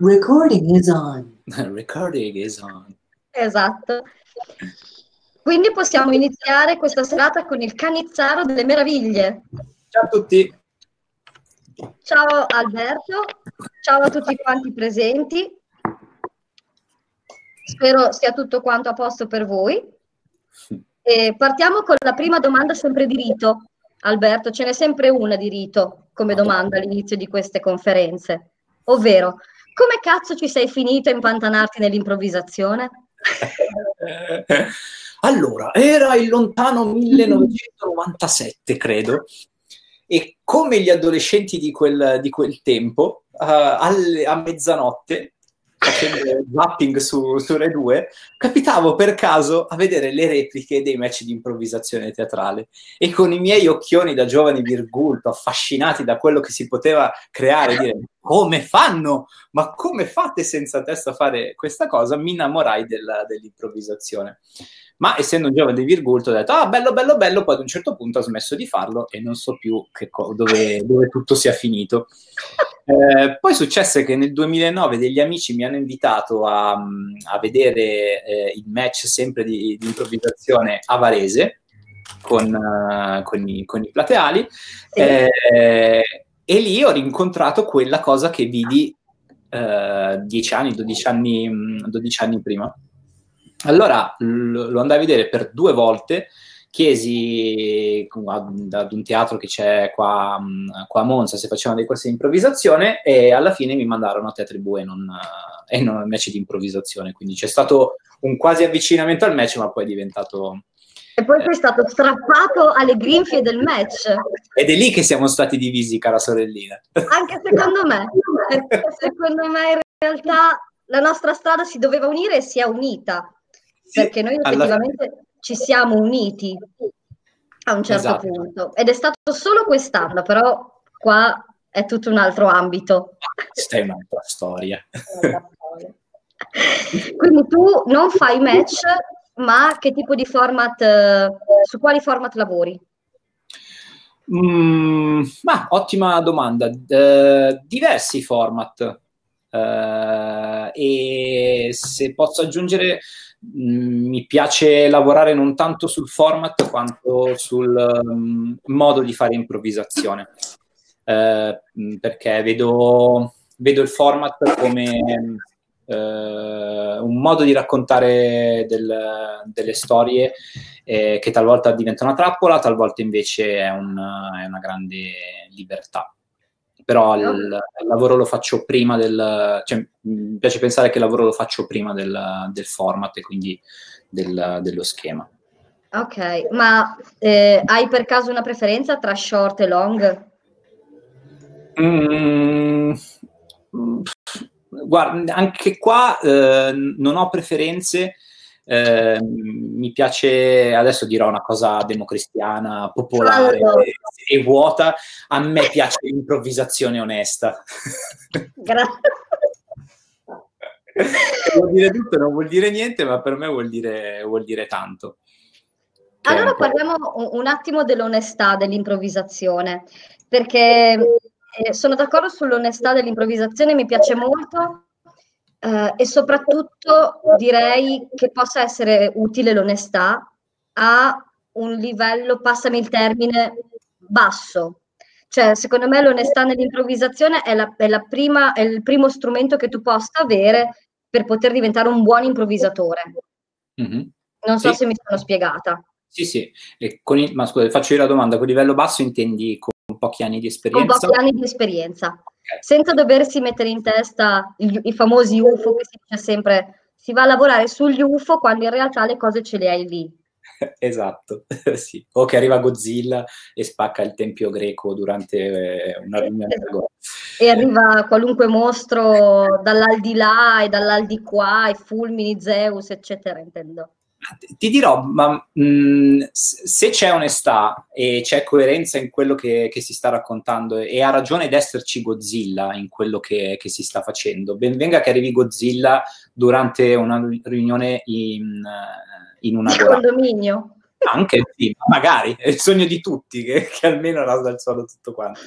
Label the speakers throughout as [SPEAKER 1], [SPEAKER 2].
[SPEAKER 1] Recording is on.
[SPEAKER 2] Recording is on.
[SPEAKER 3] Esatto. Quindi possiamo iniziare questa serata con il canizzaro delle meraviglie.
[SPEAKER 2] Ciao a tutti.
[SPEAKER 3] Ciao Alberto, ciao a tutti quanti presenti. Spero sia tutto quanto a posto per voi. E partiamo con la prima domanda sempre di rito. Alberto, ce n'è sempre una di rito come domanda all'inizio di queste conferenze, ovvero come cazzo ci sei finito a impantanarti nell'improvvisazione?
[SPEAKER 2] allora, era il lontano 1997, credo, e come gli adolescenti di quel, di quel tempo, uh, alle, a mezzanotte facendo zapping su, su Rai 2, capitavo per caso a vedere le repliche dei match di improvvisazione teatrale e con i miei occhioni da giovane virgulto, affascinati da quello che si poteva creare, dire come fanno? Ma come fate senza testa a fare questa cosa? Mi innamorai della, dell'improvvisazione. Ma essendo un giovane di virgulto ho detto, ah bello, bello, bello, poi ad un certo punto ho smesso di farlo e non so più co- dove, dove tutto sia finito. Eh, poi successe che nel 2009 degli amici mi hanno invitato a, a vedere eh, il match sempre di, di, improvvisazione a Varese con, uh, con, i, con i, plateali eh, e lì ho rincontrato quella cosa che vidi uh, 10 anni, 12 anni, 12 anni prima. Allora lo andai a vedere per due volte chiesi ad un teatro che c'è qua, qua, a Monza se facevano dei corsi di improvvisazione e alla fine mi mandarono a Teatri Bue e non, e non al match di improvvisazione. Quindi c'è stato un quasi avvicinamento al match, ma poi è diventato.
[SPEAKER 3] E poi sei stato strappato alle grinfie del match.
[SPEAKER 2] Ed è lì che siamo stati divisi, cara sorellina.
[SPEAKER 3] Anche secondo me. secondo me in realtà la nostra strada si doveva unire e si è unita. Perché noi effettivamente alla ci siamo uniti a un certo esatto. punto. Ed è stato solo quest'anno, però qua è tutto un altro ambito.
[SPEAKER 2] Questa è un'altra storia.
[SPEAKER 3] Quindi tu non fai match, ma che tipo di format, su quali format lavori?
[SPEAKER 2] Mm, ma ottima domanda. Uh, diversi format. Uh, e se posso aggiungere Mm, mi piace lavorare non tanto sul format quanto sul um, modo di fare improvvisazione, eh, mm, perché vedo, vedo, il format come eh, un modo di raccontare del, delle storie eh, che talvolta diventa una trappola, talvolta invece è, un, è una grande libertà però il, il, lavoro lo faccio prima del... cioè mi piace pensare che il lavoro lo faccio prima del, del format e quindi del, dello schema.
[SPEAKER 3] Ok, ma eh, hai per caso una preferenza tra short e long?
[SPEAKER 2] Mm, guarda, anche qua eh, non ho preferenze, eh, mi piace, adesso dirò una cosa democristiana, popolare allora. e, vuota, a me piace l'improvvisazione onesta.
[SPEAKER 3] Grazie.
[SPEAKER 2] vuol dire tutto, non vuol dire niente, ma per me vuol dire, vuol dire tanto.
[SPEAKER 3] Allora parliamo un attimo dell'onestà dell'improvvisazione, perché eh, sono d'accordo sull'onestà dell'improvvisazione, mi piace molto, Uh, e soprattutto direi che possa essere utile l'onestà a un livello, passami il termine, basso. Cioè, secondo me l'onestà nell'improvvisazione è, la, è, la prima, è il primo strumento che tu possa avere per poter diventare un buon improvvisatore. Mm-hmm. Non so sì. se mi sono spiegata.
[SPEAKER 2] Sì, sì, il, ma scusa, faccio io la domanda, con livello basso intendi con pochi anni di esperienza?
[SPEAKER 3] Con pochi anni di esperienza senza doversi mettere in testa i, i famosi UFO che si dice sempre si va a lavorare sugli UFO quando in realtà le cose ce le hai lì.
[SPEAKER 2] Esatto, sì. O che arriva Godzilla e spacca il tempio greco durante eh, una riunione. Esatto.
[SPEAKER 3] E arriva qualunque mostro dall'aldilà e dall'aldilà e fulmini Zeus, eccetera, intendo.
[SPEAKER 2] Ti dirò, ma mh, mm, se c'è onestà e c'è coerenza in quello che, che, si sta raccontando e ha ragione di esserci Godzilla in quello che, che, si sta facendo, ben venga che arrivi Godzilla durante una riunione in, in una
[SPEAKER 3] condominio.
[SPEAKER 2] Anche sì, magari, è il sogno di tutti che, che almeno rasa il suolo tutto quanto.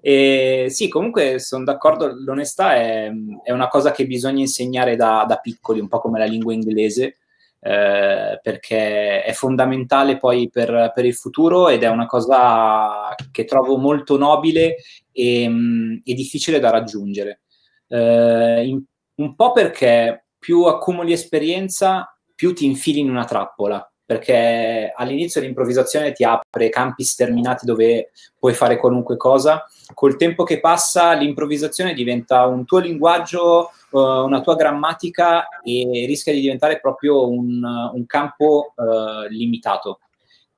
[SPEAKER 2] E sì, comunque sono d'accordo, l'onestà è, è, una cosa che bisogna insegnare da, da, piccoli, un po' come la lingua inglese, eh, perché è fondamentale poi per, per, il futuro ed è una cosa che trovo molto nobile e, e difficile da raggiungere. Eh, in, un po' perché più accumuli esperienza, più ti infili in una trappola perché all'inizio l'improvvisazione ti apre campi sterminati dove puoi fare qualunque cosa. Col tempo che passa l'improvvisazione diventa un tuo linguaggio, uh, una tua grammatica e rischia di diventare proprio un, un campo uh, limitato.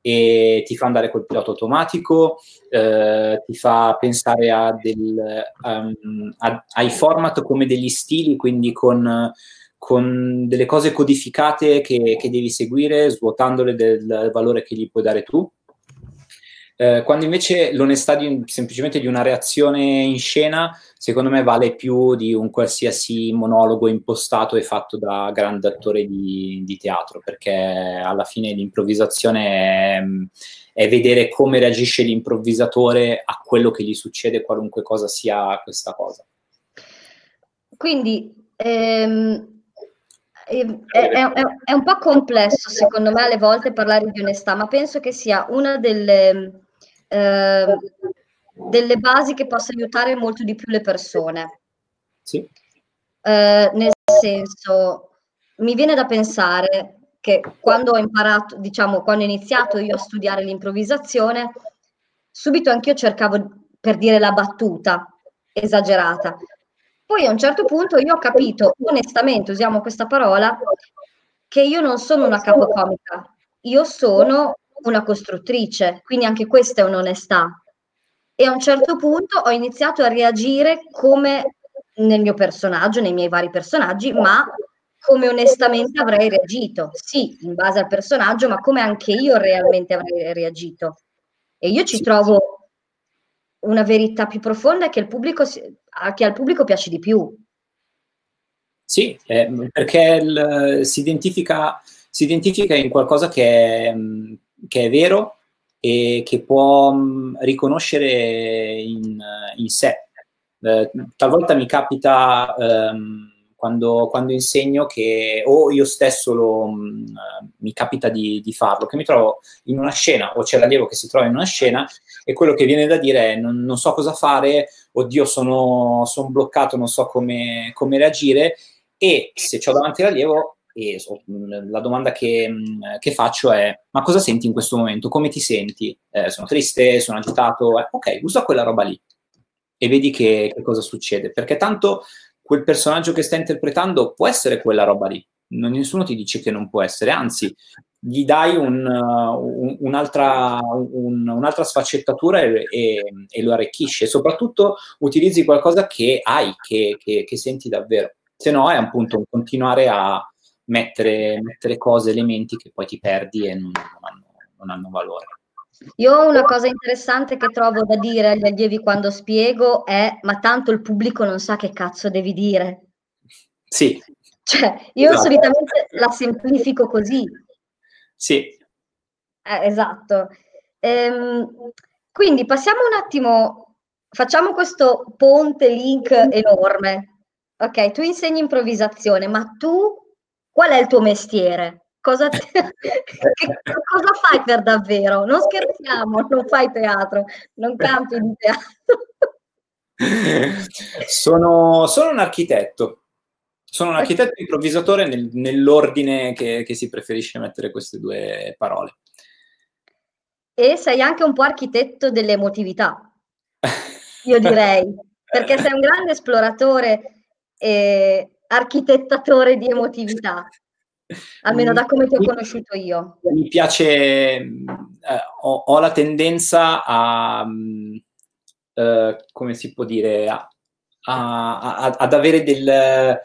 [SPEAKER 2] E ti fa andare col pilota automatico, uh, ti fa pensare a del, um, a, ai format come degli stili, quindi con con delle cose codificate che, che, devi seguire, svuotandole del valore che gli puoi dare tu. Eh, quando invece l'onestà di semplicemente di una reazione in scena, secondo me vale più di un qualsiasi monologo impostato e fatto da grande attore di, di teatro, perché alla fine l'improvvisazione è, è, vedere come reagisce l'improvvisatore a quello che gli succede, qualunque cosa sia questa cosa.
[SPEAKER 3] Quindi Ehm, è, è, è, un po' complesso secondo me alle volte parlare di onestà, ma penso che sia una delle, eh, delle basi che possa aiutare molto di più le persone.
[SPEAKER 2] Sì.
[SPEAKER 3] Eh, nel senso, mi viene da pensare che quando ho imparato, diciamo, quando ho iniziato io a studiare l'improvvisazione, subito anch'io cercavo per dire la battuta esagerata, poi a un certo punto io ho capito, onestamente usiamo questa parola, che io non sono una capocomica, io sono una costruttrice, quindi anche questa è un'onestà. E a un certo punto ho iniziato a reagire come nel mio personaggio, nei miei vari personaggi, ma come onestamente avrei reagito. Sì, in base al personaggio, ma come anche io realmente avrei reagito. E io ci trovo una verità più profonda che, pubblico, che al pubblico piace di più.
[SPEAKER 2] Sì, eh, perché il, si, identifica, si, identifica, in qualcosa che è, che è, vero e che può riconoscere in, in sé. Eh, talvolta mi capita ehm, quando, quando, insegno che o io stesso lo, mi capita di, di, farlo, che mi trovo in una scena o c'è l'allievo che si trova in una scena e quello che viene da dire è non, non so cosa fare, oddio sono, sono bloccato, non so come, come, reagire e se ho davanti l'allievo e la domanda che, che, faccio è ma cosa senti in questo momento? Come ti senti? Eh, sono triste? Sono agitato? Eh, ok, usa quella roba lì e vedi che, che cosa succede perché tanto quel personaggio che stai interpretando può essere quella roba lì nessuno ti dice che non può essere, anzi, gli dai un, un, un'altra, un, un'altra, sfaccettatura e, e, e, lo arricchisce. soprattutto utilizzi qualcosa che hai, che, che, che senti davvero. Se no è appunto un continuare a mettere, mettere, cose, elementi che poi ti perdi e non, non, hanno, non hanno valore.
[SPEAKER 3] Io una cosa interessante che trovo da dire agli allievi quando spiego è ma tanto il pubblico non sa che cazzo devi dire.
[SPEAKER 2] Sì,
[SPEAKER 3] cioè, io esatto. solitamente la semplifico così.
[SPEAKER 2] Sì.
[SPEAKER 3] Eh, esatto. Ehm, quindi passiamo un attimo, facciamo questo ponte link enorme. Ok, tu insegni improvvisazione, ma tu qual è il tuo mestiere? Cosa, ti, che, cosa fai per davvero? Non scherziamo, non fai teatro, non canti di teatro.
[SPEAKER 2] Sono, sono un architetto. Sono un architetto improvvisatore nel, nell'ordine che, che si preferisce mettere queste due parole.
[SPEAKER 3] E sei anche un po' architetto dell'emotività, io direi, perché sei un grande esploratore e architettatore di emotività, almeno da come ti ho conosciuto io.
[SPEAKER 2] Mi piace, eh, ho, ho, la tendenza a, eh, come si può dire, a, a, ad avere del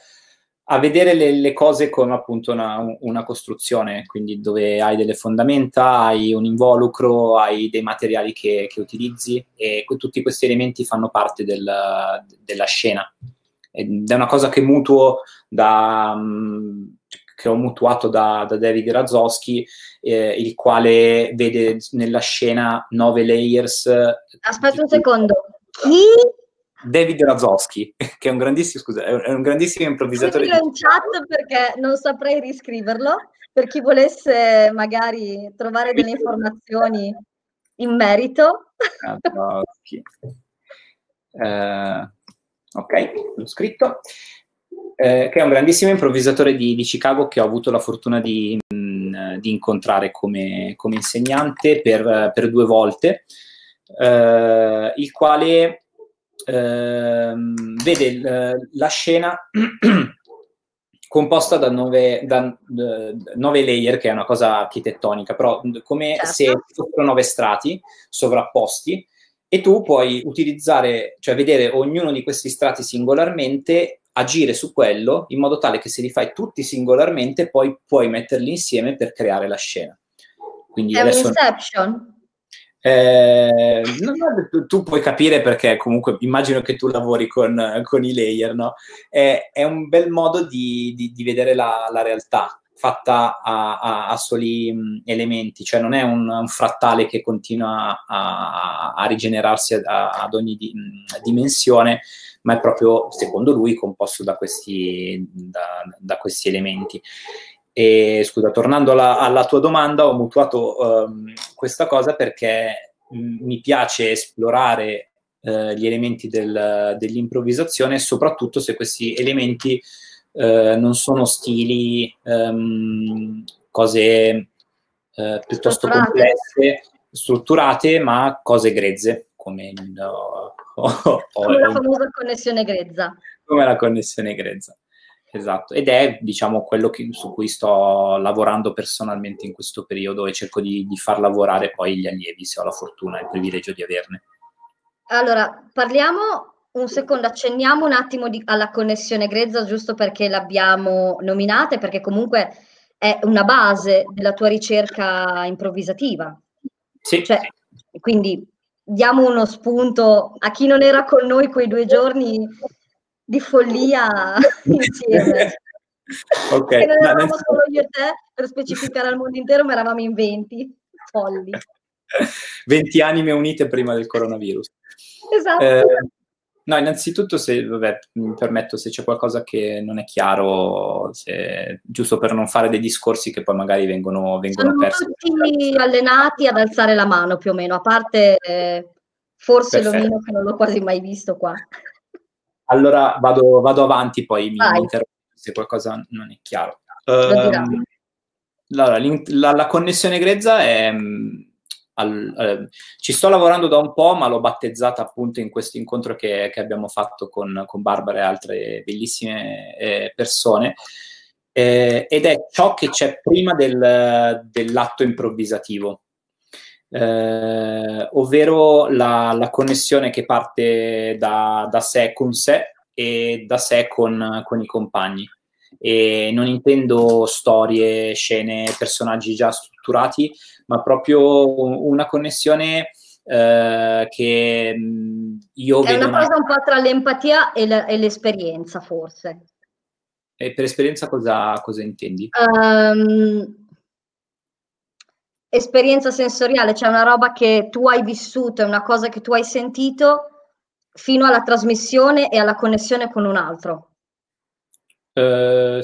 [SPEAKER 2] a vedere le, le, cose come appunto una, una, costruzione, quindi dove hai delle fondamenta, hai un involucro, hai dei materiali che, che utilizzi e tutti questi elementi fanno parte del, della scena. Ed è una cosa che mutuo da, mm, che ho mutuato da, da David Razowski, eh, il quale vede nella scena nove layers.
[SPEAKER 3] Aspetta un secondo, Chi?
[SPEAKER 2] David Razowski, che è un grandissimo, scusa, è un grandissimo improvvisatore.
[SPEAKER 3] Scrivilo in chat perché non saprei riscriverlo, per chi volesse magari trovare delle informazioni in merito.
[SPEAKER 2] Razowski. Eh, ok, l'ho scritto. Eh, che è un grandissimo improvvisatore di, di, Chicago che ho avuto la fortuna di, mh, mm, di incontrare come, come, insegnante per, per due volte, eh, il quale ehm, vede la scena composta da nove, da nove, layer, che è una cosa architettonica, però come certo. se fossero nove strati sovrapposti, e tu puoi utilizzare, cioè vedere ognuno di questi strati singolarmente, agire su quello in modo tale che se li fai tutti singolarmente poi puoi metterli insieme per creare la scena.
[SPEAKER 3] Quindi è adesso... un Inception.
[SPEAKER 2] Eh, tu puoi capire perché comunque immagino che tu lavori con, con i layer, no? È, è, un bel modo di, di, di vedere la, la, realtà fatta a, a, a soli mh, elementi, cioè non è un, un frattale che continua a, a rigenerarsi ad ogni di, mh, dimensione, ma è proprio, secondo lui, composto da questi, da, da questi elementi. E scusa, tornando alla, alla tua domanda, ho mutuato um, questa cosa perché mh, mi piace esplorare uh, gli elementi del, dell'improvvisazione, soprattutto se questi elementi eh, non sono stili, um, cose eh, piuttosto strutturate. complesse, strutturate, ma cose grezze, come, il,
[SPEAKER 3] oh, oh, come la famosa connessione grezza.
[SPEAKER 2] Come la connessione grezza. Esatto, ed è diciamo quello che, su cui sto lavorando personalmente in questo periodo e cerco di, di far lavorare poi gli allievi se ho la fortuna e il privilegio di averne.
[SPEAKER 3] Allora, parliamo un secondo, accenniamo un attimo di, alla connessione grezza, giusto perché l'abbiamo nominata e perché comunque è una base della tua ricerca improvvisativa.
[SPEAKER 2] Sì.
[SPEAKER 3] Cioè, quindi diamo uno spunto a chi non era con noi quei due giorni di follia insieme. ok. Che non eravamo no, solo io e te per specificare al mondo intero, ma eravamo in 20 folli.
[SPEAKER 2] 20 anime unite prima del coronavirus.
[SPEAKER 3] Esatto. Eh,
[SPEAKER 2] No, innanzitutto, se, vabbè, mi permetto, se c'è qualcosa che non è chiaro, se, giusto per non fare dei discorsi che poi magari vengono, vengono
[SPEAKER 3] Sono
[SPEAKER 2] persi.
[SPEAKER 3] tutti allenati ad alzare la mano più o meno, a parte eh, forse Perfetto. Lomino che non l'ho quasi mai visto qua.
[SPEAKER 2] Allora vado, vado avanti, poi mi, mi interrompo se qualcosa non è chiaro. Um, allora, la, la, connessione grezza è al, eh, ci sto lavorando da un po', ma l'ho battezzata appunto in questo incontro che, che abbiamo fatto con, con, Barbara e altre bellissime eh, persone. Eh, ed è ciò che c'è prima del, dell'atto improvvisativo, eh, ovvero la, la, connessione che parte da, da, sé con sé e da sé con, con i compagni. E non intendo storie, scene, personaggi già strutturati, ma proprio una connessione eh, che io
[SPEAKER 3] È una cosa un po' tra l'empatia e, l- e l'esperienza, forse.
[SPEAKER 2] E per esperienza cosa, cosa intendi?
[SPEAKER 3] Um, esperienza sensoriale, cioè una roba che tu hai vissuto, è una cosa che tu hai sentito fino alla trasmissione e alla connessione con un altro.
[SPEAKER 2] Uh,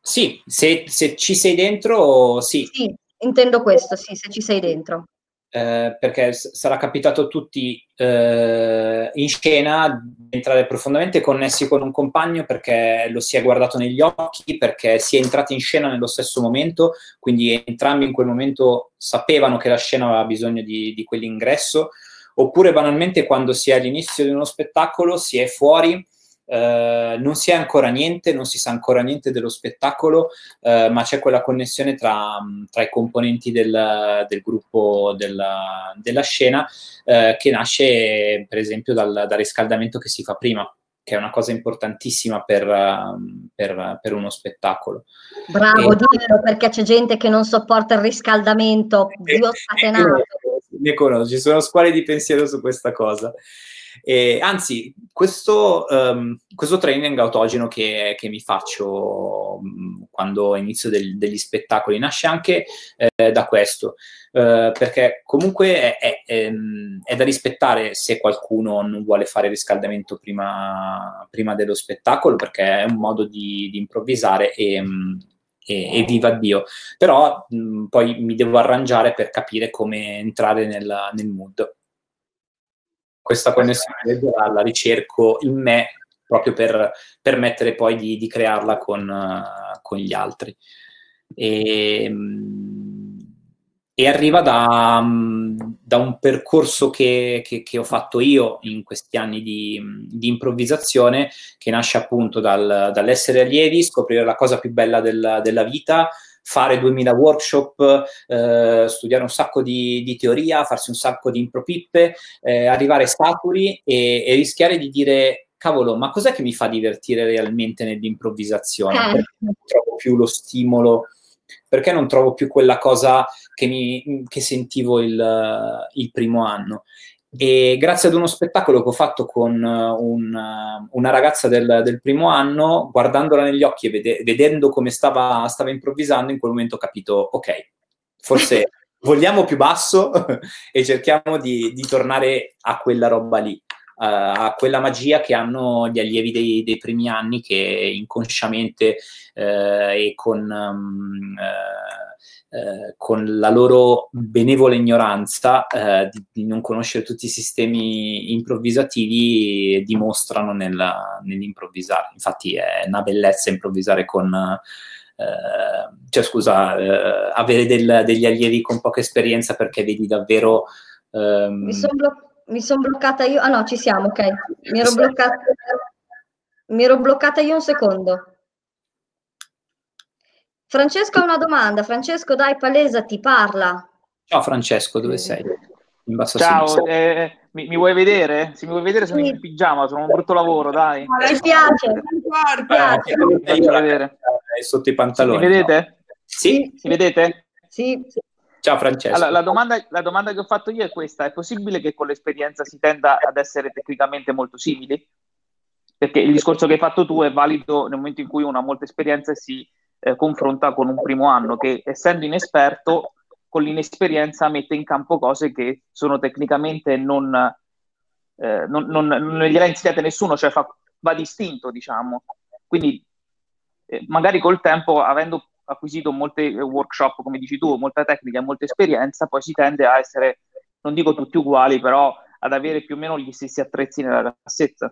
[SPEAKER 2] sì, se, se, ci sei dentro, sì.
[SPEAKER 3] Sì, Intendo questo, sì, se ci sei dentro.
[SPEAKER 2] Eh, perché s- sarà capitato a tutti eh, in scena di entrare profondamente connessi con un compagno perché lo si è guardato negli occhi, perché si è entrati in scena nello stesso momento, quindi entrambi in quel momento sapevano che la scena aveva bisogno di, di quell'ingresso, oppure banalmente quando si è all'inizio di uno spettacolo, si è fuori eh, non si è ancora niente, non si sa ancora niente dello spettacolo, eh, ma c'è quella connessione tra, tra i componenti del, del gruppo della, della scena eh, che nasce per esempio dal, dal, riscaldamento che si fa prima che è una cosa importantissima per, per, per uno spettacolo.
[SPEAKER 3] Bravo, e, dillo, perché c'è gente che non sopporta il riscaldamento, Dio scatenato.
[SPEAKER 2] Ne conosco, ci sono scuole di pensiero su questa cosa. E, anzi, questo, um, questo, training autogeno che, che mi faccio um, quando inizio del, degli spettacoli nasce anche eh, da questo, uh, perché comunque è, è, è, ehm, è, da rispettare se qualcuno non vuole fare riscaldamento prima, prima dello spettacolo, perché è un modo di, di improvvisare e... Um, e, e, viva Dio. Però mh, poi mi devo arrangiare per capire come entrare nel, nel mood questa connessione la, la ricerco in me proprio per permettere poi di, di crearla con, uh, con, gli altri. E, e arriva da, da, un percorso che, che, che, ho fatto io in questi anni di, di improvvisazione, che nasce appunto dal, dall'essere allievi, scoprire la cosa più bella del, della vita, fare 2000 workshop, eh, studiare un sacco di, di, teoria, farsi un sacco di impropippe, eh, arrivare saturi e, e, rischiare di dire cavolo, ma cos'è che mi fa divertire realmente nell'improvvisazione? Eh. Perché non trovo più lo stimolo, perché non trovo più quella cosa che, mi, che sentivo il, il primo anno? E grazie ad uno spettacolo che ho fatto con uh, un, uh, una ragazza del, del, primo anno, guardandola negli occhi e vede, vedendo come stava, stava, improvvisando, in quel momento ho capito, ok, forse vogliamo più basso e cerchiamo di, di, tornare a quella roba lì, uh, a quella magia che hanno gli allievi dei, dei primi anni che inconsciamente e con... Um, eh, con la loro benevola ignoranza eh, di, di, non conoscere tutti i sistemi improvvisativi dimostrano nella, nell'improvvisare. Infatti è una bellezza improvvisare con... Eh, cioè scusa, eh, avere del, degli allievi con poca esperienza perché vedi davvero...
[SPEAKER 3] Ehm... Mi sono blo- son bloccata io, ah no ci siamo, ok, mi ero, bloccata, mi ero bloccata io un secondo. Francesco ha una domanda. Francesco, dai, palesa, ti parla.
[SPEAKER 2] Ciao Francesco, dove sei?
[SPEAKER 4] In basso Ciao, eh, mi, mi, vuoi vedere? Se mi vuoi vedere sono sì. in pigiama, sono un brutto lavoro, dai.
[SPEAKER 3] Mi piace, mi piace.
[SPEAKER 2] Eh, vedere. È sotto i pantaloni.
[SPEAKER 4] Mi vedete? No?
[SPEAKER 2] Sì.
[SPEAKER 4] Si vedete?
[SPEAKER 3] Sì.
[SPEAKER 2] Ciao Francesco.
[SPEAKER 4] Allora, la, domanda, la domanda che ho fatto io è questa. È possibile che con l'esperienza si tenda ad essere tecnicamente molto simili? Perché il discorso che hai fatto tu è valido nel momento in cui uno ha molta esperienza e si eh, confronta con un primo anno che, essendo inesperto, con l'inesperienza mette in campo cose che sono tecnicamente non, eh, non, non, non gliele ha insegnate nessuno, cioè fa, va distinto, diciamo. Quindi, eh, magari col tempo, avendo acquisito molte workshop, come dici tu, molta tecnica e molta esperienza, poi si tende a essere, non dico tutti uguali, però ad avere più o meno gli stessi attrezzi nella cassetta.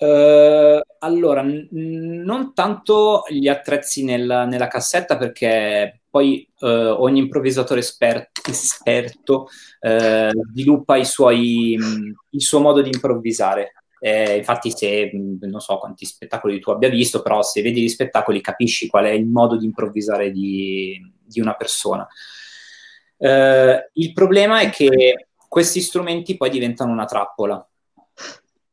[SPEAKER 2] Uh, allora, n- non tanto gli attrezzi nel, nella cassetta perché poi uh, ogni improvvisatore esperto, esperto uh, sviluppa suoi, mh, il suo modo di improvvisare. Eh, infatti, se non so quanti spettacoli tu abbia visto, però se vedi gli spettacoli capisci qual è il modo di improvvisare di, di una persona. il problema è che questi strumenti poi diventano una trappola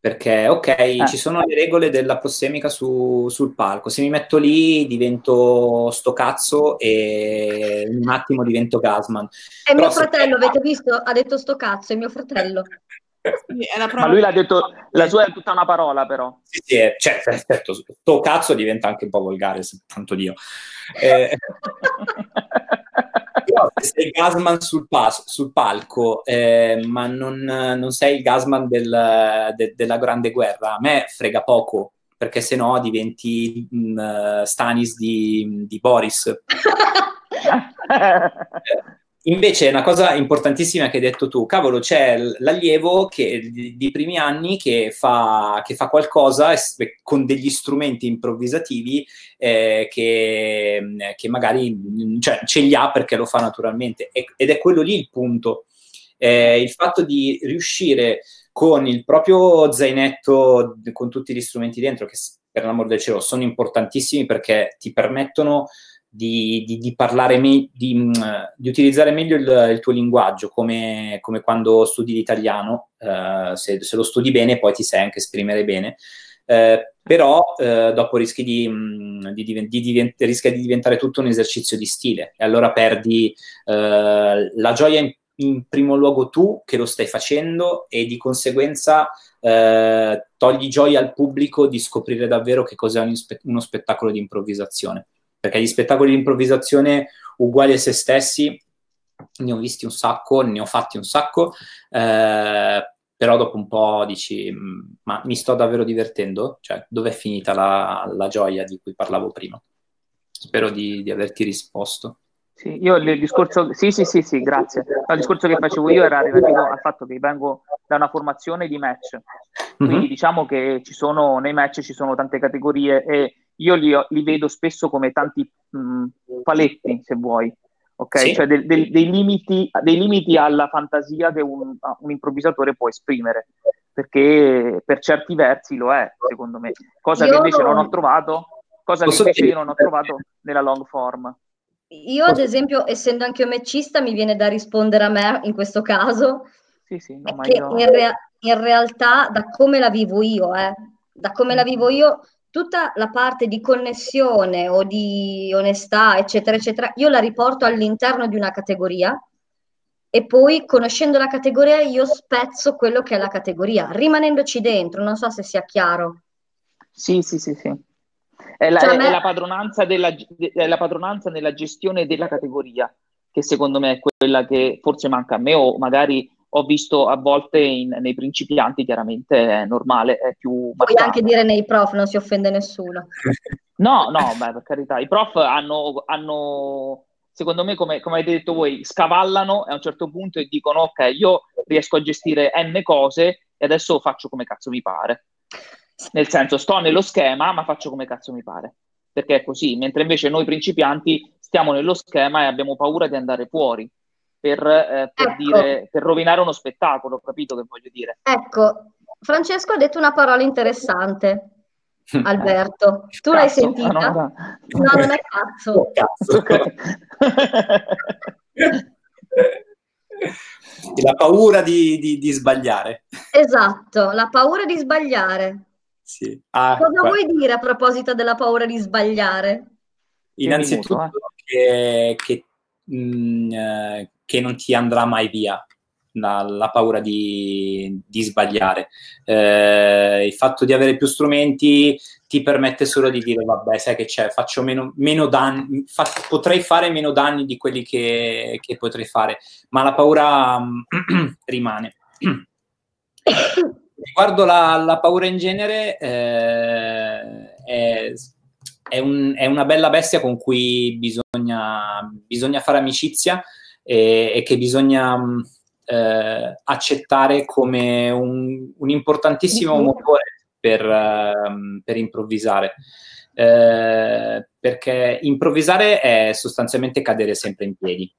[SPEAKER 2] perché ok, eh. ci sono le regole della prossemica su, sul palco, se mi metto lì divento sto cazzo e in un attimo divento Gasman.
[SPEAKER 3] È Però mio fratello, se... avete visto? Ha detto sto cazzo, è mio fratello.
[SPEAKER 4] Ma lui l'ha detto, la sua è tutta una parola però.
[SPEAKER 2] Sì, sì, è, cioè, certo, sto cazzo diventa anche un po' volgare, tanto Dio. Eh, sei Gasman sul, pas- sul palco, eh, ma non, non, sei il Gasman del, de- della Grande Guerra, a me frega poco, perché se no diventi mh, mm, Stanis di, di Boris. Invece una cosa importantissima che hai detto tu, cavolo, c'è l'allievo che, di, di primi anni che fa, che fa qualcosa con degli strumenti improvvisativi eh, che, che, magari cioè, ce li ha perché lo fa naturalmente. Ed è quello lì il punto. Eh, il fatto di riuscire con il proprio zainetto, con tutti gli strumenti dentro, che per l'amor del cielo sono importantissimi perché ti permettono di, di, di parlare, me- di, mm, di, utilizzare meglio il, il tuo linguaggio, come, come, quando studi l'italiano, eh, se, se, lo studi bene poi ti sai anche esprimere bene, eh, però eh, dopo rischi di, mm, divent- rischia di diventare tutto un esercizio di stile e allora perdi eh, la gioia in in primo luogo tu che lo stai facendo e di conseguenza eh, togli gioia al pubblico di scoprire davvero che cos'è un, uno spettacolo di improvvisazione. Perché gli spettacoli di improvvisazione uguali a se stessi ne ho visti un sacco, ne ho fatti un sacco, eh, però dopo un po' dici, mm, ma mi sto davvero divertendo? Cioè, dov'è finita la, la gioia di cui parlavo prima? Spero di, di averti risposto.
[SPEAKER 4] Sì, io il discorso, sì, sì, sì, sì, grazie. il discorso che facevo io era relativo al fatto che vengo da una formazione di match, quindi mm-hmm. diciamo che ci sono, nei match ci sono tante categorie e io li, li vedo spesso come tanti mh, paletti, se vuoi, ok? Sì. Cioè de, de, dei, limiti, dei, limiti, alla fantasia che un, un, improvvisatore può esprimere, perché per certi versi lo è, secondo me, cosa io... che invece non ho trovato, cosa che invece io non ho trovato nella long form.
[SPEAKER 3] Io, ad esempio, essendo anche io meccista, mi viene da rispondere a me in questo caso.
[SPEAKER 4] Sì, sì, no,
[SPEAKER 3] che io... in, rea- in, realtà, da come la vivo io, eh, da come la vivo io, tutta la parte di connessione o di onestà, eccetera, eccetera, io la riporto all'interno di una categoria e poi, conoscendo la categoria, io spezzo quello che è la categoria, rimanendoci dentro. Non so se sia chiaro.
[SPEAKER 4] Sì, sì, sì, sì. È la, cioè, è, me... la padronanza della, è la padronanza nella gestione della categoria, che secondo me è quella che forse manca a me, o magari ho visto a volte in, nei principianti, chiaramente è normale, è più...
[SPEAKER 3] Puoi anche dire nei prof, non si offende nessuno.
[SPEAKER 4] no, no, beh, per carità, i prof hanno, hanno secondo me, come, come, avete detto voi, scavallano a un certo punto e dicono, ok, io riesco a gestire n cose e adesso faccio come cazzo mi pare. Nel senso, sto nello schema, ma faccio come cazzo mi pare. Perché è così. Mentre invece noi principianti stiamo nello schema e abbiamo paura di andare fuori per, eh, per, ecco. dire, per rovinare uno spettacolo, capito che voglio dire?
[SPEAKER 3] Ecco, Francesco ha detto una parola interessante. Alberto, tu cazzo, l'hai sentita? No, no, no. non è cazzo. cazzo.
[SPEAKER 2] la paura di, di, di, sbagliare.
[SPEAKER 3] Esatto, la paura di sbagliare.
[SPEAKER 2] Sì.
[SPEAKER 3] Ah, Cosa qua... vuoi dire a proposito della paura di sbagliare?
[SPEAKER 2] Innanzitutto eh? che, che, mh, mm, eh, che, non ti andrà mai via la, paura di, di sbagliare. Eh, il fatto di avere più strumenti ti permette solo di dire vabbè, sai che c'è, faccio meno, meno danni, fa, potrei fare meno danni di quelli che, che potrei fare, ma la paura rimane. Riguardo la, la, paura in genere, eh, è, è, un, è, una bella bestia con cui bisogna, bisogna fare amicizia e, e che bisogna eh, accettare come un, un importantissimo mm-hmm. motore per, uh, per improvvisare. Eh, perché improvvisare è sostanzialmente cadere sempre in piedi.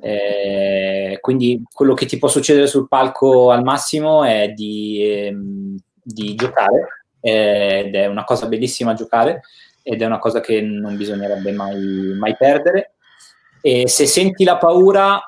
[SPEAKER 2] Eh, quindi quello che ti può succedere sul palco al massimo è di, ehm, di giocare ed è una cosa bellissima giocare ed è una cosa che non bisognerebbe mai, mai perdere. E se senti la paura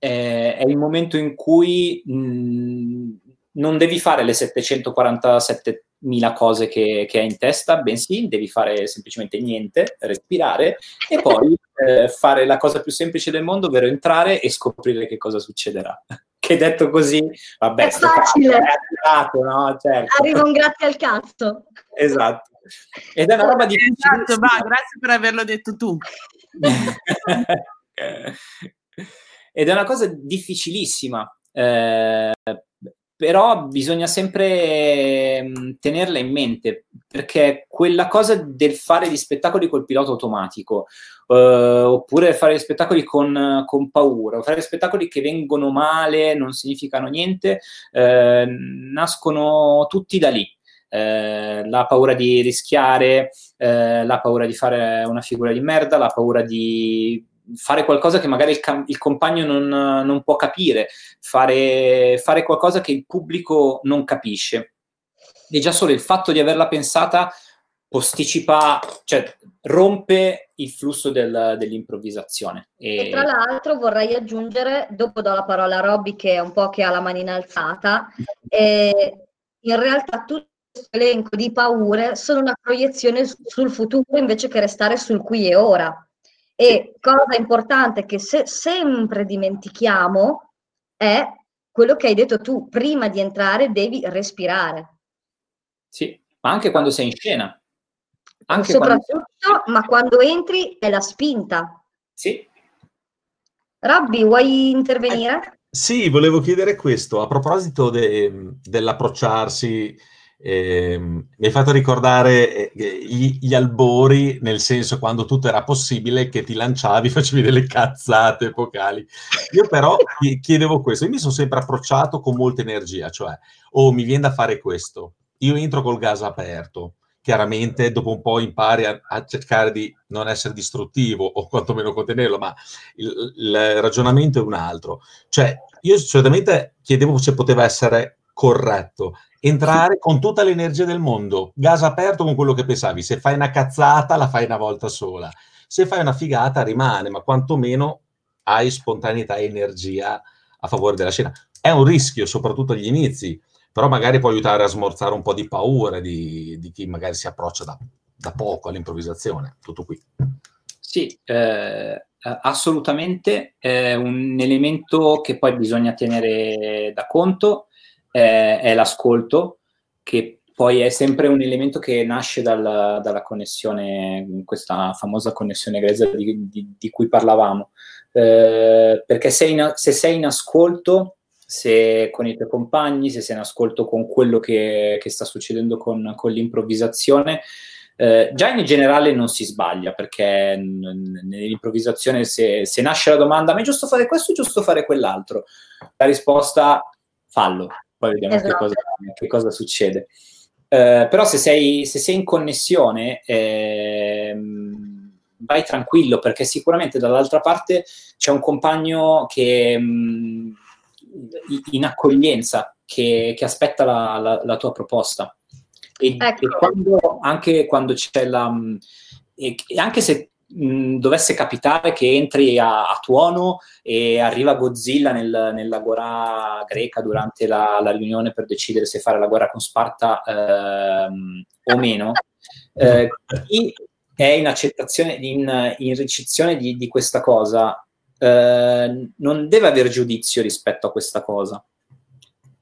[SPEAKER 2] eh, è il momento in cui mh, non devi fare le 747 mila cose che, che, hai in testa, bensì devi fare semplicemente niente, respirare e poi eh, fare la cosa più semplice del mondo, ovvero entrare e scoprire che cosa succederà. Che detto così, vabbè,
[SPEAKER 3] è facile.
[SPEAKER 2] È arrivato, no? Certo.
[SPEAKER 3] Arriva un grazie al cazzo.
[SPEAKER 2] Esatto. Ed è una roba di...
[SPEAKER 5] Esatto, va, grazie per averlo detto tu.
[SPEAKER 2] Ed è una cosa difficilissima. Eh, però bisogna sempre mm, tenerla in mente perché quella cosa del fare gli spettacoli col pilota automatico eh, oppure fare gli spettacoli con, con, paura o fare spettacoli che vengono male non significano niente eh, nascono tutti da lì eh, la paura di rischiare, eh, la paura di fare una figura di merda, la paura di fare qualcosa che magari il, cam- il compagno non, non, può capire, fare, fare qualcosa che il pubblico non capisce. E già solo il fatto di averla pensata posticipa, cioè rompe il flusso del, dell'improvvisazione.
[SPEAKER 3] E... e... tra l'altro vorrei aggiungere, dopo do la parola a Robby che è un po' che ha la manina alzata, eh, in realtà tutto questo elenco di paure sono una proiezione sul futuro invece che restare sul qui e ora E cosa importante che se sempre dimentichiamo è quello che hai detto tu, prima di entrare devi respirare.
[SPEAKER 2] Sì, ma anche quando sei in scena. Anche
[SPEAKER 3] Soprattutto, quando... ma quando entri è la spinta.
[SPEAKER 2] Sì.
[SPEAKER 3] Rabbi, vuoi intervenire?
[SPEAKER 6] Eh, sì, volevo chiedere questo. A proposito de, dell'approcciarsi eh, mi hai fatto ricordare eh, gli, gli, albori, nel senso quando tutto era possibile che ti lanciavi, facevi delle cazzate epocali. Io però chiedevo questo, io mi sono sempre approcciato con molta energia, cioè, oh, mi viene da fare questo, io entro col gas aperto, chiaramente dopo un po' impari a, a, cercare di non essere distruttivo o quantomeno contenerlo, ma il, il ragionamento è un altro. Cioè, io solitamente chiedevo se poteva essere corretto, entrare con tutta l'energia del mondo, gas aperto con quello che pensavi. Se fai una cazzata, la fai una volta sola. Se fai una figata, rimane, ma quantomeno hai spontaneità e energia a favore della scena. È un rischio, soprattutto agli inizi, però magari può aiutare a smorzare un po' di paura di, di chi magari si approccia da, da, poco all'improvvisazione. Tutto qui.
[SPEAKER 2] Sì, eh, assolutamente. È un elemento che poi bisogna tenere da conto è, è l'ascolto, che poi è sempre un elemento che nasce dal, dalla connessione, questa famosa connessione grezza di, di, di cui parlavamo. Eh, perché sei in, se sei in ascolto, se con i tuoi compagni, se sei in ascolto con quello che, che sta succedendo con, con l'improvvisazione, eh, già in generale non si sbaglia perché nell'improvvisazione se, se, nasce la domanda ma è giusto fare questo o giusto fare quell'altro? La risposta fallo, poi vediamo esatto. che, cosa, che, cosa, succede. Eh, però se sei, se sei in connessione, eh, vai tranquillo perché sicuramente dall'altra parte c'è un compagno che mh, in accoglienza che, che aspetta la, la, la, tua proposta. E, ecco. e quando, anche quando c'è la... E, e anche se dovesse capitare che entri a, a, tuono e arriva Godzilla nel, nell'agora greca durante la, la, riunione per decidere se fare la guerra con Sparta ehm, o meno, eh, chi è in accettazione, in, in ricezione di, di, questa cosa, eh, non deve avere giudizio rispetto a questa cosa.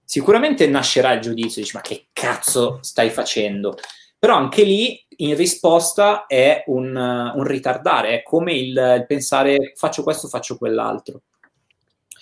[SPEAKER 2] Sicuramente nascerà il giudizio, dici ma che cazzo stai facendo? Però anche lì in risposta è un, un ritardare, è come il, il, pensare faccio questo, faccio quell'altro.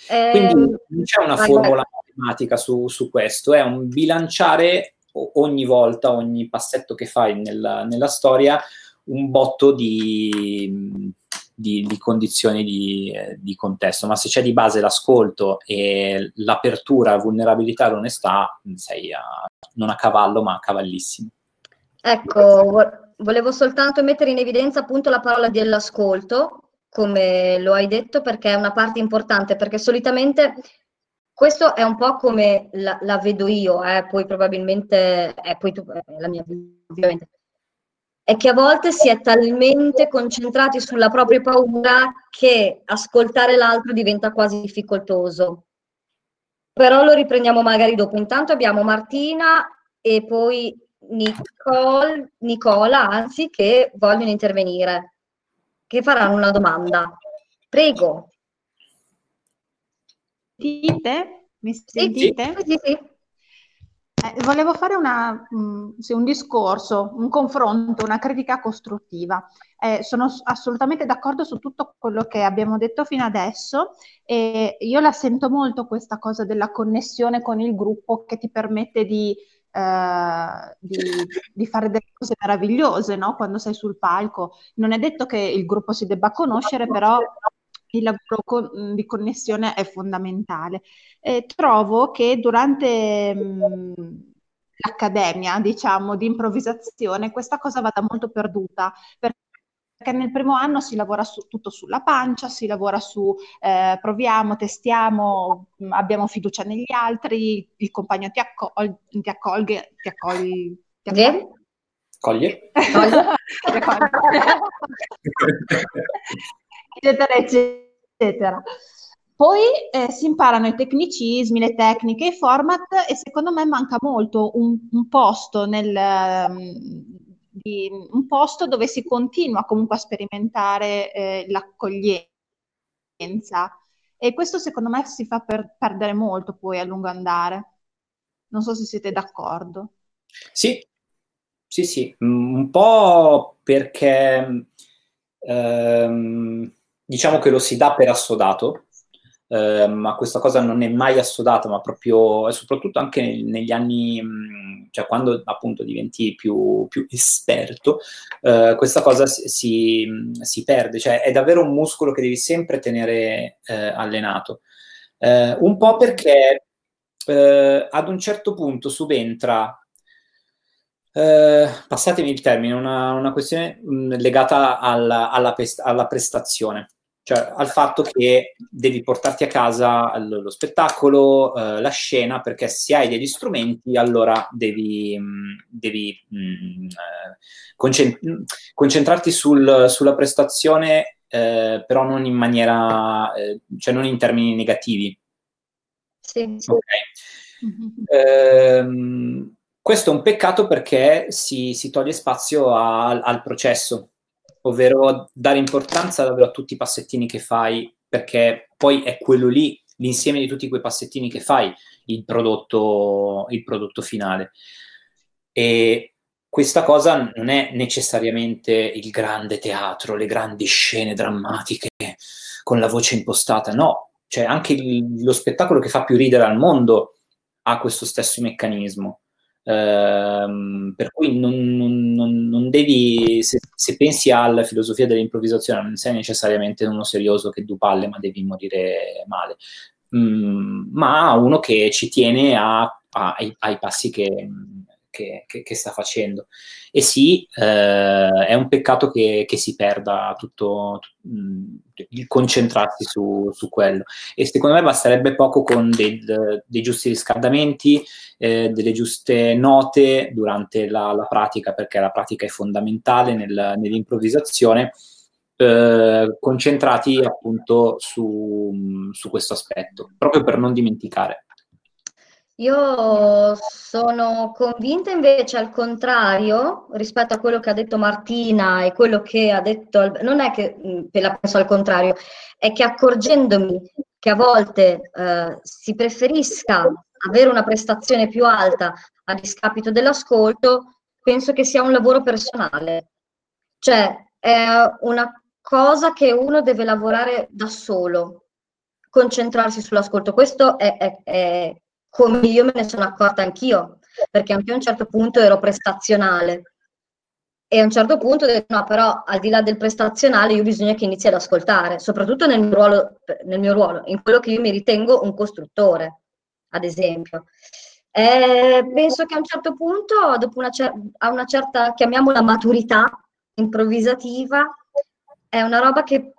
[SPEAKER 2] Eh, Quindi non c'è una formula vai. matematica su, su, questo, è un bilanciare ogni volta, ogni passetto che fai nella, nella storia, un botto di, di, di condizioni di, di, contesto, ma se c'è di base l'ascolto e l'apertura, vulnerabilità, l'onestà, sei a, non a cavallo ma a cavallissimo.
[SPEAKER 3] Ecco, volevo soltanto mettere in evidenza appunto la parola dell'ascolto, come lo hai detto, perché è una parte importante, perché solitamente questo è un po' come la, la vedo io, eh, poi probabilmente è tu, è la mia ovviamente. È che a volte si è talmente concentrati sulla propria paura che ascoltare l'altro diventa quasi difficoltoso. Però lo riprendiamo magari dopo. Intanto abbiamo Martina e poi Nicole, Nicola, anzi, che vogliono intervenire, che faranno una domanda. Prego.
[SPEAKER 7] Sentite? Mi sentite?
[SPEAKER 3] Sì, sì, sì.
[SPEAKER 7] Eh, volevo fare una, mh, sì, un discorso, un confronto, una critica costruttiva. Eh, sono assolutamente d'accordo su tutto quello che abbiamo detto fino adesso e io la sento molto questa cosa della connessione con il gruppo che ti permette di eh, di, di, fare delle cose meravigliose no? quando sei sul palco. Non è detto che il gruppo si debba conoscere, però il lavoro con, di connessione è fondamentale. E trovo che durante mh, l'accademia, diciamo, di improvvisazione, questa cosa vada molto perduta, perché perché nel primo anno si lavora su, tutto sulla pancia, si lavora su eh, proviamo, testiamo, mm, abbiamo fiducia negli altri, il compagno ti, accol- ti accolge, ti accoglie, ti accoglie.
[SPEAKER 2] Coglie.
[SPEAKER 7] eccetera, eccetera. Poi eh, si imparano i tecnicismi, le tecniche, i format e secondo me manca molto un, un posto nel, um, di un posto dove si continua comunque a sperimentare eh, l'accoglienza. E questo secondo me si fa per perdere molto poi a lungo andare. Non so se siete d'accordo.
[SPEAKER 2] Sì, sì, sì, un po' perché ehm, diciamo che lo si dà per assodato, eh, ma questa cosa non è mai assodata, ma proprio, e soprattutto anche negli anni, cioè quando appunto diventi più, più esperto, eh, questa cosa si, si, perde, cioè è davvero un muscolo che devi sempre tenere eh, allenato. Eh, un po' perché eh, ad un certo punto subentra Uh, passatemi il termine, una, una questione mh, legata alla, alla, pest- alla, prestazione cioè al fatto che devi portarti a casa lo spettacolo, uh, la scena, perché se hai degli strumenti allora devi, mh, devi mh, concent- concentrarti sul, sulla prestazione, eh, però non in maniera, eh, cioè non in termini negativi.
[SPEAKER 3] Sì, sì.
[SPEAKER 2] Okay. Mm-hmm. Eh, questo è un peccato perché si, si toglie spazio a, al processo ovvero dare importanza davvero a tutti i passettini che fai, perché poi è quello lì, l'insieme di tutti quei passettini che fai, il prodotto, il prodotto finale. E questa cosa non è necessariamente il grande teatro, le grandi scene drammatiche con la voce impostata, no, cioè anche il, lo spettacolo che fa più ridere al mondo ha questo stesso meccanismo. Ehm, per cui non, non, non devi, se, se, pensi alla filosofia dell'improvvisazione, non sei necessariamente uno serioso che du palle, ma devi morire male, mm, ma uno che ci tiene a, a, ai, ai, passi che, che, che, che, sta facendo. E sì, eh, è un peccato che, si perda tutto, mm, il concentrarsi su, su, quello. E secondo me basterebbe poco con dei, dei giusti riscaldamenti, eh, delle giuste note durante la, la, pratica, perché la pratica è fondamentale nel, nell'improvvisazione. Eh, concentrati appunto su, su questo aspetto, proprio per non dimenticare.
[SPEAKER 3] Io sono convinta invece al contrario rispetto a quello che ha detto Martina e quello che ha detto, non è che mh, la penso al contrario, è che accorgendomi che a volte eh, si preferisca avere una prestazione più alta a discapito dell'ascolto, penso che sia un lavoro personale. Cioè è una cosa che uno deve lavorare da solo, concentrarsi sull'ascolto. Questo è, è, è come io me ne sono accorta anch'io, perché anche a un certo punto ero prestazionale. E a un certo punto ho detto, no, però al di là del prestazionale io bisogna che inizi ad ascoltare, soprattutto nel mio ruolo, nel mio ruolo in quello che io mi ritengo un costruttore, ad esempio. Eh, penso che a un certo punto, dopo una, cer- a una certa, chiamiamola maturità improvvisativa, è una roba che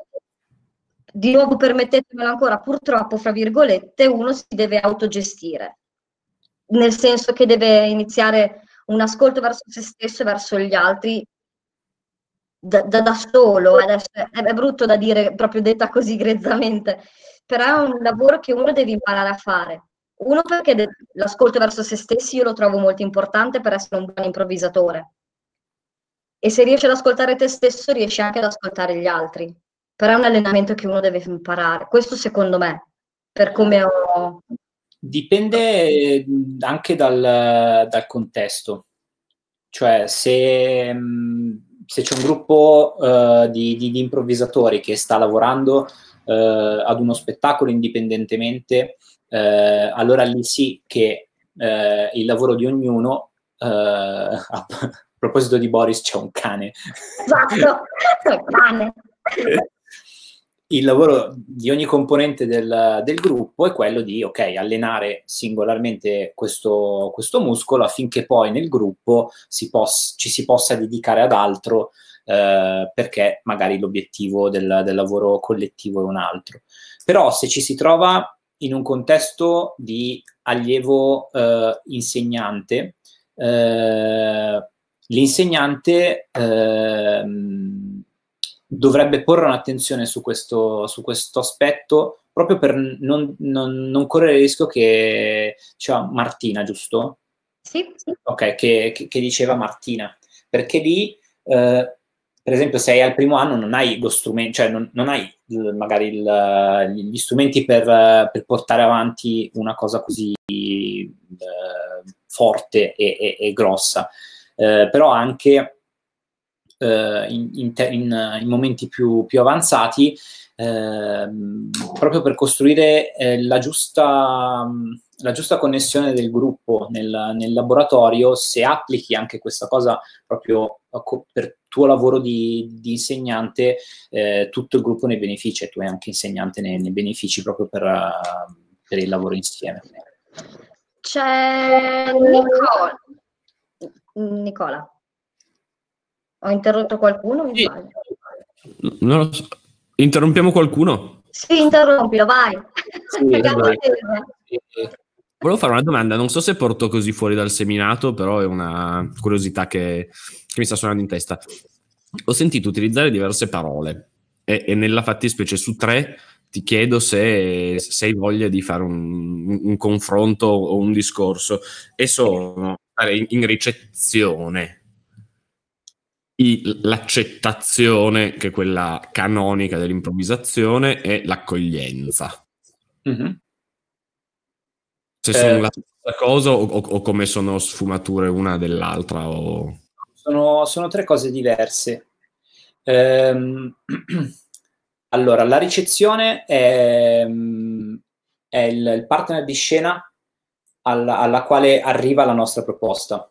[SPEAKER 3] di nuovo permettetemelo ancora, purtroppo, fra virgolette, uno si deve autogestire, nel senso che deve iniziare un ascolto verso se stesso e verso gli altri da, da, da solo. Adesso è, è, brutto da dire proprio detta così grezzamente, però è un lavoro che uno deve imparare a fare. Uno perché de- l'ascolto verso se stessi io lo trovo molto importante per essere un buon improvvisatore. E se riesci ad ascoltare te stesso, riesci anche ad ascoltare gli altri però è un allenamento che uno deve imparare. Questo secondo me, per come ho...
[SPEAKER 2] Dipende anche dal, dal contesto. Cioè, se, se, c'è un gruppo uh, di, di, di, improvvisatori che sta lavorando uh, ad uno spettacolo indipendentemente, uh, allora lì sì che il lavoro di ognuno, a proposito di Boris, c'è un cane.
[SPEAKER 3] Esatto, c'è un cane.
[SPEAKER 2] il lavoro di ogni componente del, del, gruppo è quello di ok, allenare singolarmente questo, questo muscolo affinché poi nel gruppo si poss- ci si possa dedicare ad altro eh, perché magari l'obiettivo del, del, lavoro collettivo è un altro. Però se ci si trova in un contesto di allievo eh, insegnante, eh, l'insegnante ehm, dovrebbe porre un'attenzione su questo, su questo aspetto proprio per non, non, non, correre il rischio che, cioè Martina, giusto?
[SPEAKER 3] Sì.
[SPEAKER 2] Ok, che, che, che diceva Martina, perché lì, eh, per esempio, se hai al primo anno non hai lo strumento, cioè non, non hai magari il- gli strumenti per, per portare avanti una cosa così eh, forte e, e- e grossa, Eh, però anche eh, in, in te- in- in momenti più, più avanzati, ehm, proprio per costruire eh, la, giusta, la giusta connessione del gruppo nel, nel laboratorio, se applichi anche questa cosa proprio co- per tuo lavoro di, di insegnante, eh, tutto il gruppo ne beneficia e tu hai anche insegnante ne, ne benefici proprio per, eh, per il lavoro insieme.
[SPEAKER 3] C'è Nicola. Nicola. Ho interrotto qualcuno?
[SPEAKER 8] Sì. lo so. Interrompiamo qualcuno?
[SPEAKER 3] Sì, interrompilo, vai.
[SPEAKER 2] Sì, vai.
[SPEAKER 8] Volevo fare una domanda, non so se porto così fuori dal seminato, però è una curiosità che, che mi sta suonando in testa. Ho sentito utilizzare diverse parole e, e nella fattispecie su tre ti chiedo se, se hai voglia di fare un, un confronto o un discorso e sono in ricezione, i- l'accettazione, che è quella canonica dell'improvvisazione, e l'accoglienza.
[SPEAKER 2] Mhm.
[SPEAKER 8] Se
[SPEAKER 2] Eh.
[SPEAKER 8] sono la stessa cosa o, o- o come sono sfumature una dell'altra o...
[SPEAKER 2] Sono, sono tre cose diverse. Ehm, allora, la ricezione è, è il, il partner di scena alla, alla quale arriva la nostra proposta.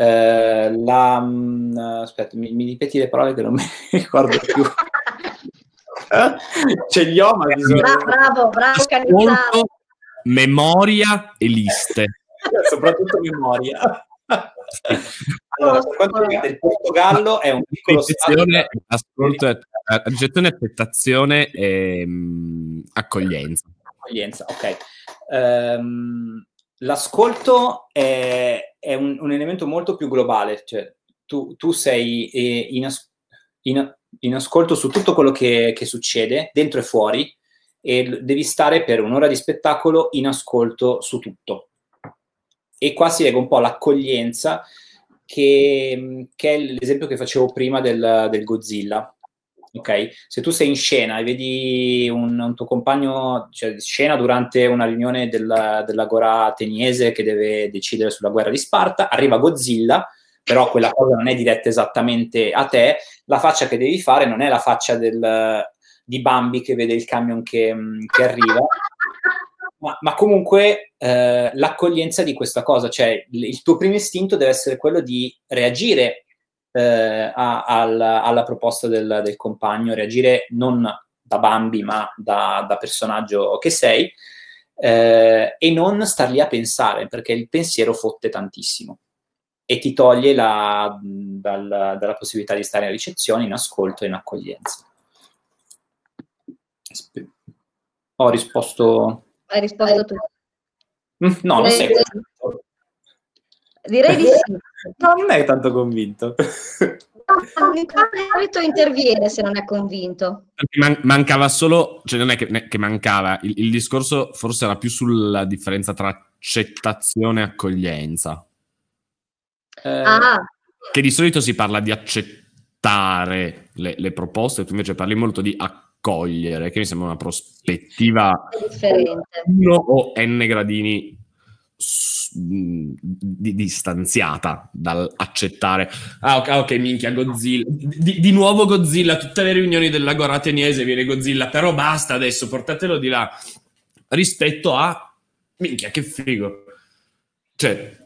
[SPEAKER 2] Eh, la, mm, aspetta, mi, mi ripeti le parole che non mi ricordo più. Ce li ho, ma bisogna...
[SPEAKER 3] Bra- bravo, bravo Canizzaro.
[SPEAKER 8] Ascolto, memoria e liste.
[SPEAKER 2] soprattutto memoria. allora, per quanto riguarda il Portogallo, è un piccolo stato.
[SPEAKER 8] Ascolto, e- eh, accettazione e mm, accoglienza.
[SPEAKER 2] accoglienza, ok. Ehm, l'ascolto è, è un, un elemento molto più globale, cioè tu, tu sei eh, in, as- in- in ascolto su tutto quello che, che succede, dentro e fuori, e devi stare per un'ora di spettacolo in ascolto su tutto. E qua si lega un po' l'accoglienza, che, che è l'esempio che facevo prima del, del Godzilla. Ok? Se tu sei in scena e vedi un, un tuo compagno, cioè scena durante una riunione della, dell'Agora ateniese che deve decidere sulla guerra di Sparta, arriva Godzilla, però quella cosa non è diretta esattamente a te, la faccia che devi fare non è la faccia del, di Bambi che vede il camion che, che arriva, ma, ma comunque eh, l'accoglienza di questa cosa, cioè il, il tuo primo istinto deve essere quello di reagire eh, a- al- alla proposta del, del compagno, reagire non da Bambi ma da, da personaggio che sei eh, e non star lì a pensare perché il pensiero fotte tantissimo e ti toglie la- dal- dalla possibilità di stare in ricezione, in ascolto e in accoglienza. Ho risposto...
[SPEAKER 3] Hai risposto tu.
[SPEAKER 2] Mm, No, non sei.
[SPEAKER 3] Direi di sì.
[SPEAKER 2] No, non è tanto convinto.
[SPEAKER 3] Solito interviene se non è convinto.
[SPEAKER 8] Man- mancava solo, cioè non è che, ne- che mancava, il, il discorso forse era più sulla differenza tra accettazione e accoglienza.
[SPEAKER 2] Eh,
[SPEAKER 3] Ah,
[SPEAKER 8] Che di solito si parla di accettare le, le proposte, tu invece parli molto di accogliere, che mi sembra una prospettiva
[SPEAKER 3] differente.
[SPEAKER 8] uno o n gradini di- distanziata dall'accettare. Ah, ok, ok, minchia, Godzilla. Di, di nuovo Godzilla, tutte le riunioni dell'Agora ateniese viene Godzilla, però basta adesso, portatelo di là. Rispetto a... Minchia, che figo. Cioè,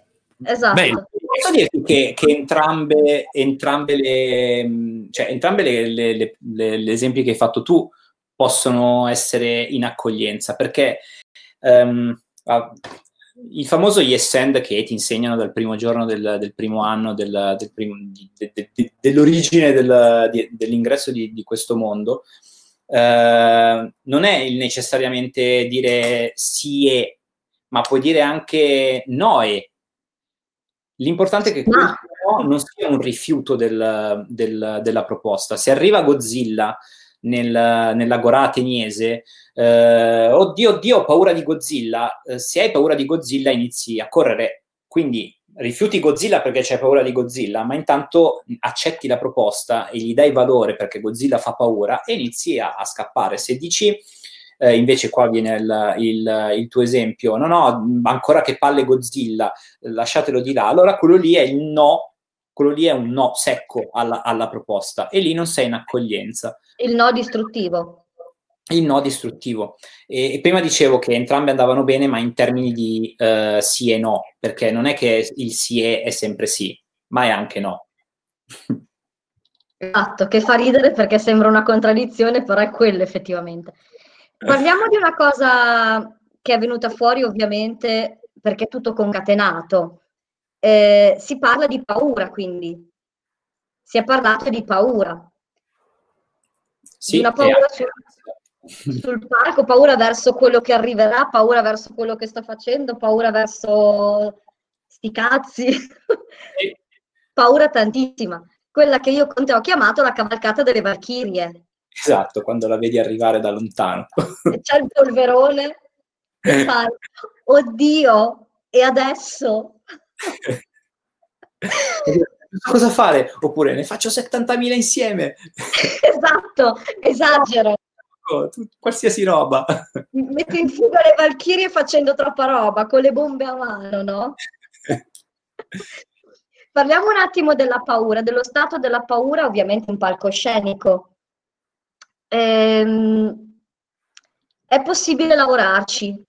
[SPEAKER 3] Esatto.
[SPEAKER 8] Bene.
[SPEAKER 2] Posso dirti che, che entrambe, entrambe le, cioè, entrambe le, le- le- le- le esempi che hai fatto tu possono essere in accoglienza perché ah, il famoso yes and che ti insegnano dal primo giorno del, del primo anno del, del di- de- de- de- dell'origine dell'ingresso di, di questo mondo eh, non è necessariamente dire sì e ma puoi dire anche no e L'importante è che quel
[SPEAKER 3] No.
[SPEAKER 2] no non sia un rifiuto del- del- della proposta. Se arriva Godzilla nel, nell'agorà ateniese, eh, oddio, oddio, ho paura di Godzilla. Eh, se hai paura di Godzilla inizi a correre. Quindi rifiuti Godzilla perché c'hai paura di Godzilla, ma intanto accetti la proposta e gli dai valore perché Godzilla fa paura e inizi a, a scappare. Se dici eh, invece qua viene il, il, il, tuo esempio, no, no, ancora che palle Godzilla, lasciatelo di là, allora quello lì è il no, quello lì è un no secco alla, alla proposta e lì non sei in accoglienza.
[SPEAKER 3] Il no distruttivo
[SPEAKER 2] il no distruttivo. E, e, prima dicevo che entrambe andavano bene, ma in termini di uh, sì e no, perché non è che il sì è, è sempre sì, ma è anche no.
[SPEAKER 3] Esatto, che fa ridere perché sembra una contraddizione, però è quello effettivamente. Parliamo di una cosa che è venuta fuori ovviamente perché è tutto concatenato. Eh, si parla di paura, quindi. Si è parlato di paura.
[SPEAKER 2] Sì,
[SPEAKER 3] una paura su, sul palco, paura verso quello che arriverà, paura verso quello che sto facendo, paura verso sti cazzi. paura tantissima. Quella che io con te ho chiamato la cavalcata delle Valchirie.
[SPEAKER 2] Esatto, quando la vedi arrivare da lontano.
[SPEAKER 3] E c'è il polverone, oddio, e adesso?
[SPEAKER 2] Cosa fare? Oppure ne faccio 70.000 insieme.
[SPEAKER 3] esatto, esagero.
[SPEAKER 2] Qualsiasi roba.
[SPEAKER 3] Metti in fuga le Valchirie facendo troppa roba, con le bombe a mano, no? Parliamo un attimo della paura, dello stato della paura, ovviamente un palcoscenico ehm, è possibile lavorarci.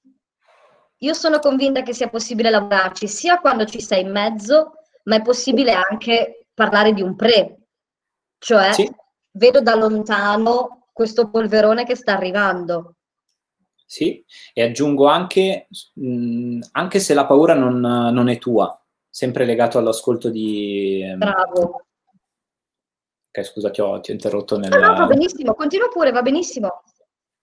[SPEAKER 3] Io sono convinta che sia possibile lavorarci sia quando ci sei in mezzo, ma è possibile anche parlare di un pre, cioè sì. vedo da lontano questo polverone che sta arrivando.
[SPEAKER 2] Sì, e aggiungo anche, mh, anche se la paura non, non, è tua, sempre legato all'ascolto di...
[SPEAKER 3] Ehm, Bravo.
[SPEAKER 2] Ok, scusa, ti ho, ti ho interrotto nel...
[SPEAKER 3] No, no, va benissimo, continua pure, va benissimo.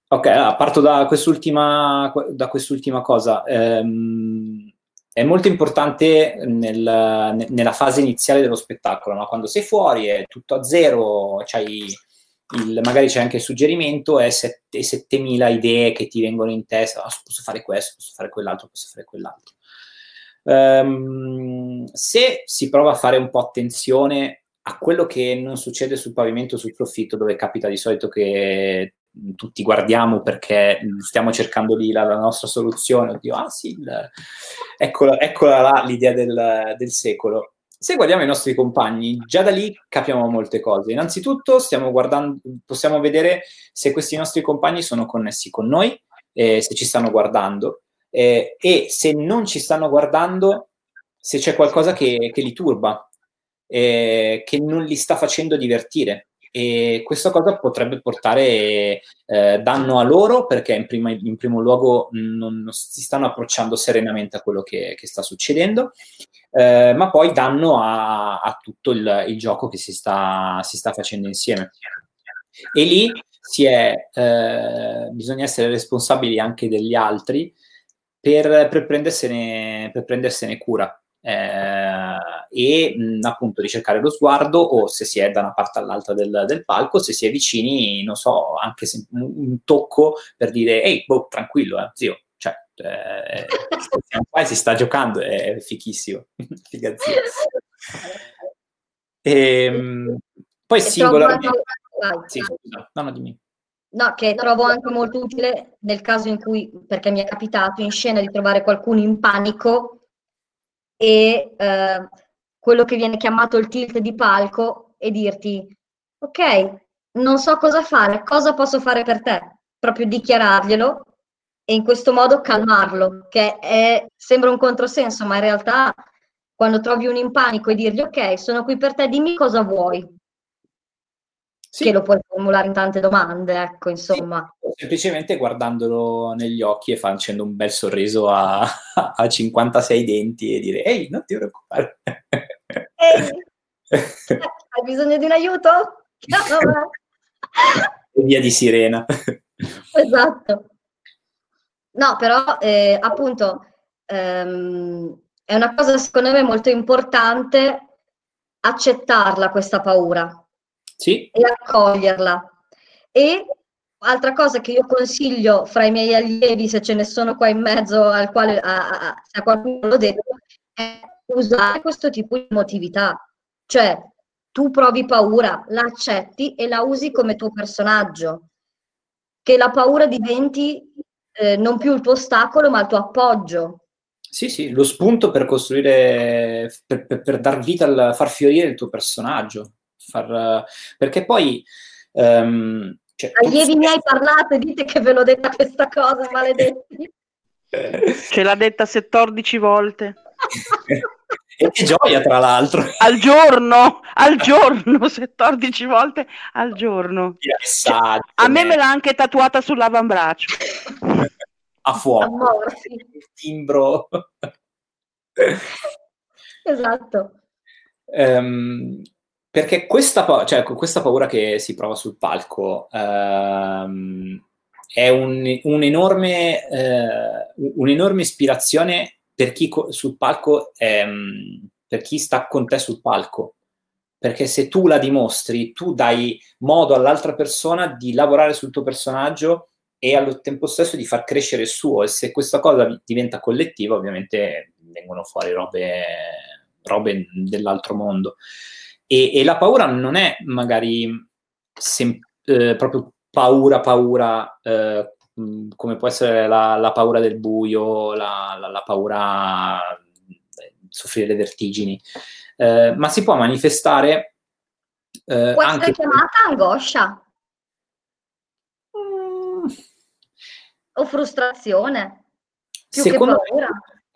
[SPEAKER 2] Ok, allora, parto da quest'ultima, da quest'ultima cosa. Ehm, è molto importante nel, nella fase iniziale dello spettacolo, no? quando sei fuori è tutto a zero, il, magari c'è anche il suggerimento e, set, 7000 idee che ti vengono in testa, oh, posso fare questo, posso fare quell'altro, posso fare quell'altro. Um, se si prova a fare un po' attenzione a quello che non succede sul pavimento sul soffitto, dove capita di solito che tutti guardiamo perché stiamo cercando lì la, la nostra soluzione. Oddio, ah sì, il, eccola, eccola là l'idea del, del, secolo. Se guardiamo i nostri compagni, già da lì capiamo molte cose. Innanzitutto possiamo vedere se questi nostri compagni sono connessi con noi, eh, se ci stanno guardando eh, e se non ci stanno guardando, se c'è qualcosa che, che li turba, eh, che non li sta facendo divertire. E questa cosa potrebbe portare eh, danno a loro perché in, prima, in primo luogo non, non, si stanno approcciando serenamente a quello che, che sta succedendo, eh, ma poi danno a, a tutto il, il, gioco che si sta, si sta facendo insieme. E lì è, eh, bisogna essere responsabili anche degli altri per, per, prendersene, per prendersene cura eh, e mh, appunto ricercare lo sguardo o se si è da una parte all'altra del, del palco, se si è vicini, non so, anche se, un, tocco per dire ehi, boh, tranquillo, eh, zio, cioè, eh, qua si sta giocando, è fichissimo, figa zio. E, ehm, poi singolarmente... Sì, scusa, no, no, dimmi.
[SPEAKER 3] No, che trovo anche molto utile nel caso in cui, perché mi è capitato in scena di trovare qualcuno in panico e eh, quello che viene chiamato il tilt di palco e dirti ok, non so cosa fare, cosa posso fare per te? Proprio dichiararglielo e in questo modo calmarlo, che è, sembra un controsenso, ma in realtà quando trovi un in panico e dirgli ok, sono qui per te, dimmi cosa vuoi. Sì. Che lo puoi formulare in tante domande, ecco, insomma.
[SPEAKER 2] Sì, semplicemente guardandolo negli occhi e facendo un bel sorriso a, a 56 denti e dire ehi, non ti preoccupare.
[SPEAKER 3] Ehi, hai bisogno di un aiuto?
[SPEAKER 2] e via di sirena.
[SPEAKER 3] esatto. No, però eh, appunto ehm, è una cosa secondo me molto importante accettarla questa paura
[SPEAKER 2] sì.
[SPEAKER 3] e accoglierla. E altra cosa che io consiglio fra i miei allievi, se ce ne sono qua in mezzo al quale a, a, a qualcuno l'ho detto, è usare questo tipo di emotività. Cioè, tu provi paura, la accetti e la usi come tuo personaggio. Che la paura diventi eh, non più il tuo ostacolo, ma il tuo appoggio.
[SPEAKER 2] Sì, sì, lo spunto per costruire, per, per, per dar vita, al, far fiorire il tuo personaggio. Far, perché poi... Um, cioè,
[SPEAKER 3] Allievi miei parlate, dite che ve l'ho detta questa cosa, maledetti.
[SPEAKER 9] Ce l'ha detta 14 volte.
[SPEAKER 2] e che gioia, tra l'altro.
[SPEAKER 9] Al giorno, al giorno, 14 volte al giorno.
[SPEAKER 2] Cioè,
[SPEAKER 9] a me me l'ha anche tatuata sull'avambraccio.
[SPEAKER 2] a fuoco. Il timbro.
[SPEAKER 3] esatto.
[SPEAKER 2] Um, perché questa, pa- cioè, questa, paura che si prova sul palco um, è un, un'enorme, uh, un'enorme, ispirazione per chi co- sul palco, um, per chi sta con te sul palco. Perché se tu la dimostri, tu dai modo all'altra persona di lavorare sul tuo personaggio e allo tempo stesso di far crescere il suo. E se questa cosa diventa collettiva, ovviamente vengono fuori robe, robe dell'altro mondo. E, e, la paura non è magari sem- eh, proprio paura, paura, eh, come può essere la, la paura del buio, la, la, la paura soffrire le vertigini, eh, ma si può manifestare
[SPEAKER 3] eh, può essere chiamata angoscia mm. o frustrazione più
[SPEAKER 2] Secondo
[SPEAKER 3] che paura.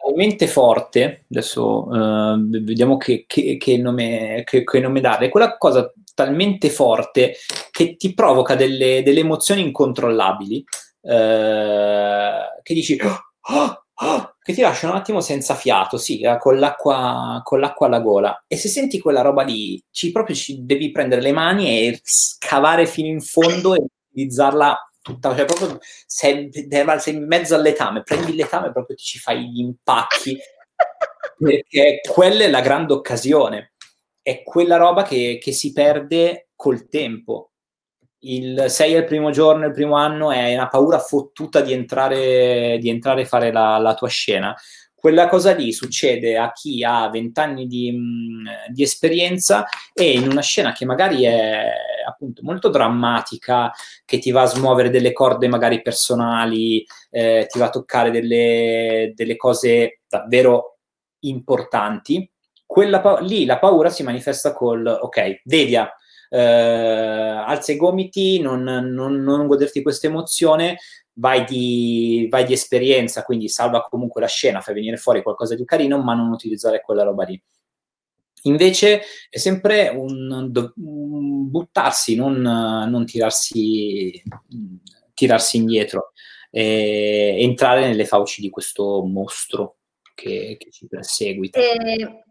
[SPEAKER 2] Me, talmente forte, adesso uh, vediamo che, che, che, nome, che, nome dare, quella cosa talmente forte che ti provoca delle, delle emozioni incontrollabili, uh, che dici, oh, oh, che ti lasciano un attimo senza fiato, sì, eh, con l'acqua, con l'acqua alla gola. E se senti quella roba lì, ci, proprio ci devi prendere le mani e scavare fino in fondo e utilizzarla tutta, cioè proprio sei, sei in mezzo al letame, prendi letame e proprio ti ci fai gli impacchi, perché quella è la grande occasione, è quella roba che, che si perde col tempo. Il 6 è il primo giorno, il primo anno è una paura fottuta di entrare, di entrare e fare la, la tua scena. Quella cosa lì succede a chi ha vent'anni di, mm, di, esperienza e in una scena che magari è appunto molto drammatica, che ti va a smuovere delle corde magari personali, eh, ti va a toccare delle, delle cose davvero importanti, pa- lì la paura si manifesta col ok, devia, eh, alza i gomiti, non, non, non goderti questa emozione, vai di, vai di, esperienza, quindi salva comunque la scena, fai venire fuori qualcosa di carino, ma non utilizzare quella roba lì. Invece è sempre un, un buttarsi, non, non tirarsi, tirarsi, indietro, e entrare nelle fauci di questo mostro che, che ci perseguita.
[SPEAKER 3] E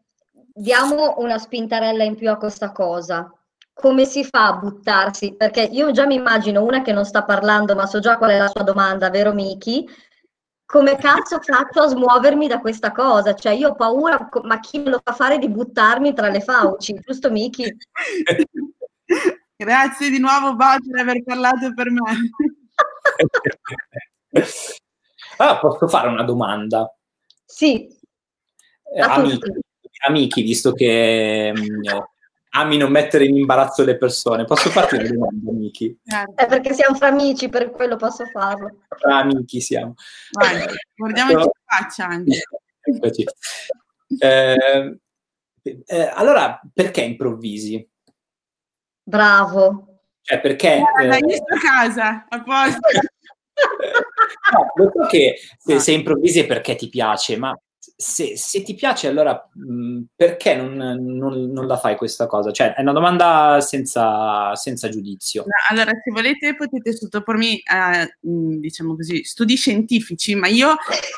[SPEAKER 3] diamo una spintarella in più a questa cosa come si fa a buttarsi? Perché io già mi immagino una che non sta parlando, ma so già qual è la sua domanda, vero Miki? Come cazzo faccio a smuovermi da questa cosa? Cioè, io ho paura, ma chi me lo fa fare di buttarmi tra le fauci, giusto Miki?
[SPEAKER 5] Grazie di nuovo, Bo, per aver parlato per me.
[SPEAKER 2] allora, posso fare una domanda?
[SPEAKER 3] Sì.
[SPEAKER 2] Eh, amici, amici, visto che mm, ami non mettere in imbarazzo le persone. Posso farti una domanda, Miki?
[SPEAKER 3] È eh, perché siamo fra amici, per quello posso farlo.
[SPEAKER 2] Fra amici siamo.
[SPEAKER 5] Vai, guardiamoci in faccia anche.
[SPEAKER 2] Eh, eh, allora, perché improvvisi?
[SPEAKER 3] Bravo.
[SPEAKER 2] Cioè, perché...
[SPEAKER 5] Eh, io sto a casa, a posto.
[SPEAKER 2] no, lo so che se, se improvvisi è perché ti piace, ma se, se, ti piace, allora mh, perché non, non, non, la fai questa cosa? Cioè, è una domanda senza, senza giudizio.
[SPEAKER 5] No, allora, se volete, potete sottopormi a, diciamo così, studi scientifici, ma io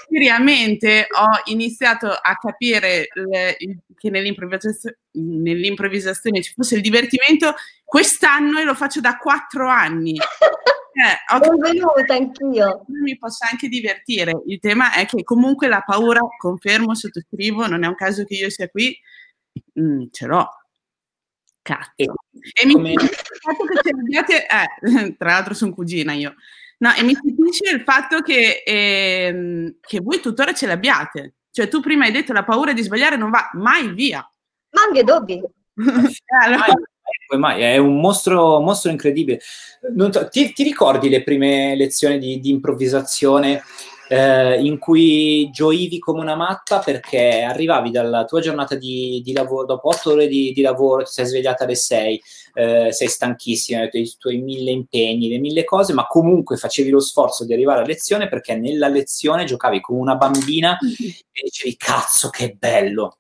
[SPEAKER 5] seriamente ho iniziato a capire le, che nell'improvvisazione, nell'improvvisazione ci fosse il divertimento quest'anno e lo faccio da quattro anni.
[SPEAKER 3] Eh, ho venuta anch'io.
[SPEAKER 5] Mi posso anche divertire. Il tema è che comunque la paura, confermo, sottoscrivo, non è un caso che io sia qui, mm, ce l'ho. Cazzo. E, mi fatto che ce l'abbiate, eh, tra l'altro sono cugina io, no, e mi stupisce il fatto che, eh, che voi tuttora ce l'abbiate. Cioè, tu prima hai detto la paura di sbagliare non va mai via.
[SPEAKER 3] Ma anche Dobby.
[SPEAKER 5] Allora,
[SPEAKER 2] Mai, come mai? È un mostro, mostro incredibile. So, ti, ti ricordi le prime lezioni di, di improvvisazione eh, in cui gioivi come una matta perché arrivavi dalla tua giornata di, di lavoro, dopo otto ore di, di lavoro, ti sei svegliata alle sei, eh, sei stanchissima, hai i tuoi mille impegni, le mille cose, ma comunque facevi lo sforzo di arrivare a lezione perché nella lezione giocavi come una bambina e dicevi cazzo che bello.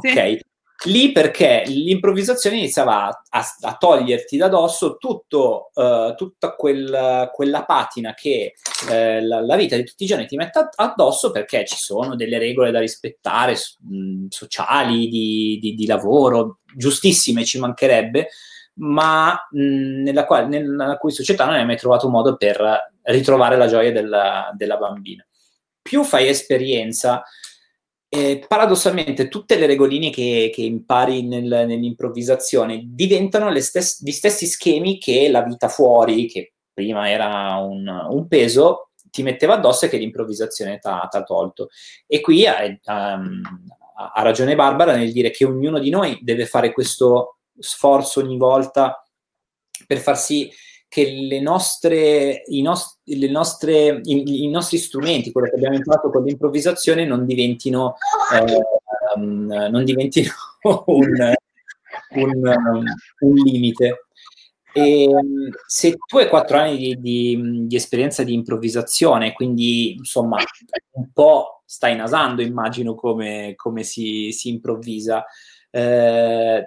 [SPEAKER 5] Sì.
[SPEAKER 2] Lì perché l'improvvisazione iniziava a, a- a toglierti da dosso tutto, eh, tutta quel- quella patina che eh, la, la vita di tutti i giorni ti mette ad- addosso perché ci sono delle regole da rispettare, mh, sociali, di, di- di lavoro, giustissime, ci mancherebbe, ma mh, nella, quale- nella cui società non hai mai trovato modo per ritrovare la gioia della, della bambina. Più fai esperienza, eh, paradossalmente tutte le regoline che, che impari nel- nell'improvvisazione diventano stes- gli stessi schemi che la vita fuori, che prima era un, un peso, ti metteva addosso e che l'improvvisazione ti ha tolto. E qui eh, um, ha ha ragione Barbara nel dire che ognuno di noi deve fare questo sforzo ogni volta per far sì che le nostre, i, nos- le nostre, i, i nostri strumenti, quello che abbiamo imparato con l'improvvisazione, non diventino, eh, um, non diventino un, un, um, un limite. E, se tu hai quattro anni di, di- di esperienza di improvvisazione, quindi insomma un po' stai nasando, immagino, come, come si, si improvvisa, eh,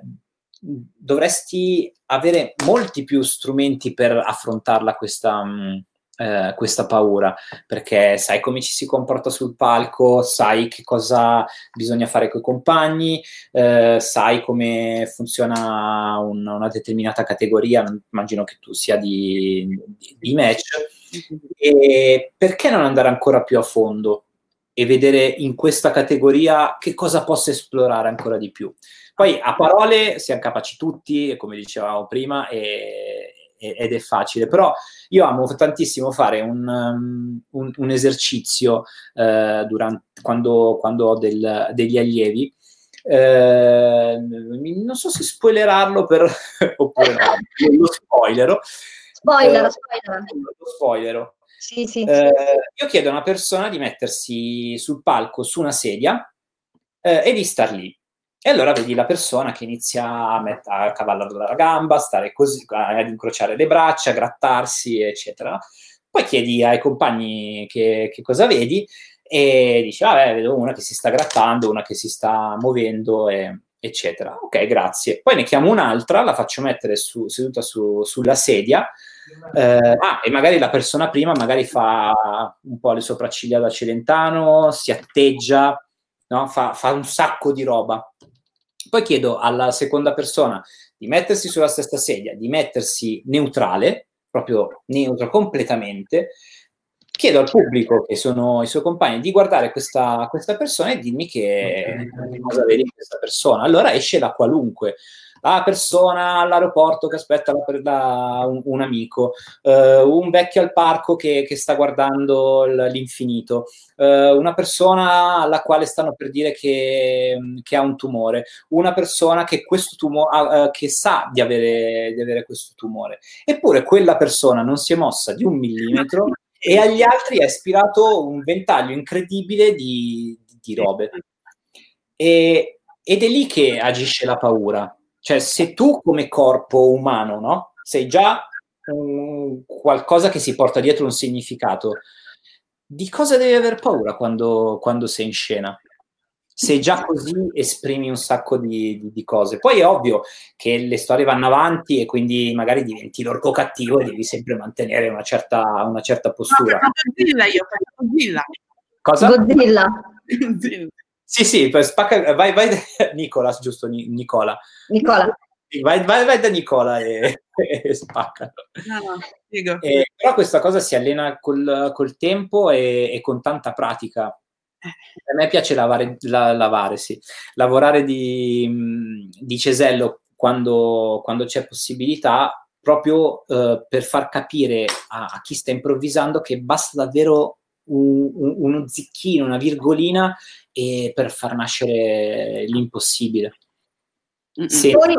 [SPEAKER 2] dovresti avere molti più strumenti per affrontarla questa, mh, eh, questa paura, perché sai come ci si comporta sul palco, sai che cosa bisogna fare con i compagni, eh, sai come funziona un- una determinata categoria, immagino che tu sia di, di- di match, e perché non andare ancora più a fondo e vedere in questa categoria che cosa possa esplorare ancora di più? Poi a parole siamo capaci tutti, come dicevamo prima, e- e- ed è facile, però io amo tantissimo fare un, um, un- un esercizio eh, durante, quando, quando ho del- degli allievi. Eh, non so se spoilerarlo per, oppure no, lo spoilero.
[SPEAKER 3] Spoiler,
[SPEAKER 2] Eh,
[SPEAKER 3] spoiler.
[SPEAKER 2] Lo spoilero.
[SPEAKER 3] Sì, sì.
[SPEAKER 2] Eh, io chiedo a una persona di mettersi sul palco su una sedia eh, e di star lì. E allora vedi la persona che inizia a, met- a cavallare la gamba, stare così, ad incrociare le braccia, grattarsi, eccetera. Poi chiedi ai compagni che, che cosa vedi e dici, vabbè, vedo una che si sta grattando, una che si sta muovendo, e- eccetera. Ok, grazie. Poi ne chiamo un'altra, la faccio mettere su- seduta su- sulla sedia eh, ah, e magari la persona prima magari fa un po' le sopracciglia da Celentano, si atteggia, no? fa, fa un sacco di roba. Poi chiedo alla seconda persona di mettersi sulla stessa sedia, di mettersi neutrale, proprio neutro completamente. Chiedo al pubblico, che sono i suoi compagni, di guardare questa, questa persona e dirmi che cosa vedi in questa persona. Allora esce la qualunque la persona all'aeroporto che aspetta la- la- un, un amico, eh, un vecchio al parco che, che sta guardando l'infinito, eh, una persona alla quale stanno per dire che, che ha un tumore, una persona che, tumo- ha- eh, che sa di avere, di avere questo tumore. Eppure quella persona non si è mossa di un millimetro e agli altri ha ispirato un ventaglio incredibile di, di robe. E- ed è lì che agisce la paura. Cioè, se tu come corpo umano, no? Sei già un- qualcosa che si porta dietro un significato, di cosa devi aver paura quando, quando sei in scena? Se già così esprimi un sacco di, di- di cose. Poi è ovvio che le storie vanno avanti e quindi magari diventi l'orco cattivo e devi sempre mantenere una certa, una certa
[SPEAKER 5] No,
[SPEAKER 2] postura.
[SPEAKER 5] per Godzilla io, per Godzilla.
[SPEAKER 2] Cosa?
[SPEAKER 3] Godzilla.
[SPEAKER 5] Godzilla.
[SPEAKER 2] Sì, sì, spacca, vai, vai, Nicola, giusto, Ni- Nicola.
[SPEAKER 3] Nicola.
[SPEAKER 2] Vai, vai, vai da Nicola e, e spaccalo.
[SPEAKER 5] No.
[SPEAKER 2] E- però questa cosa si allena col, col tempo e, e con tanta pratica. A me piace lavare, la- lavare, sì. lavorare di, di cesello quando, quando c'è possibilità, proprio eh, per far capire a, a chi sta improvvisando che basta davvero un- un- uno zicchino, una virgolina e per far nascere l'impossibile. Senza-
[SPEAKER 3] Poi,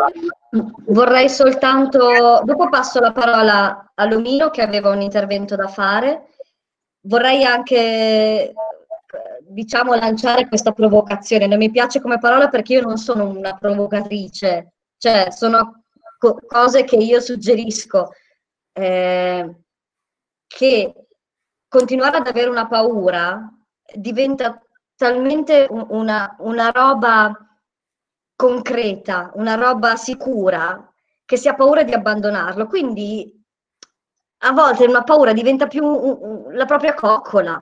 [SPEAKER 3] vorrei soltanto, dopo passo la parola a Lomino che aveva un intervento da fare. Vorrei anche, diciamo, lanciare questa provocazione. Non mi piace come parola perché io non sono una provocatrice, cioè sono co- cose che io suggerisco. eh, che continuare ad avere una paura diventa talmente un- una, una roba concreta, una roba sicura, che si ha paura di abbandonarlo. Quindi a volte una paura diventa più la propria coccola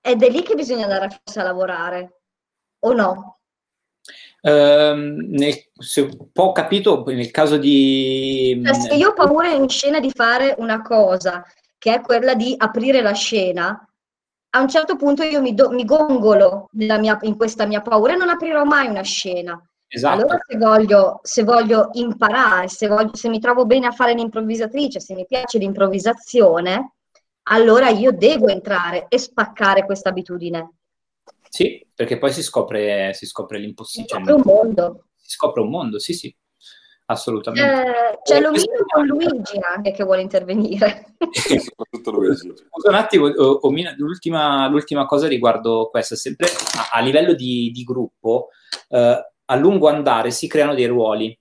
[SPEAKER 3] ed è lì che bisogna andare a lavorare, o no?
[SPEAKER 2] Ehm, nel- se po' ho capito, nel caso di...
[SPEAKER 3] Cioè, se io ho paura in scena di fare una cosa che è quella di aprire la scena, a un certo punto io mi, do- mi gongolo nella mia- in questa mia paura e non aprirò mai una scena.
[SPEAKER 2] Esatto.
[SPEAKER 3] Allora se voglio, se voglio imparare, se, voglio- se mi trovo bene a fare l'improvvisatrice, se mi piace l'improvvisazione, allora io devo entrare e spaccare questa abitudine.
[SPEAKER 2] Sì, perché poi si scopre, si scopre l'impossibile.
[SPEAKER 3] È un mondo.
[SPEAKER 2] Si scopre un mondo, sì, sì, assolutamente.
[SPEAKER 3] Eh, c'è
[SPEAKER 2] Eh,
[SPEAKER 3] Lomino
[SPEAKER 2] questo-
[SPEAKER 3] con Luigi anche che vuole intervenire.
[SPEAKER 10] Soprattutto Luigi.
[SPEAKER 2] Scusa un attimo, o- Omina, l'ultima, l'ultima cosa riguardo questo, sempre a, a livello di, di gruppo, eh, a lungo andare si creano dei ruoli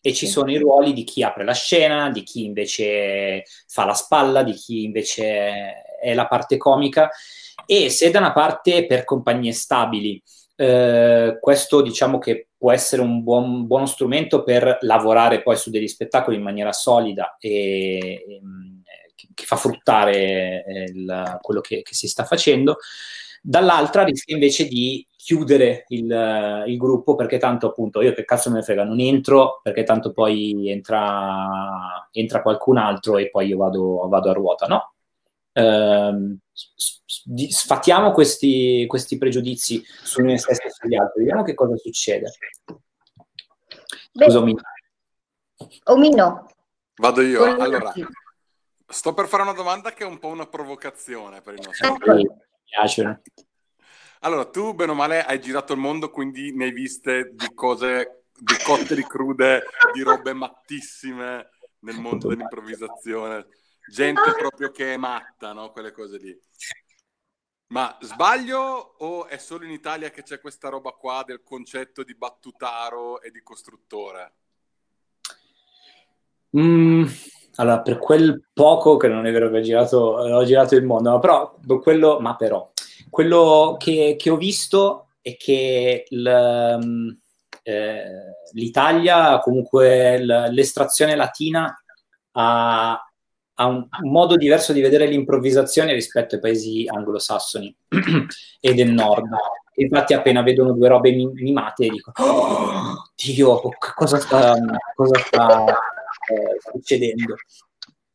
[SPEAKER 2] e ci sono i ruoli di chi apre la scena, di chi invece fa la spalla, di chi invece è la parte comica e se da una parte per compagnie stabili eh, questo diciamo che può essere un buon, buono strumento per lavorare poi su degli spettacoli in maniera solida e, e, mh, che, fa fruttare eh, il- quello che, che si sta facendo, dall'altra rischia invece di chiudere il, il gruppo perché tanto appunto io che cazzo me ne frega non entro perché tanto poi entra, entra qualcun altro e poi io vado, vado a ruota no Ehm, sfatiamo questi, questi pregiudizi su noi stessi e sugli altri vediamo che cosa succede Scusa, Omino.
[SPEAKER 3] Omino,
[SPEAKER 10] Vado io.
[SPEAKER 3] con
[SPEAKER 10] Allora, sto per fare una domanda che è un po' una provocazione per il nostro
[SPEAKER 3] Ecco.
[SPEAKER 2] mi piace
[SPEAKER 10] Allora, tu, bene o male, hai girato il mondo, quindi ne hai viste di cose, di cotte, di crude, di robe mattissime nel mondo dell'improvvisazione. Gente proprio che è matta, no? Quelle cose lì. Ma sbaglio o è solo in Italia che c'è questa roba qua del concetto di battutaro e di costruttore?
[SPEAKER 2] Mm, allora, per quel poco che non è vero che ho girato, ho girato il mondo, ma però quello, ma però, quello che, che ho visto è che mm, eh, l'Italia, comunque l- l'estrazione latina ha, ha un, modo diverso di vedere l'improvvisazione rispetto ai paesi anglosassoni e del nord. Infatti, appena vedono due robe mi- mimate, dicono: "Oh, Dio, cosa sta, cosa sta eh, succedendo?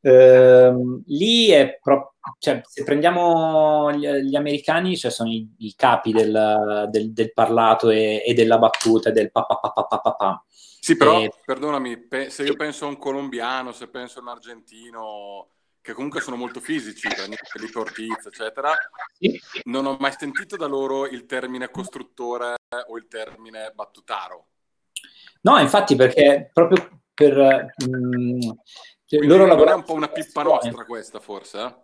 [SPEAKER 2] Ehm, lì è proprio, cioè, se prendiamo gli, gli americani, cioè sono i, i capi del, del- del parlato e, e della battuta del pa pa pa pa pa pa pa.
[SPEAKER 10] Sì, però,
[SPEAKER 2] Eh,
[SPEAKER 10] perdonami, pe- se io penso a un colombiano, se penso a un argentino, che comunque sono molto fisici, prendi Felipe Ortiz, eccetera, non ho mai sentito da loro il termine costruttore o il termine battutaro.
[SPEAKER 2] No, infatti, perché proprio per mm, cioè, loro
[SPEAKER 10] non è
[SPEAKER 2] lavorano
[SPEAKER 10] un po' una pippa nostra questa, forse? eh?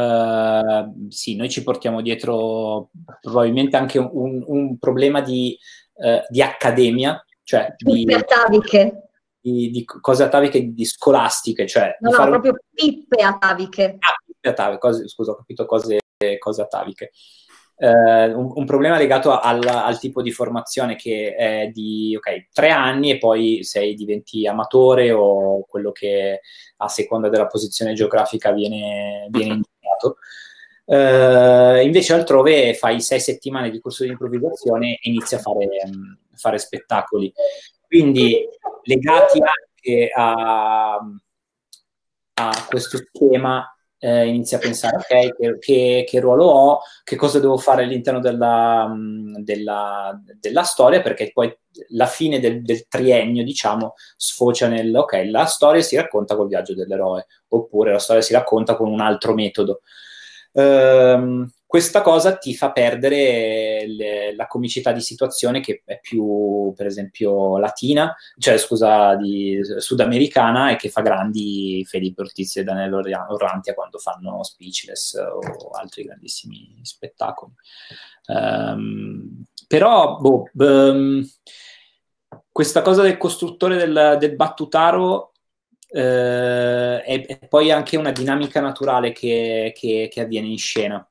[SPEAKER 2] Eh, sì, noi ci portiamo dietro probabilmente anche un, un problema di, eh, di accademia, cioè di,
[SPEAKER 3] pippe ataviche.
[SPEAKER 2] di- di cose ataviche, di scolastiche, cioè
[SPEAKER 3] No, no,
[SPEAKER 2] fare
[SPEAKER 3] proprio pippe ataviche.
[SPEAKER 2] ataviche, cose- scusa, ho capito cose, cose ataviche. Eh, un, un problema legato al, al tipo di formazione che è di ok, tre anni e poi sei diventi amatore o quello che a seconda della posizione geografica viene, viene indicato. Eh, invece altrove fai sei settimane di corso di improvvisazione e inizi a fare, mm, fare spettacoli. Quindi legati anche a, a questo schema eh, inizi a pensare, ok, che, che- che ruolo ho, che cosa devo fare all'interno della, mh, della- della storia, perché poi la fine del, del triennio, diciamo, sfocia nel, ok, la storia si racconta col viaggio dell'eroe, oppure la storia si racconta con un altro metodo. ehm, questa cosa ti fa perdere le- la comicità di situazione che è più, per esempio, latina, cioè scusa, di sudamericana e che fa grandi Felipe Ortiz e Daniele Orra- Orrantia quando fanno Speechless o altri grandissimi spettacoli. Ehm, però, boh, ehm, questa cosa del costruttore del, del battutaro eh, è, è poi anche una dinamica naturale che, che- che avviene in scena.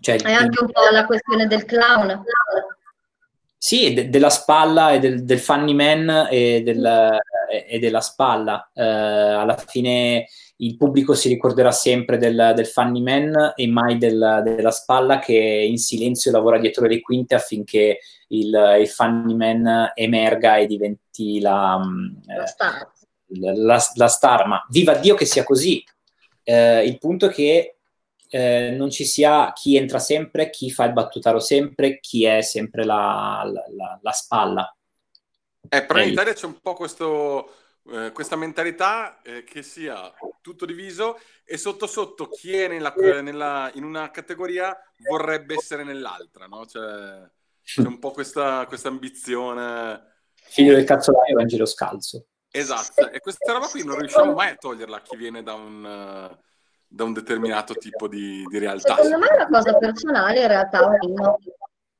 [SPEAKER 2] Cioè,
[SPEAKER 3] È anche un po' la questione del clown.
[SPEAKER 2] Sì, de- della spalla e del, del funny man e, del- e della spalla. Eh, alla fine il pubblico si ricorderà sempre del, del funny man e mai del- della spalla che in silenzio lavora dietro le quinte affinché il, il funny man emerga e diventi la, mm,
[SPEAKER 3] La
[SPEAKER 2] eh,
[SPEAKER 3] star.
[SPEAKER 2] la, la star. Ma viva Dio che sia così! Eh, il punto è che eh, non ci sia chi entra sempre, chi fa il battutaro sempre, chi è sempre la, la- la- la spalla.
[SPEAKER 10] Eh, però in Italia c'è un po' questo, eh, questa mentalità eh, che sia tutto diviso e sotto sotto chi è nella- nella- in una categoria vorrebbe essere nell'altra, no? Cioè, c'è un po' questa, questa ambizione.
[SPEAKER 2] Figlio del cazzolaio Vangelo scalzo.
[SPEAKER 10] Esatto, e questa roba qui non riusciamo mai a toglierla a chi viene da un, eh, da un determinato tipo di, di realtà.
[SPEAKER 3] Secondo me è una cosa personale, in realtà, no.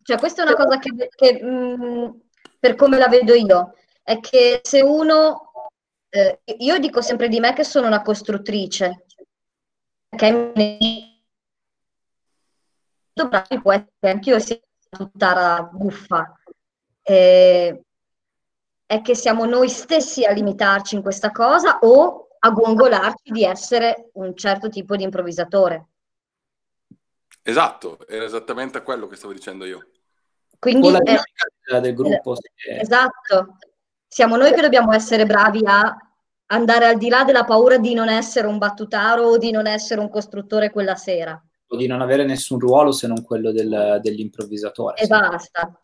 [SPEAKER 3] Cioè, questa è una cosa che, che, mh, per come la vedo io, è che se uno, eh, io dico sempre di me che sono una costruttrice, perché bravi può essere anch'io sia tutta buffa. Eh, è che siamo noi stessi a limitarci in questa cosa o a gongolarci di essere un certo tipo di improvvisatore.
[SPEAKER 10] Esatto, era esattamente quello che stavo dicendo io.
[SPEAKER 3] Quindi
[SPEAKER 2] la
[SPEAKER 3] è-
[SPEAKER 2] dinamica del- gruppo. se-
[SPEAKER 3] esatto, siamo noi che dobbiamo essere bravi a andare al di là della paura di non essere un battutaro o di non essere un costruttore quella sera.
[SPEAKER 2] o di non avere nessun ruolo se non quello del- dell'improvvisatore.
[SPEAKER 3] E basta.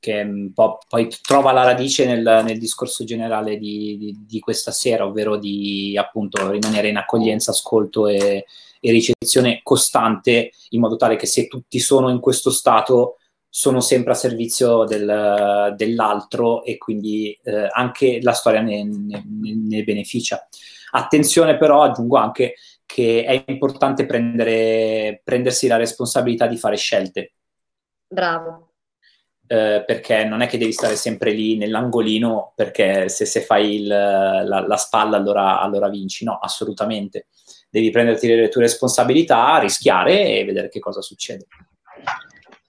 [SPEAKER 2] Che un po' poi trova la radice nel, nel discorso generale di, di- di questa sera, ovvero di appunto rimanere in accoglienza, ascolto e, e ricezione costante, in modo tale che se tutti sono in questo stato sono sempre a servizio del- dell'altro e quindi eh, anche la storia ne, ne- ne beneficia. Attenzione però, aggiungo anche che è importante prendere, prendersi la responsabilità di fare scelte
[SPEAKER 3] Bravo.
[SPEAKER 2] Eh, perché non è che devi stare sempre lì nell'angolino perché se, se fai il- la, la spalla allora, allora vinci, no, assolutamente. Devi prenderti le tue responsabilità, rischiare e vedere che cosa succede.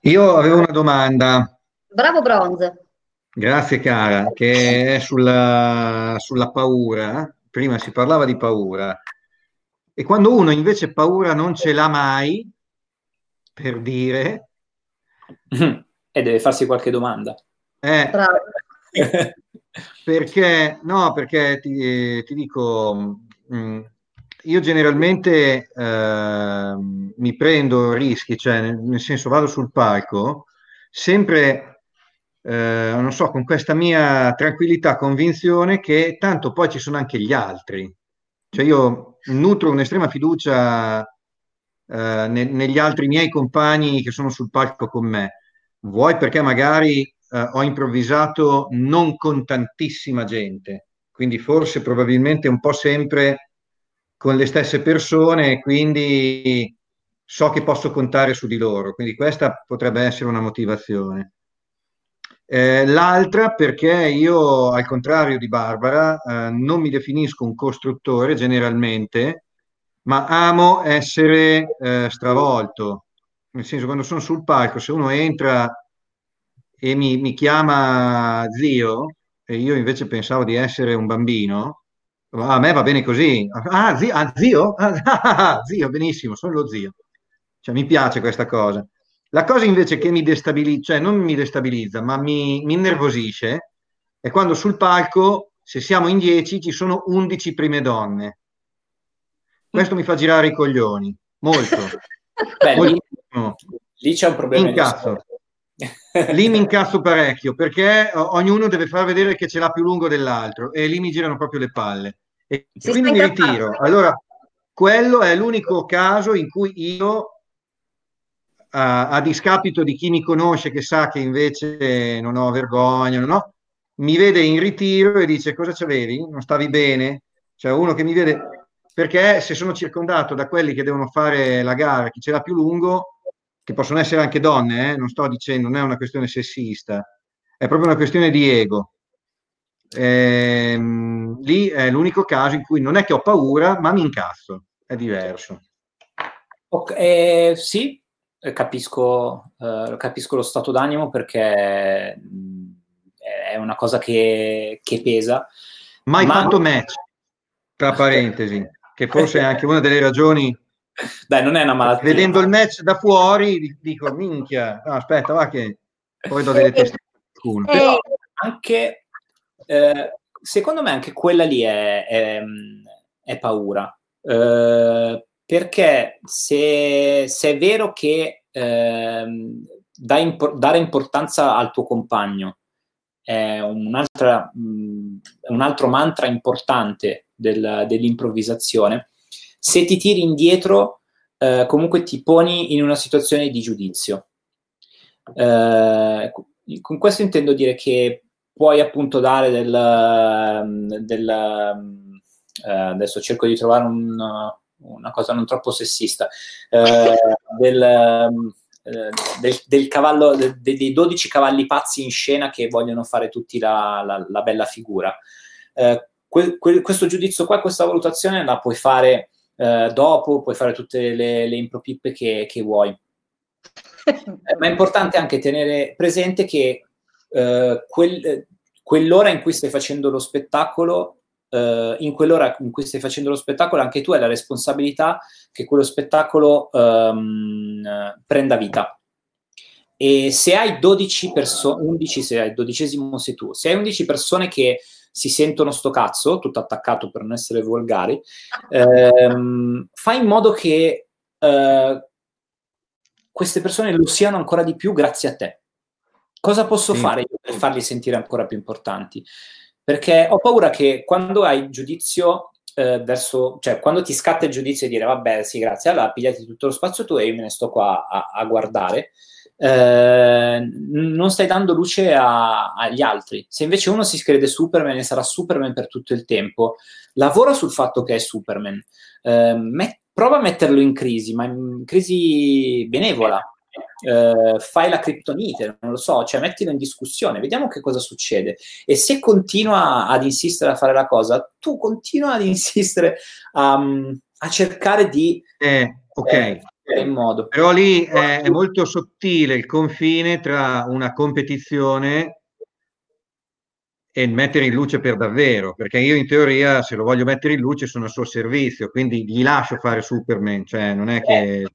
[SPEAKER 11] Io avevo una domanda,
[SPEAKER 3] Bravo Bronze.
[SPEAKER 11] grazie cara, che è sulla, sulla paura. Prima si parlava di paura. E quando uno invece paura non ce l'ha mai, per dire,
[SPEAKER 2] e deve farsi qualche domanda.
[SPEAKER 11] eh. Perché, no, perché ti, ti dico, mh, io generalmente ehm, mi prendo rischi, cioè nel, nel senso vado sul palco sempre, eh, non so, con questa mia tranquillità, convinzione che tanto poi ci sono anche gli altri. Cioè io nutro un'estrema fiducia eh, ne- negli altri miei compagni che sono sul palco con me. Vuoi perché magari eh, ho improvvisato non con tantissima gente, quindi forse probabilmente un po' sempre con le stesse persone, quindi so che posso contare su di loro, quindi questa potrebbe essere una motivazione. Eh, l'altra perché io, al contrario di Barbara, eh, non mi definisco un costruttore generalmente, ma amo essere eh, stravolto. Nel senso, quando sono sul palco, se uno entra e mi, mi chiama zio, e io invece pensavo di essere un bambino, a me va bene così. Ah, zio? Ah, zio? Ah, zio, benissimo, sono lo zio. Cioè, mi piace questa cosa. La cosa invece che mi destabilizza, cioè non mi destabilizza, ma mi, mi innervosisce, è quando sul palco, se siamo in 10, ci sono 11 prime donne. Questo mi fa girare i coglioni, molto.
[SPEAKER 2] Beh, lì,
[SPEAKER 11] Moltissimo.
[SPEAKER 2] lì c'è un problema. di
[SPEAKER 11] Incazzo. Lì mi incazzo parecchio perché o- ognuno deve far vedere che ce l'ha più lungo dell'altro e lì mi girano proprio le palle. E
[SPEAKER 3] Si
[SPEAKER 11] quindi mi ritiro. Allora, quello è l'unico caso in cui io, a, a discapito di chi mi conosce, che sa che invece non ho vergogna, non ho, mi vede in ritiro e dice cosa c'avevi? Non stavi bene? Cioè uno che mi vede, perché se sono circondato da quelli che devono fare la gara, chi ce l'ha più lungo, che possono essere anche donne, eh, non sto dicendo, non è una questione sessista, è proprio una questione di ego. Ehm, lì è l'unico caso in cui non è che ho paura, ma mi incazzo, è diverso.
[SPEAKER 2] Ok, eh, sì, eh, capisco, eh, capisco lo stato d'animo perché mh, è una cosa che, che pesa.
[SPEAKER 11] Mai
[SPEAKER 2] Ma-
[SPEAKER 11] fatto match, tra parentesi, che forse è anche una delle ragioni.
[SPEAKER 2] Dai, non è una malattia.
[SPEAKER 11] Vedendo il match da fuori, dico, minchia, no, aspetta, va che poi do delle teste al culo.
[SPEAKER 2] Però anche, eh, secondo me anche quella lì è, è- è paura. Eh, perché se, se è vero che dai impor- dare importanza al tuo compagno è un'altra, mh, è un altro mantra importante del- dell'improvvisazione, se ti tiri indietro eh, comunque ti poni in una situazione di giudizio. Eh, con questo intendo dire che puoi appunto dare del, del eh, adesso cerco di trovare un- una cosa non troppo sessista eh, del, eh, del- del cavallo de- dei 12 cavalli pazzi in scena che vogliono fare tutti la, la- la bella figura Eh, que- que- questo giudizio qua questa valutazione la puoi fare eh, dopo puoi fare tutte le, le impropippe che, che vuoi eh, ma è importante anche tenere presente che eh, quel- quell'ora in cui stai facendo lo spettacolo, eh, in quell'ora in cui stai facendo lo spettacolo, anche tu hai la responsabilità che quello spettacolo eh, prenda vita. E se hai 12 persone, 11 se hai il dodicesimo sei tu, se hai 11 persone che si sentono sto cazzo, tutto attaccato per non essere volgari, ehm, fai in modo che eh, queste persone lo siano ancora di più grazie a te. Cosa posso
[SPEAKER 11] Sì.
[SPEAKER 2] fare io per farli sentire ancora più importanti? Perché ho paura che quando hai giudizio eh, verso, cioè quando ti scatta il giudizio e dire vabbè, sì, grazie, allora pigliati tutto lo spazio tu e io me ne sto qua a, a guardare, eh, non stai dando luce a- agli altri. Se invece uno si crede Superman e sarà Superman per tutto il tempo, lavora sul fatto che è Superman, eh, met- prova a metterlo in crisi, ma in crisi benevola. Eh, fai la criptonite, non lo so, cioè mettilo in discussione, vediamo che cosa succede. E se continua ad insistere a fare la cosa, tu continua ad insistere a, a cercare di
[SPEAKER 11] Eh, ok.
[SPEAKER 2] Eh, in modo.
[SPEAKER 11] Però lì è, è molto sottile il confine tra una competizione e mettere in luce per davvero, perché io in teoria se lo voglio mettere in luce sono a suo servizio, quindi gli lascio fare Superman, cioè non è che...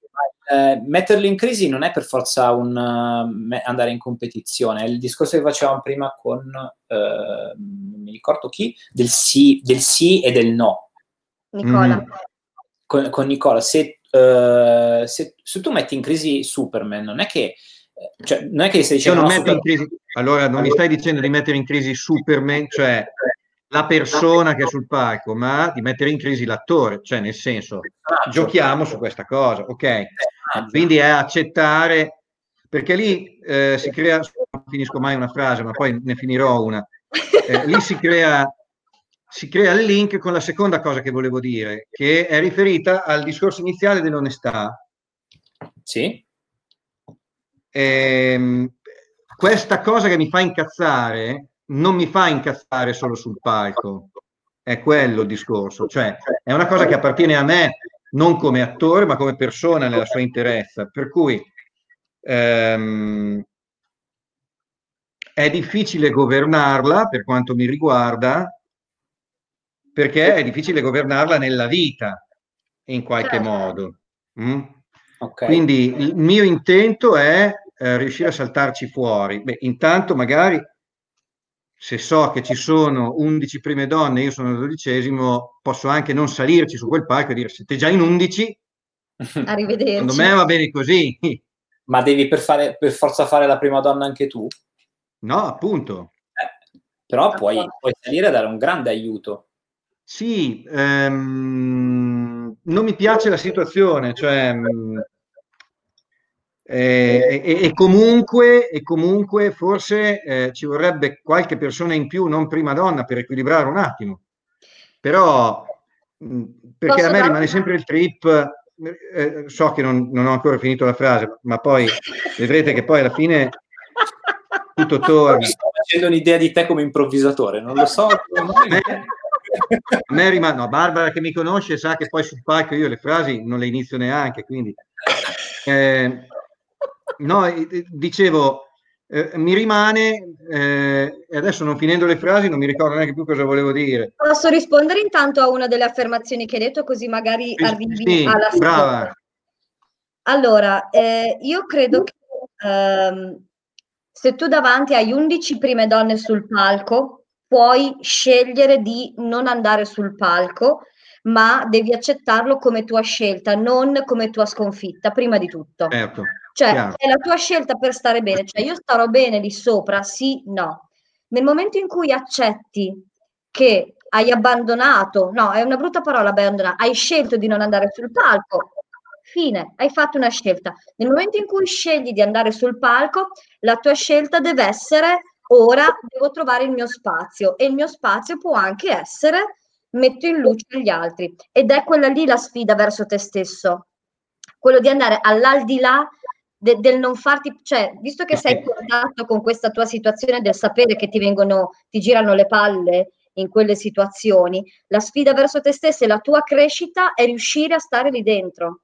[SPEAKER 2] Eh, metterlo in crisi non è per forza un uh, andare in competizione, è il discorso che facevamo prima con, eh, non mi ricordo chi, del sì, del sì e del no.
[SPEAKER 3] Nicola.
[SPEAKER 11] Mm.
[SPEAKER 2] Con, con Nicola, se, eh, se, se tu metti in crisi Superman, non è che, eh, cioè, non è che stai dicendo no, Superman-
[SPEAKER 11] crisi, allora non mi stai dicendo di mettere in crisi Superman, cioè la persona che è sul palco, ma di mettere in crisi l'attore, cioè nel senso giochiamo su questa cosa, ok? Quindi è accettare, perché lì eh, si crea, non finisco mai una frase, ma poi ne finirò una, Eh, lì si crea, si crea il link con la seconda cosa che volevo dire, che è riferita al discorso iniziale dell'onestà.
[SPEAKER 2] Sì.
[SPEAKER 11] Ehm, questa cosa che mi fa incazzare non mi fa incazzare solo sul palco, è quello il discorso, cioè è una cosa che appartiene a me non come attore ma come persona nella sua interezza, per cui ehm, è difficile governarla per quanto mi riguarda, perché è difficile governarla nella vita in qualche
[SPEAKER 3] Certo.
[SPEAKER 11] modo. mm?
[SPEAKER 2] Ok.
[SPEAKER 11] Quindi il mio intento è eh, riuscire a saltarci fuori. Beh, intanto magari se so che ci sono 11 prime donne, io sono il dodicesimo, posso anche non salirci su quel palco e dire siete già in 11,
[SPEAKER 3] Arrivederci.
[SPEAKER 11] secondo me va bene così.
[SPEAKER 2] Ma devi per, fare, per forza fare la prima donna anche tu?
[SPEAKER 11] No, appunto.
[SPEAKER 2] Però puoi, puoi salire a dare un grande aiuto.
[SPEAKER 11] Sì, ehm, non mi piace la situazione, cioè, mh, eh, e, e comunque, e comunque forse eh, ci vorrebbe qualche persona in più, non prima donna, per equilibrare un attimo. Però, mh, perché
[SPEAKER 3] Posso
[SPEAKER 11] a me
[SPEAKER 3] darti-
[SPEAKER 11] rimane sempre il trip, eh, so che non, non ho ancora finito la frase, ma poi vedrete che poi alla fine tutto torna.
[SPEAKER 2] Mi sto facendo un'idea di te come improvvisatore, non lo so.
[SPEAKER 11] Me, a me rimane, no, Barbara che mi conosce sa che poi sul palco io le frasi non le inizio neanche, quindi eh, no, dicevo, eh, mi rimane, eh, e adesso non finendo le frasi non mi ricordo neanche più cosa volevo dire.
[SPEAKER 3] Posso rispondere intanto a una delle affermazioni che hai detto, così magari
[SPEAKER 11] Sì,
[SPEAKER 3] arrivi
[SPEAKER 11] sì,
[SPEAKER 3] alla
[SPEAKER 11] brava.
[SPEAKER 3] seconda. Allora, eh, io credo che ehm, se tu davanti hai 11 prime donne sul palco, puoi scegliere di non andare sul palco, ma devi accettarlo come tua scelta, non come tua sconfitta, prima di tutto.
[SPEAKER 11] Certo,
[SPEAKER 3] Cioè,
[SPEAKER 11] chiaro.
[SPEAKER 3] è la tua scelta per stare bene, cioè io starò bene lì sopra, sì, no. Nel momento in cui accetti che hai abbandonato, no, è una brutta parola abbandonare, hai scelto di non andare sul palco, fine, hai fatto una scelta. Nel momento in cui scegli di andare sul palco, la tua scelta deve essere ora devo trovare il mio spazio e il mio spazio può anche essere metto in luce gli altri. Ed è quella lì la sfida verso te stesso, quello di andare all'aldilà de- del non farti, cioè, visto che sei in contatto con questa tua situazione del sapere che ti vengono, ti girano le palle in quelle situazioni, la sfida verso te stessa e la tua crescita è riuscire a stare lì dentro.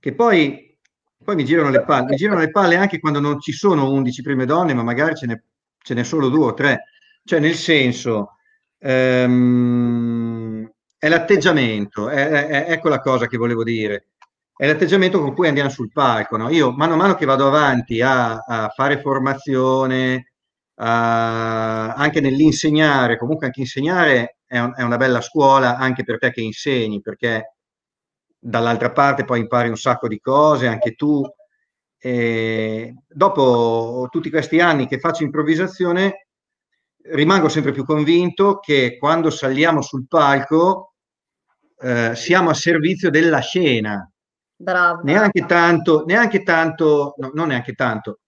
[SPEAKER 11] Che poi, poi mi girano le palle, mi girano le palle anche quando non ci sono 11 prime donne, ma magari ce n'è, ce n'è solo due o tre. Cioè, nel senso, ehm, è l'atteggiamento, è, è- ecco la cosa che volevo dire. È l'atteggiamento con cui andiamo sul palco. no? Io, mano a mano che vado avanti a, a fare formazione, a- anche nell'insegnare, comunque anche insegnare è, un- è una bella scuola anche per te che insegni, perché dall'altra parte poi impari un sacco di cose, anche tu. E dopo tutti questi anni che faccio improvvisazione, rimango sempre più convinto che quando saliamo sul palco eh, siamo a servizio della scena,
[SPEAKER 3] Bravo.
[SPEAKER 11] neanche tanto, neanche tanto, no, non neanche tanto,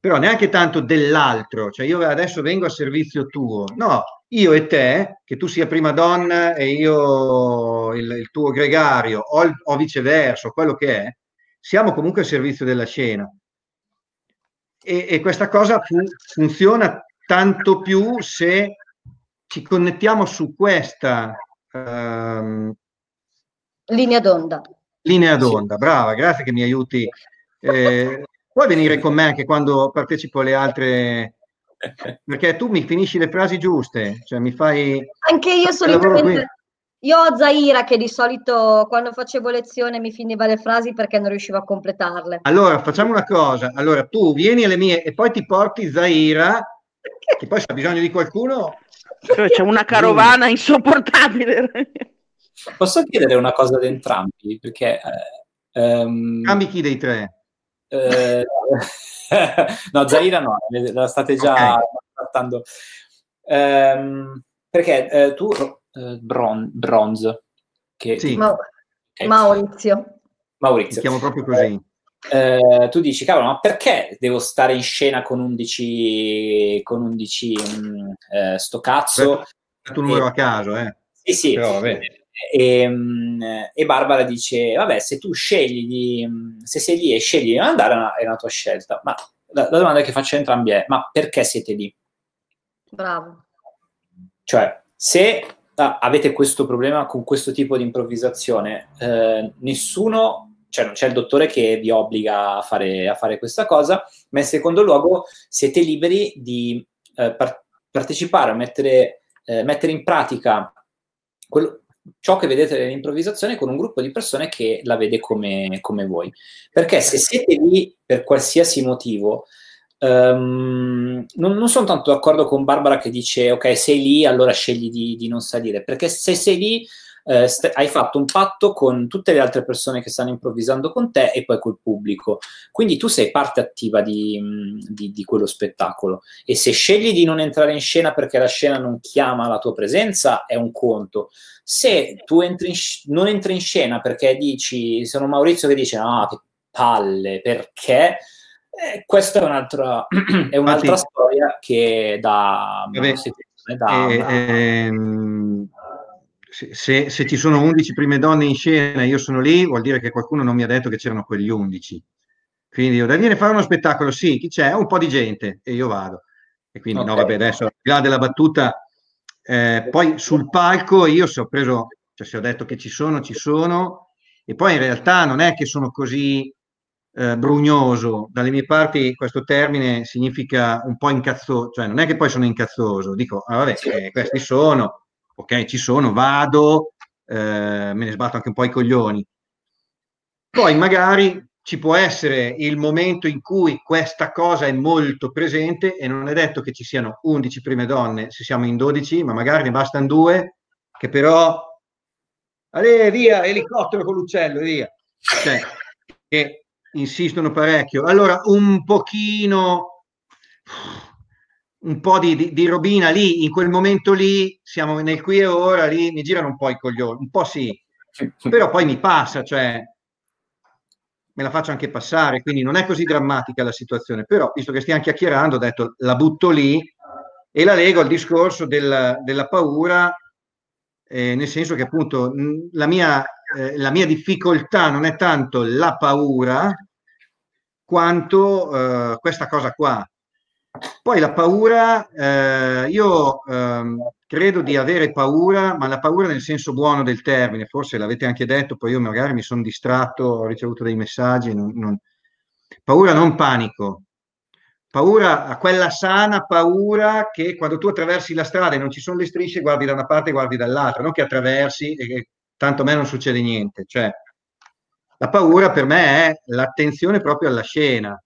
[SPEAKER 11] però neanche tanto dell'altro, cioè io adesso vengo a servizio tuo, no, io e te, che tu sia prima donna e io il, il tuo gregario, o, il- o viceversa, quello che è, siamo comunque a servizio della scena. E, e questa cosa fu- funziona tanto più se ci connettiamo su questa ehm,
[SPEAKER 3] Linea d'onda.
[SPEAKER 11] linea d'onda. Brava, grazie che mi aiuti. Eh, puoi venire con me anche quando partecipo alle altre, perché tu mi finisci le frasi giuste, cioè mi fai...
[SPEAKER 3] Anche io solitamente, io ho Zaira che di solito quando facevo lezione mi finiva le frasi perché non riuscivo a completarle.
[SPEAKER 11] Allora, facciamo una cosa. Allora, tu vieni alle mie e poi ti porti Zaira, che poi se ha bisogno di qualcuno...
[SPEAKER 9] Cioè, c'è una carovana insopportabile.
[SPEAKER 2] Posso chiedere una cosa ad entrambi? Perché... eh, ehm,
[SPEAKER 11] Cambi chi dei tre?
[SPEAKER 2] eh, no, Zaira no, la state già trattando. Ehm, perché eh, tu, eh, Bron- Bronze, che
[SPEAKER 11] Sì.
[SPEAKER 3] Ma-
[SPEAKER 2] ok.
[SPEAKER 3] Maurizio.
[SPEAKER 11] Ti
[SPEAKER 2] Maurizio,
[SPEAKER 11] chiamo proprio così.
[SPEAKER 2] eh, tu dici, cavolo, ma perché devo stare in scena con 11, con 11 mm, eh, sto cazzo?
[SPEAKER 11] Un numero a caso, eh.
[SPEAKER 2] Sì, sì.
[SPEAKER 11] Però, vabbè.
[SPEAKER 2] E, mm, e Barbara dice: Vabbè, se tu scegli di mm, se sei lì e scegli di non andare, è una, è una tua scelta. Ma la, la domanda che faccio a entrambi è: ma perché siete lì?
[SPEAKER 3] Bravo.
[SPEAKER 2] Cioè, se ah, avete questo problema con questo tipo di improvvisazione, eh, nessuno, cioè non c'è il dottore che vi obbliga a fare, a fare questa cosa, ma in secondo luogo siete liberi di eh, par- partecipare, mettere, eh, mettere in pratica quello- ciò che vedete nell'improvvisazione con un gruppo di persone che la vede come, come voi. Perché se siete lì per qualsiasi motivo, ehm, non, non sono tanto d'accordo con Barbara che dice ok, sei lì, allora scegli di, di non salire, perché se sei lì eh, st- hai fatto un patto con tutte le altre persone che stanno improvvisando con te e poi col pubblico. Quindi tu sei parte attiva di, di- di quello spettacolo e se scegli di non entrare in scena perché la scena non chiama la tua presenza è un conto. Se tu entri in non entri in scena perché dici, sono Maurizio che dice, ah, che palle, perché... Eh, questa è un'altra, è un'altra
[SPEAKER 11] Infatti-
[SPEAKER 2] storia che da,
[SPEAKER 11] Vabbè,
[SPEAKER 2] da-
[SPEAKER 11] eh,
[SPEAKER 2] da-
[SPEAKER 11] ehm, se, se- ci sono 11 prime donne in scena e io sono lì, vuol dire che qualcuno non mi ha detto che c'erano quegli 11. Quindi io da viene a fare uno spettacolo, sì, chi c'è? Un po' di gente e io vado. E quindi, no,
[SPEAKER 2] Ok.
[SPEAKER 11] vabbè, adesso al di là della battuta, eh, poi sul palco io se ho preso, cioè se ho detto che ci sono, ci sono, e poi in realtà non è che sono così eh, brugnoso. Dalle mie parti questo termine significa un po' incazzoso, cioè non è che poi sono incazzoso, dico, ah, vabbè, eh, questi sono, ok, ci sono, vado, eh, me ne sbatto anche un po' i coglioni. Poi magari ci può essere il momento in cui questa cosa è molto presente e non è detto che ci siano 11 prime donne se siamo in 12, ma magari ne bastano due che però Ale, via, elicottero con l'uccello, via. Cioè, che insistono parecchio. Allora, un pochino, un po' di, di- di robina lì, in quel momento lì, siamo nel qui e ora, lì mi girano un po' i coglioni, un po' sì, però poi mi passa, cioè me la faccio anche passare, quindi non è così drammatica la situazione, però visto che stiamo chiacchierando, ho detto la butto lì e la lego al discorso del- della paura, eh, nel senso che appunto la mia, eh, la mia difficoltà non è tanto la paura quanto eh, questa cosa qua. Poi la paura, eh, io ehm, credo di avere paura, ma la paura nel senso buono del termine, forse l'avete anche detto, poi io magari mi sono distratto, ho ricevuto dei messaggi, non- non- paura non panico, paura a quella sana paura che quando tu attraversi la strada e non ci sono le strisce, guardi da una parte e guardi dall'altra, non che attraversi e tanto a me non succede niente. Cioè, la paura per me è l'attenzione proprio alla scena.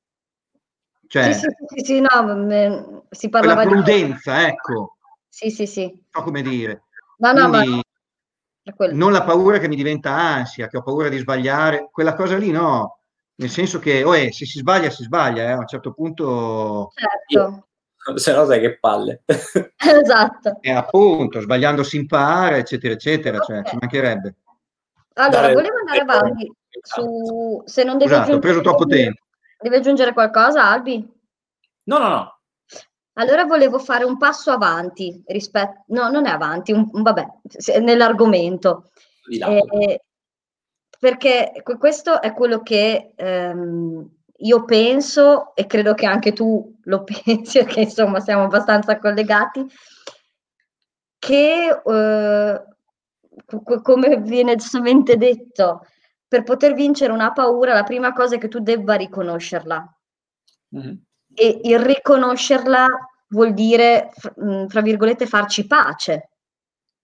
[SPEAKER 11] Cioè,
[SPEAKER 3] Sì, sì, sì, sì, no, si parlava di...
[SPEAKER 11] prudenza, ecco,
[SPEAKER 3] Sì, sì, sì.
[SPEAKER 11] non so come dire.
[SPEAKER 3] No, no, ma
[SPEAKER 11] Quindi
[SPEAKER 3] quello.
[SPEAKER 11] non la paura che mi diventa ansia, che ho paura di sbagliare, quella cosa lì no, nel senso che oh, eh, se si sbaglia, si sbaglia, eh, a un certo punto,
[SPEAKER 3] Certo,
[SPEAKER 2] se no sai che palle.
[SPEAKER 3] esatto.
[SPEAKER 11] e appunto, sbagliando si impara, eccetera, eccetera, cioè,
[SPEAKER 3] Ok.
[SPEAKER 11] ci mancherebbe.
[SPEAKER 3] Allora,
[SPEAKER 2] Dare-
[SPEAKER 3] volevo andare avanti su... Se non devi
[SPEAKER 11] Scusate, ho preso troppo tempo.
[SPEAKER 3] Devi aggiungere qualcosa, Albi?
[SPEAKER 2] No, no, no.
[SPEAKER 3] Allora volevo fare un passo avanti rispetto... No, non è avanti, un, un- vabbè, nell'argomento. Eh, perché que- questo è quello che ehm, io penso e credo che anche tu lo pensi, perché insomma siamo abbastanza collegati, che eh, co- co- come viene giustamente detto, per poter vincere una paura, la prima cosa è che tu debba riconoscerla
[SPEAKER 2] Mhm.
[SPEAKER 3] e il riconoscerla vuol dire, fra virgolette, farci pace,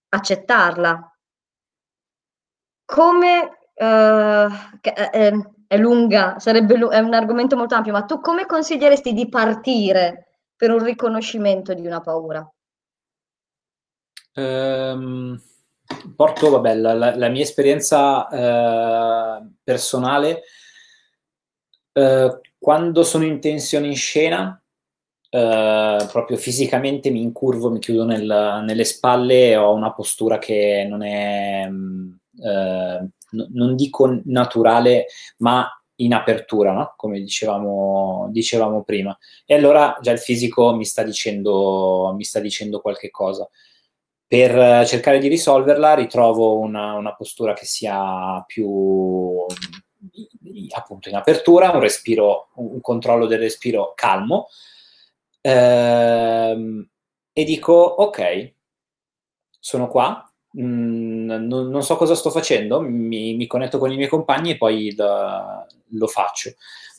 [SPEAKER 3] accettarla. Come, eh, che- eh, eh, è lunga, sarebbe lu- è un argomento molto ampio, ma tu come consiglieresti di partire per un riconoscimento di una paura?
[SPEAKER 2] Ehm, porto, vabbè, la, la- mia esperienza eh, personale, eh, quando sono in tensione in scena, eh, proprio fisicamente mi incurvo, mi chiudo nel- nelle spalle ho una postura che non è, mm, eh, non dico naturale, ma in apertura, no? Come dicevamo, dicevamo prima. E allora già il fisico mi sta dicendo, mi sta dicendo qualche cosa per cercare di risolverla ritrovo una, una postura che sia più appunto in apertura, un respiro, un controllo del respiro calmo ehm, e dico ok, sono qua, mm, non, non so cosa sto facendo, mi, mi connetto con i miei compagni e poi lo, lo faccio.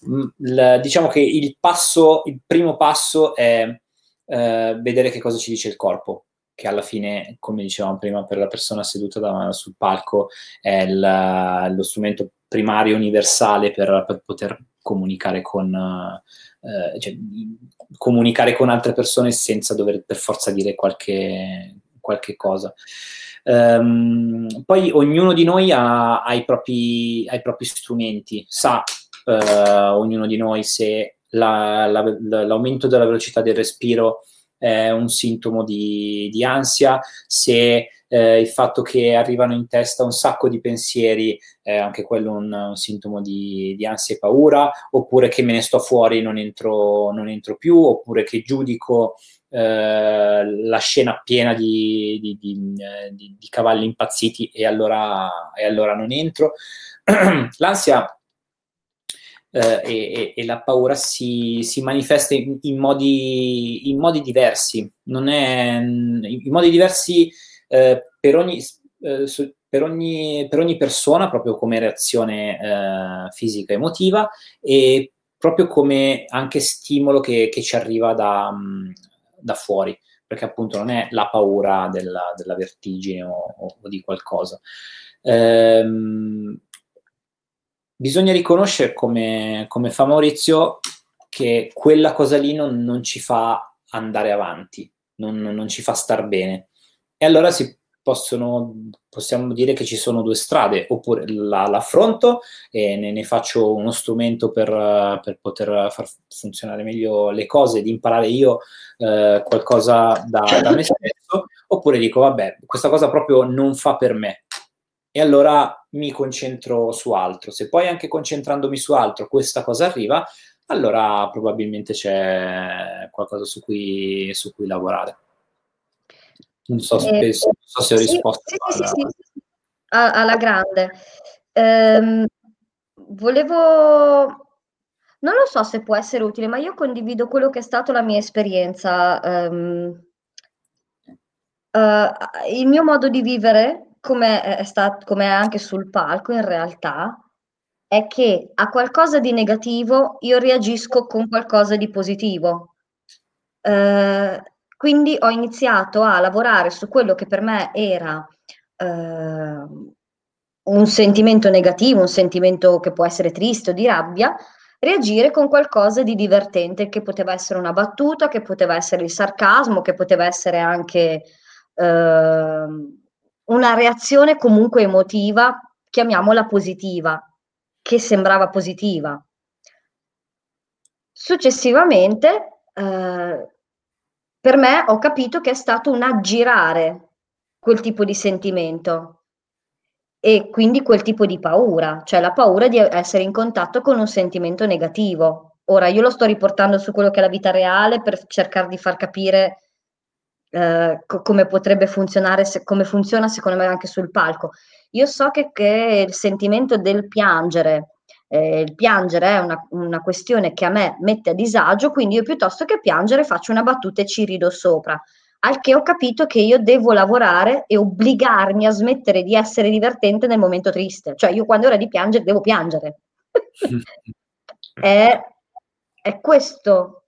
[SPEAKER 2] Mm, il- diciamo che il passo, il primo passo è eh, vedere che cosa ci dice il corpo che alla fine, come dicevamo prima, per la persona seduta da- sul palco è il- lo strumento primario universale per, per poter comunicare con, eh, cioè, comunicare con altre persone senza dover per forza dire qualche, qualche cosa. Ehm, poi ognuno di noi ha, ha, i propri, ha, i propri, strumenti, sa eh, ognuno di noi se la, la, l'aumento della velocità del respiro è un sintomo di, di ansia, se eh, il fatto che arrivano in testa un sacco di pensieri è anche quello un, un sintomo di, di, ansia e paura, oppure che me ne sto fuori, non entro, non entro più, oppure che giudico eh, la scena piena di, di, di, di, cavalli impazziti e allora, e allora non entro. L'ansia eh, e, e, la paura si, si manifesta in, in, modi, in, modi, diversi, non è, in modi diversi eh, per, ogni, eh, su, per, ogni, per, ogni, persona, proprio come reazione eh, fisica emotiva, e proprio come anche stimolo che, che ci arriva da, da, fuori, perché appunto non è la paura della, della vertigine o, o, di qualcosa. Ehm, bisogna riconoscere, come, come, fa Maurizio, che quella cosa lì non, non ci fa andare avanti, non, non, ci fa star bene. E allora si possono, possiamo dire che ci sono due strade, oppure la, l'affronto e ne, ne, faccio uno strumento per, per, poter far funzionare meglio le cose, di imparare io eh, qualcosa da, da me stesso, oppure dico, vabbè, questa cosa proprio non fa per me, e allora mi concentro su altro. Se poi anche concentrandomi su altro questa cosa arriva, allora probabilmente c'è qualcosa su cui, su cui lavorare. Non so, se, eh, non so se ho risposto
[SPEAKER 3] sì, alla... Sì, sì, alla grande. Ehm, volevo non lo so se può essere utile, ma io condivido quello che è stato la mia esperienza. Um, uh, il mio modo di vivere come è, stato, come è anche sul palco in realtà, è che a qualcosa di negativo io reagisco con qualcosa di positivo. Eh, quindi ho iniziato a lavorare su quello che per me era eh, un sentimento negativo, un sentimento che può essere triste o di rabbia, reagire con qualcosa di divertente, che poteva essere una battuta, che poteva essere il sarcasmo, che poteva essere anche... Eh, una reazione comunque emotiva, chiamiamola positiva, che sembrava positiva. Successivamente, eh, per me ho capito che è stato un aggirare quel tipo di sentimento e quindi quel tipo di paura, cioè la paura di essere in contatto con un sentimento negativo. Ora io lo sto riportando su quello che è la vita reale per cercare di far capire eh, co- come potrebbe funzionare, se- come funziona secondo me anche sul palco. Io so che, che il sentimento del piangere, eh, il piangere è una, una, questione che a me mette a disagio, quindi io piuttosto che piangere faccio una battuta e ci rido sopra. Al che ho capito che io devo lavorare e obbligarmi a smettere di essere divertente nel momento triste. Cioè, io quando è ora di piangere devo piangere. è, è questo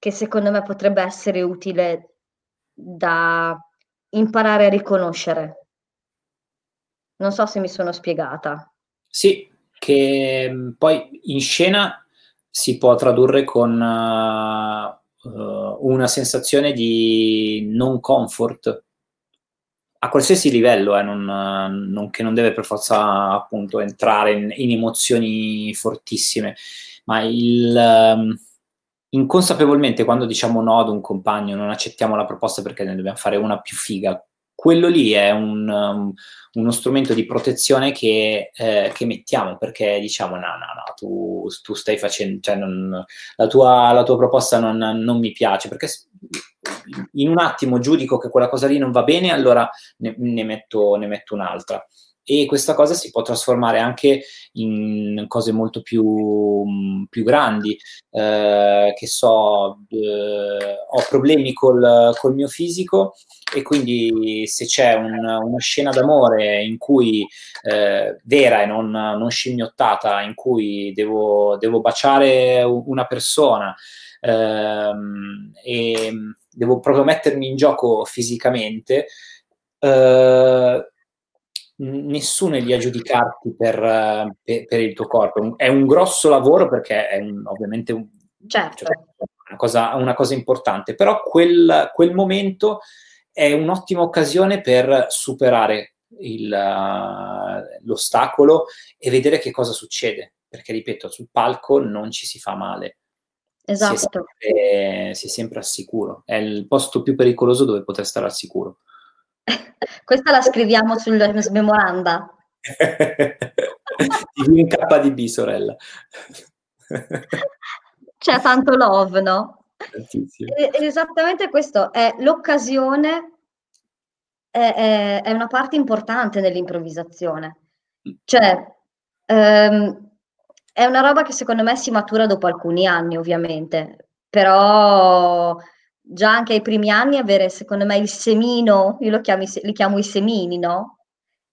[SPEAKER 3] che secondo me potrebbe essere utile da imparare a riconoscere. Non so se mi sono spiegata.
[SPEAKER 2] Sì, che mm, poi in scena si può tradurre con uh, una sensazione di non comfort. A qualsiasi livello, eh, non, non, che non deve per forza appunto entrare in, in emozioni fortissime, ma il... Um, inconsapevolmente quando diciamo no ad un compagno, non accettiamo la proposta perché ne dobbiamo fare una più figa, quello lì è un, um, uno strumento di protezione che, eh, che, mettiamo perché diciamo no, no, no, tu, tu stai facendo, cioè non, la, tua, la, tua, proposta non, non, mi piace. Perché in un attimo giudico che quella cosa lì non va bene, allora ne, ne, metto, ne metto un'altra e questa cosa si può trasformare anche in cose molto più, più grandi. Eh, che so, eh, ho problemi col, col, mio fisico e quindi se c'è un, una scena d'amore in cui eh, vera e non, non, scimmiottata, in cui devo, devo baciare una persona ehm, e devo proprio mettermi in gioco fisicamente. Uh, nessuno è lì a giudicarti per, per, per, il tuo corpo. È un grosso lavoro perché è un, ovviamente un,
[SPEAKER 3] certo.
[SPEAKER 2] cioè, una, cosa, una, cosa, importante, però quel, quel momento è un'ottima occasione per superare il, uh, l'ostacolo e vedere che cosa succede, perché ripeto, sul palco non ci si fa male.
[SPEAKER 3] Esatto.
[SPEAKER 2] Si è, sempre, si è sempre al sicuro. È il posto più pericoloso dove poter stare al sicuro.
[SPEAKER 3] Questa la scriviamo sul memoranda.
[SPEAKER 2] in KDB, sorella.
[SPEAKER 3] C'è tanto love, no? Ed esattamente questo è l'occasione, è, è, è, una parte importante dell'improvvisazione. Cioè, ehm, è una roba che secondo me si matura dopo alcuni anni, ovviamente, però già anche ai primi anni avere, secondo me, il semino, io chiamo, li chiamo i semini, no?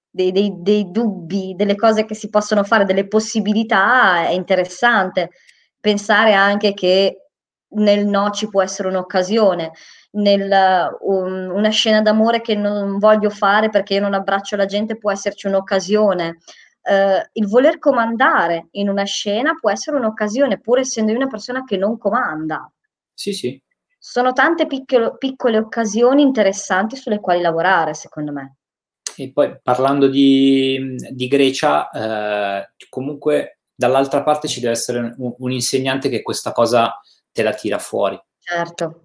[SPEAKER 3] Dei, dei, dei, dubbi, delle cose che si possono fare, delle possibilità, è interessante. Pensare anche che nel no ci può essere un'occasione, nel, um, una scena d'amore che non voglio fare perché io non abbraccio la gente può esserci un'occasione. Uh, il voler comandare in una scena può essere un'occasione, pur essendo io una persona che non comanda.
[SPEAKER 2] Sì, sì.
[SPEAKER 3] Sono tante piccolo, piccole occasioni interessanti sulle quali lavorare, secondo me.
[SPEAKER 2] E poi parlando di, di Grecia, eh, comunque dall'altra parte ci deve essere un, un, insegnante che questa cosa te la tira fuori.
[SPEAKER 3] Certo.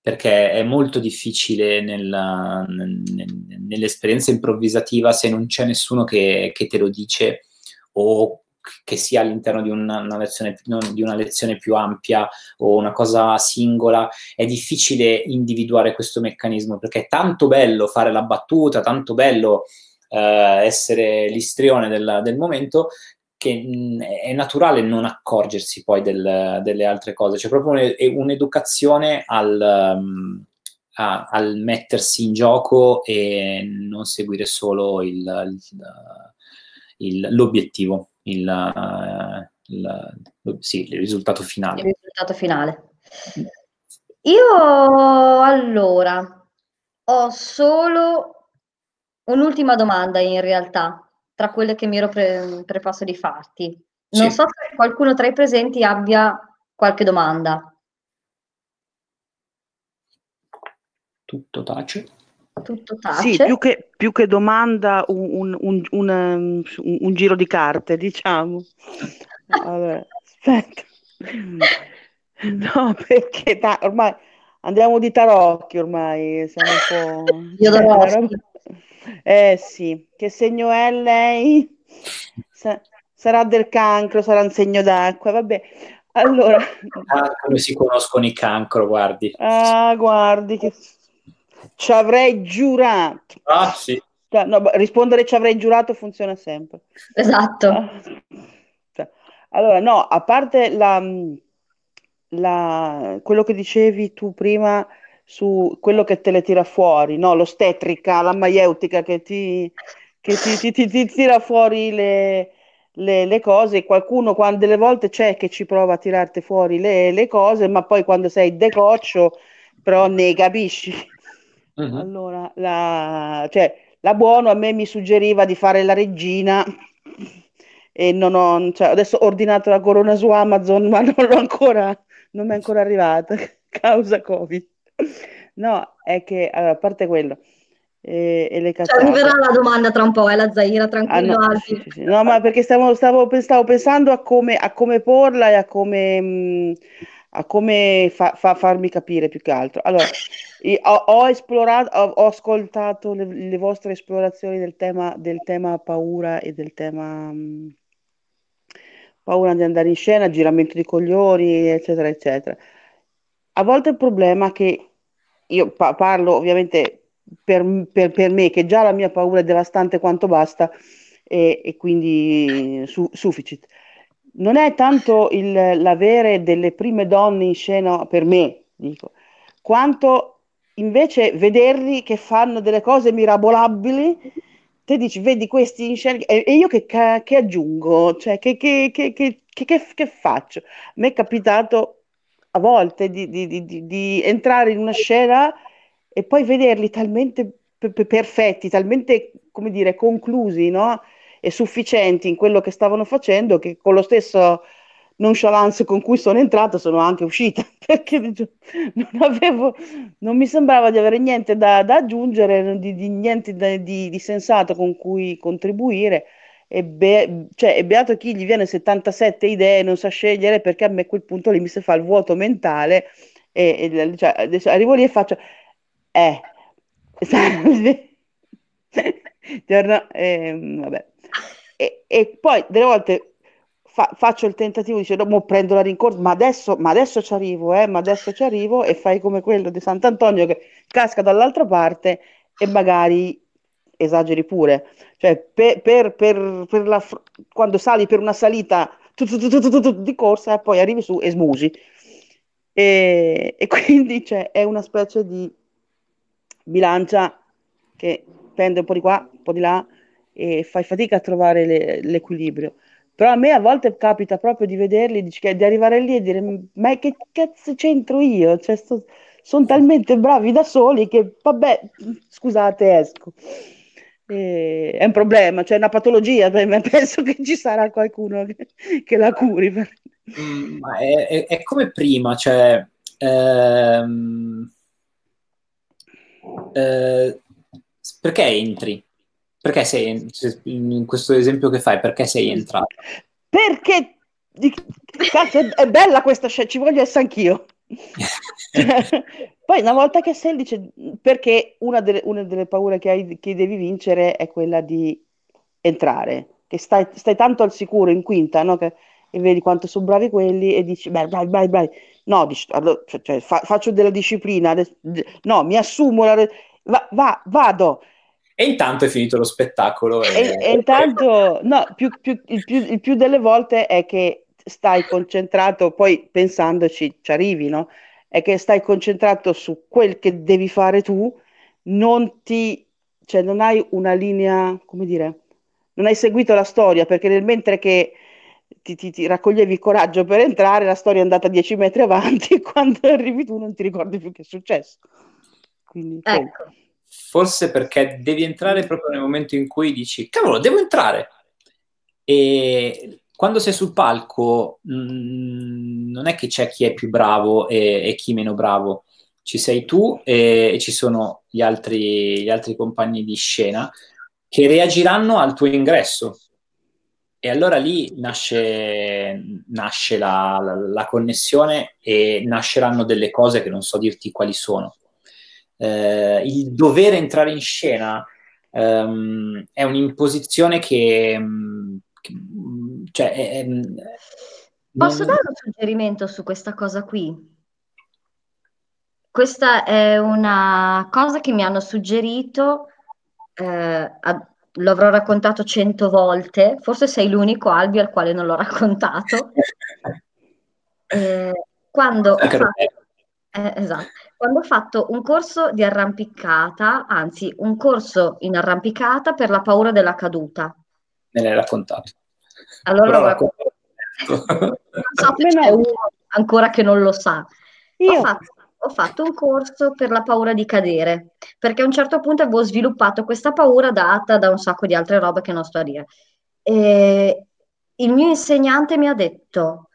[SPEAKER 2] Perché è molto difficile nella, nell'esperienza improvvisativa se non c'è nessuno che, che te lo dice o che sia all'interno di una, una lezione, di una, lezione, più ampia o una cosa singola, è difficile individuare questo meccanismo perché è tanto bello fare la battuta, tanto bello eh, essere l'istrione del, del momento che mh, è naturale non accorgersi poi del, delle altre cose, c'è proprio un, un'educazione al, um, a, al, mettersi in gioco e non seguire solo il, il, l'obiettivo il, il, sì, il risultato finale.
[SPEAKER 3] Il risultato finale. Io allora ho solo un'ultima domanda in realtà, tra quelle che mi ero pre- preposto di farti. Non sì. so se qualcuno tra i presenti abbia qualche domanda.
[SPEAKER 2] Tutto tace
[SPEAKER 3] tutto tace.
[SPEAKER 9] Sì, più che, più che domanda, un, un, un, um, un, giro di carte, diciamo. Allora, aspetta. No, perché ta- ormai andiamo di tarocchi ormai, siamo un po'...
[SPEAKER 3] Io cioè,
[SPEAKER 9] Eh sì, che segno è lei? Sa- sarà del cancro, sarà un segno d'acqua, vabbè. Allora...
[SPEAKER 2] Ah, come si conoscono i cancro, guardi.
[SPEAKER 9] Ah, guardi che ci avrei giurato.
[SPEAKER 2] Ah, sì.
[SPEAKER 9] Cioè, no, rispondere ci avrei giurato funziona sempre.
[SPEAKER 3] Esatto.
[SPEAKER 9] Ah, cioè, allora, no, a parte la, la, quello che dicevi tu prima su quello che te le tira fuori, no? L'ostetrica, la maieutica che ti, che ti, ti, ti tira fuori le, le, le, cose. Qualcuno, quando delle volte c'è che ci prova a tirarti fuori le, le cose, ma poi quando sei decoccio, però ne capisci Uh-huh. Allora, la, cioè, la buono a me mi suggeriva di fare la regina e non ho, cioè, adesso ho ordinato la corona su Amazon, ma non l'ho ancora, non mi è ancora arrivata, causa Covid. No, è che, allora, a parte quello, e, e le
[SPEAKER 3] cazzate. Cioè, arriverà la domanda tra un po', eh, la Zaira, tranquillo.
[SPEAKER 9] Ah, no, sì, sì, sì. no, ma perché stavo, stavo, stavo, pensando a come, a come porla e a come... Mh, a come fa, fa, farmi capire più che altro. Allora, ho, ho, esplorato, ho, ho ascoltato le, le, vostre esplorazioni del tema, del tema paura e del tema mh, mm, paura di andare in scena, giramento di coglioni, eccetera, eccetera. A volte il problema è che io pa- parlo ovviamente per, per, per, me, che già la mia paura è devastante quanto basta, e, e quindi su, sufficit non è tanto il, l'avere delle prime donne in scena per me, dico, quanto invece vederli che fanno delle cose mirabolabili. Te dici, vedi questi in scena, e, e io che, che, aggiungo? Cioè, che, che, che, faccio? Mi è capitato a volte di, di, di, di entrare in una scena e poi vederli talmente perfetti, talmente, come dire, conclusi, no? E sufficienti in quello che stavano facendo che con lo stesso nonchalance con cui sono entrata, sono anche uscita perché non, avevo, non mi sembrava di avere niente da, da aggiungere, di, di niente da, di, di, sensato con cui contribuire. E, be, cioè, e beato chi gli viene 77 idee non sa scegliere perché a me a quel punto lì mi si fa il vuoto mentale e, e cioè, arrivo lì e faccio eh Torno, eh, vabbè. E, e, poi delle volte fa, faccio il tentativo di dire, no, prendo la rincorsa, ma adesso, ma adesso ci arrivo, eh, ma adesso ci arrivo e fai come quello di Sant'Antonio che casca dall'altra parte e magari esageri pure. Cioè, per, per, per, per la, quando sali per una salita tu, tu, tu, di corsa, poi arrivi su e smusi. E, e quindi cioè, è una specie di bilancia che pende un po' di qua, un po' di là e fai fatica a trovare le, l'equilibrio. Però a me a volte capita proprio di vederli, di, di arrivare lì e dire ma che cazzo c'entro io? Cioè, sto, sono talmente bravi da soli che vabbè, scusate, esco. E, è un problema, cioè è una patologia, penso che ci sarà qualcuno che, che la curi.
[SPEAKER 2] Mm, è, è, è, come prima, cioè... Ehm, eh, perché entri? Perché sei in questo esempio che fai? Perché sei entrato?
[SPEAKER 9] Perché cazzo, è bella questa scena, ci voglio essere anch'io. Poi una volta che sei dice perché una delle, una delle paure che, hai, che devi vincere è quella di entrare, che stai, stai tanto al sicuro in quinta, no? Che, e vedi quanto sono bravi quelli e dici, beh, bravi, bravi, bravi. No, dici, allora, cioè, cioè, fa, faccio della disciplina, no, mi assumo, la, va, va, vado.
[SPEAKER 2] E intanto è finito lo spettacolo.
[SPEAKER 9] E, e, e intanto, no, più, più, il, più, il più delle volte è che stai concentrato, poi pensandoci ci arrivi, no? È che stai concentrato su quel che devi fare tu, non ti, cioè non hai una linea, come dire, non hai seguito la storia, perché nel mentre che ti, ti, ti, raccoglievi coraggio per entrare, la storia è andata dieci metri avanti e quando arrivi tu non ti ricordi più che è successo. Quindi,
[SPEAKER 3] ecco.
[SPEAKER 2] Forse perché devi entrare proprio nel momento in cui dici, cavolo, devo entrare. E quando sei sul palco mh, mm, non è che c'è chi è più bravo e, e chi meno bravo, ci sei tu e, e ci sono gli altri, gli altri compagni di scena che reagiranno al tuo ingresso e allora lì nasce, nasce la, la, la, connessione e nasceranno delle cose che non so dirti quali sono. Eh, il dover entrare in scena um, è un'imposizione che, che cioè, è,
[SPEAKER 3] Posso dare un suggerimento su questa cosa qui? Questa è una cosa che mi hanno suggerito eh, a, l'avrò raccontato cento volte, forse sei l'unico Albi al quale non l'ho raccontato. Eh, quando, ho fatto, eh, esatto, quando ho fatto un corso di arrampicata, anzi un corso in arrampicata per la paura della caduta.
[SPEAKER 2] Me l'hai raccontato.
[SPEAKER 3] Allora l'ho raccontato. non so se c'è uno ancora che non lo sa. Io. Ho fatto ho fatto un corso per la paura di cadere, perché a un certo punto avevo sviluppato questa paura data da un sacco di altre robe che non sto a dire. E il mio insegnante mi ha detto,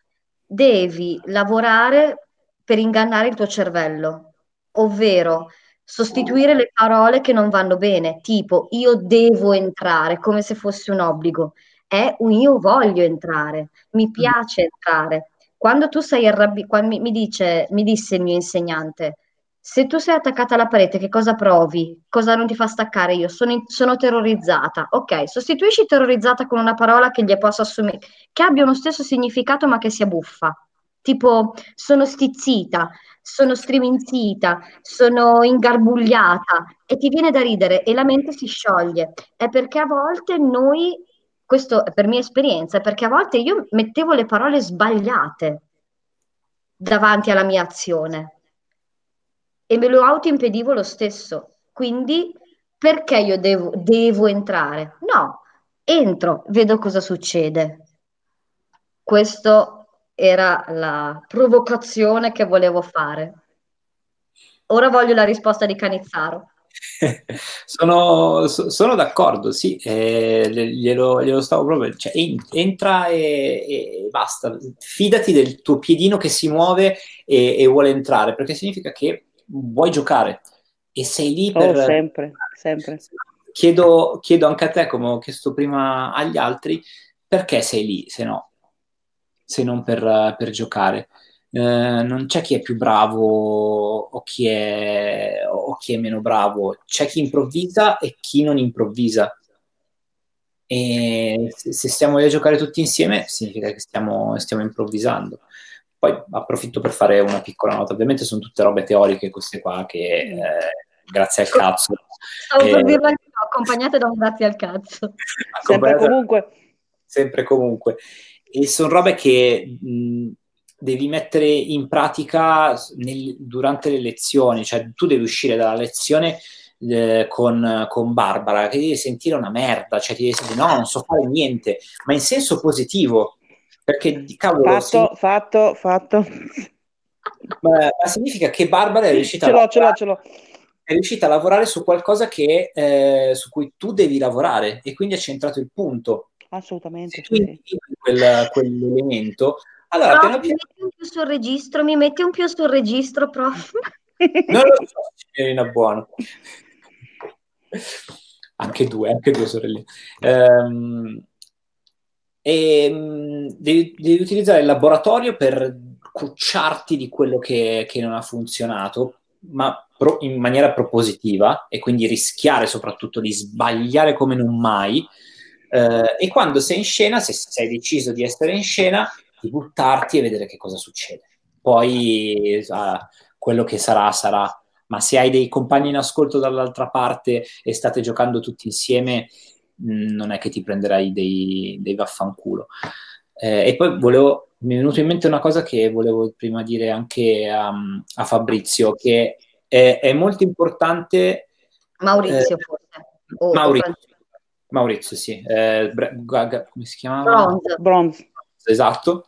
[SPEAKER 3] devi lavorare per ingannare il tuo cervello, ovvero sostituire le parole che non vanno bene, tipo io devo entrare, come se fosse un obbligo. È un io voglio entrare, mi piace entrare quando tu sei arrabbiato, mi, mi, dice, mi disse il mio insegnante, se tu sei attaccata alla parete, che cosa provi? Cosa non ti fa staccare? Io sono, in, sono terrorizzata. Ok, sostituisci terrorizzata con una parola che gli possa assumere, che abbia uno stesso significato ma che sia buffa. Tipo, sono stizzita, sono striminzita, sono ingarbugliata e ti viene da ridere e la mente si scioglie. È perché a volte noi questo è per mia esperienza, perché a volte io mettevo le parole sbagliate davanti alla mia azione e me lo autoimpedivo lo stesso. Quindi perché io devo, devo entrare? No, entro, vedo cosa succede. Questa era la provocazione che volevo fare. Ora voglio la risposta di Canizzaro.
[SPEAKER 2] sono, so- sono d'accordo, sì, eh, glielo, glielo stavo proprio, cioè, en- entra e, e basta, fidati del tuo piedino che si muove e, e vuole entrare, perché significa che vuoi giocare e sei lì per...
[SPEAKER 9] Oh, sempre, sempre.
[SPEAKER 2] Chiedo, chiedo anche a te, come ho chiesto prima agli altri, perché sei lì, se no, se non per, per giocare. Eh, non c'è chi è più bravo o chi è, o chi è meno bravo, c'è chi improvvisa e chi non improvvisa. E se stiamo lì a giocare tutti insieme, significa che stiamo, stiamo improvvisando. Poi approfitto per fare una piccola nota. Ovviamente sono tutte robe teoriche queste qua che eh, grazie al cazzo.
[SPEAKER 3] Stavo per
[SPEAKER 2] eh,
[SPEAKER 3] dirlo accompagnate da un grazie al cazzo.
[SPEAKER 9] Sempre comunque.
[SPEAKER 2] sempre comunque. E sono robe che mh, devi mettere in pratica nel- durante le lezioni, cioè tu devi uscire dalla lezione eh, con, con Barbara, che devi sentire una merda, cioè ti devi sentire no, non so fare niente, ma in senso positivo, perché cavolo,
[SPEAKER 9] Fatto, fatto, fatto.
[SPEAKER 2] ma, ma significa che Barbara è riuscita
[SPEAKER 9] Ce
[SPEAKER 2] a
[SPEAKER 9] l'ho, ce l'ho, ce l'ho.
[SPEAKER 2] è riuscita a lavorare su qualcosa che, eh, su cui tu devi lavorare e quindi ha centrato il punto.
[SPEAKER 9] Assolutamente,
[SPEAKER 2] Se tu
[SPEAKER 9] sì,
[SPEAKER 2] quel- quell'elemento, allora
[SPEAKER 3] Prof,
[SPEAKER 2] piano
[SPEAKER 3] mi
[SPEAKER 2] piano
[SPEAKER 3] metti un più sul registro, mi metti un più sul registro, prof.
[SPEAKER 2] Non lo so, signorina Buono. Anche due, anche due sorelle. Ehm, e, mh, devi, devi utilizzare il laboratorio per cucciarti di quello che, che non ha funzionato, ma pro- in maniera propositiva e quindi rischiare soprattutto di sbagliare come non mai. Eh, e quando sei in scena, se sei deciso di essere in scena, di buttarti e vedere che cosa succede. Poi ah, quello che sarà, sarà. Ma se hai dei compagni in ascolto dall'altra parte e state giocando tutti insieme, mh, non è che ti prenderai dei, dei vaffanculo. Eh, e poi volevo, mi è venuto in mente una cosa che volevo prima dire anche a, a Fabrizio, che è, è molto importante.
[SPEAKER 3] Maurizio,
[SPEAKER 2] eh,
[SPEAKER 3] forse. O- o
[SPEAKER 2] Maurizio, Maurizio, sì. Eh, Bra- Ga- come si chiamava?
[SPEAKER 3] Bronze.
[SPEAKER 9] Bronze.
[SPEAKER 2] Esatto.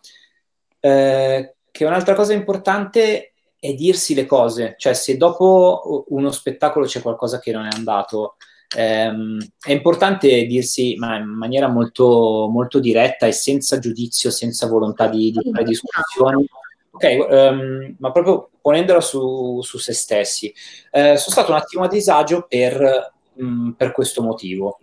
[SPEAKER 2] Eh, che un'altra cosa importante è dirsi le cose, cioè se dopo uno spettacolo c'è qualcosa che non è andato, ehm, è importante dirsi ma in maniera molto, molto diretta e senza giudizio, senza volontà di, di fare discussioni. Ok, ehm, ma proprio ponendola su, su se stessi. Eh, sono stato un attimo a disagio per, mh, per questo motivo.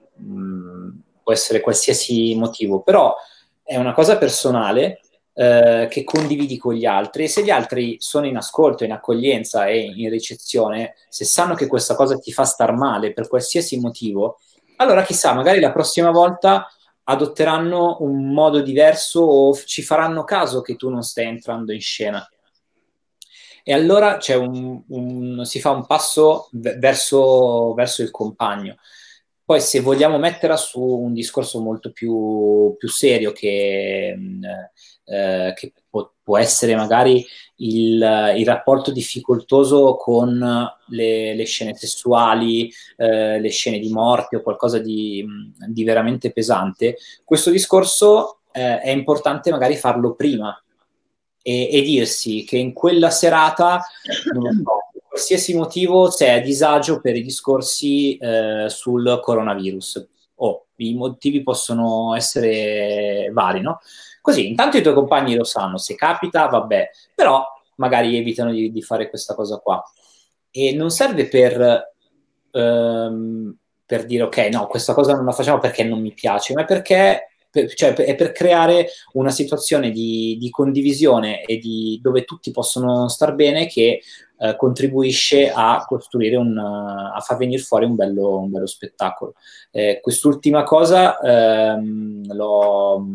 [SPEAKER 2] Può essere qualsiasi motivo, però è una cosa personale eh, che condividi con gli altri e se gli altri sono in ascolto, in accoglienza e in ricezione, se sanno che questa cosa ti fa star male per qualsiasi motivo, allora chissà, magari la prossima volta adotteranno un modo diverso o ci faranno caso che tu non stai entrando in scena. E allora un, un- si fa un passo ve- verso, verso il compagno. Poi se vogliamo metterla su un discorso molto più, più serio che, eh, che può, può essere magari il, il rapporto difficoltoso con le, le scene sessuali, eh, le scene di morte o qualcosa di, di veramente pesante, questo discorso eh, è importante magari farlo prima e, e dirsi che in quella serata, non lo so, qualsiasi motivo a disagio per i discorsi eh, sul coronavirus. O i motivi possono essere vari, no? Così, intanto i tuoi compagni lo sanno, se capita, vabbè, però magari evitano di, di fare questa cosa qua. E non serve per, ehm, per dire, ok, no, questa cosa non la facciamo perché non mi piace, ma perché per- cioè, è per creare una situazione di, di condivisione e di, dove tutti possono star bene che eh, contribuisce a costruire un, a far venire fuori un bello, un bello spettacolo. Eh, quest'ultima cosa ehm, l'ho,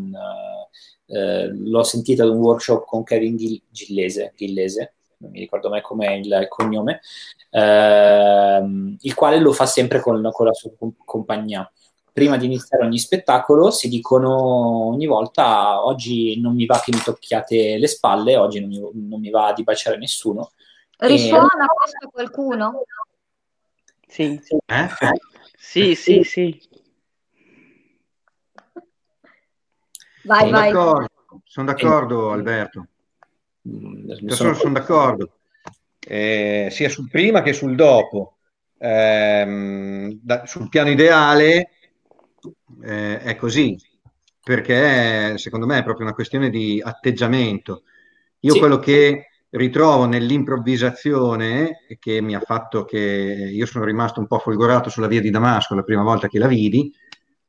[SPEAKER 2] eh, l'ho sentita ad un workshop con Kevin Gil- Gillese, Gillese, non mi ricordo mai com'è il, cognome, ehm, il quale lo fa sempre con, con la sua com- compagnia. Prima di iniziare ogni spettacolo si dicono ogni volta oggi non mi va che mi tocchiate le spalle, oggi non mi, non mi va di baciare nessuno. E-
[SPEAKER 3] Risuona questo a qualcuno?
[SPEAKER 9] Sì,
[SPEAKER 11] Eh?
[SPEAKER 9] sì, sì, sì.
[SPEAKER 3] Vai,
[SPEAKER 11] Sono
[SPEAKER 3] vai.
[SPEAKER 11] d'accordo, sono d'accordo Alberto.
[SPEAKER 2] Mm,
[SPEAKER 11] sono, sono d'accordo, Eh, sia sul prima che sul dopo. ehm, da- sul piano ideale eh, è così, perché secondo me è proprio una questione di atteggiamento. Io
[SPEAKER 2] Sì.
[SPEAKER 11] quello che ritrovo nell'improvvisazione, che mi ha fatto che io sono rimasto un po' folgorato sulla via di Damasco la prima volta che la vidi,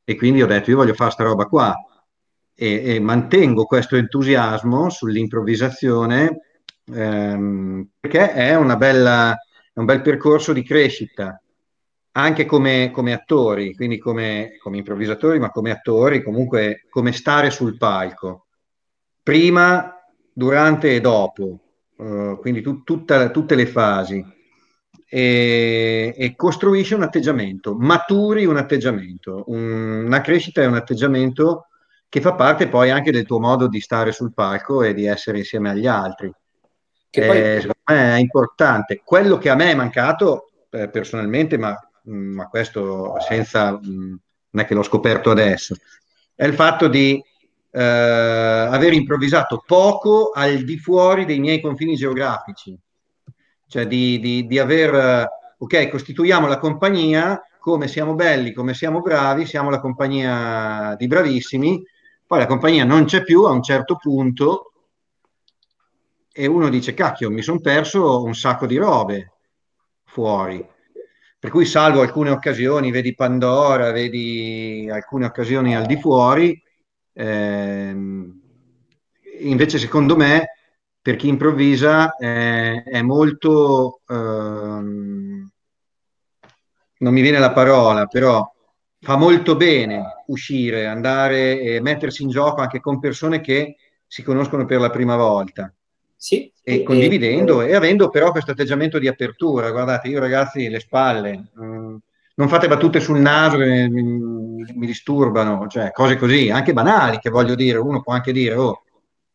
[SPEAKER 11] e quindi ho detto io voglio fare sta roba qua. E, e mantengo questo entusiasmo sull'improvvisazione ehm, perché è una bella, è un bel percorso di crescita anche come, come attori, quindi come, come improvvisatori, ma come attori, comunque come stare sul palco, prima, durante e dopo, eh, quindi tu- tutta- tutte le fasi, e, e costruisci un atteggiamento, maturi un atteggiamento, Un- una crescita è un atteggiamento che fa parte poi anche del tuo modo di stare sul palco e di essere insieme agli altri.
[SPEAKER 2] Che poi-
[SPEAKER 11] Eh, secondo me è importante. Quello che a me è mancato eh, personalmente, ma, ma questo senza, mh, non è che l'ho scoperto adesso, è il fatto di eh, aver improvvisato poco al di fuori dei miei confini geografici, cioè di, di- di aver, eh, ok, costituiamo la compagnia, come siamo belli, come siamo bravi, siamo la compagnia di bravissimi, poi la compagnia non c'è più a un certo punto e uno dice, cacchio, mi sono perso un sacco di robe fuori. Per cui salvo alcune occasioni, vedi Pandora, vedi alcune occasioni al di fuori, ehm, invece secondo me per chi improvvisa eh, è molto, ehm, non mi viene la parola, però fa molto bene uscire, andare e mettersi in gioco anche con persone che si conoscono per la prima volta
[SPEAKER 2] Sì,
[SPEAKER 11] e condividendo e avendo però questo atteggiamento di apertura. Guardate, io ragazzi, le spalle, mm, non fate battute sul naso che mi, mi disturbano, cioè cose così, anche banali che voglio dire. Uno può anche dire, oh,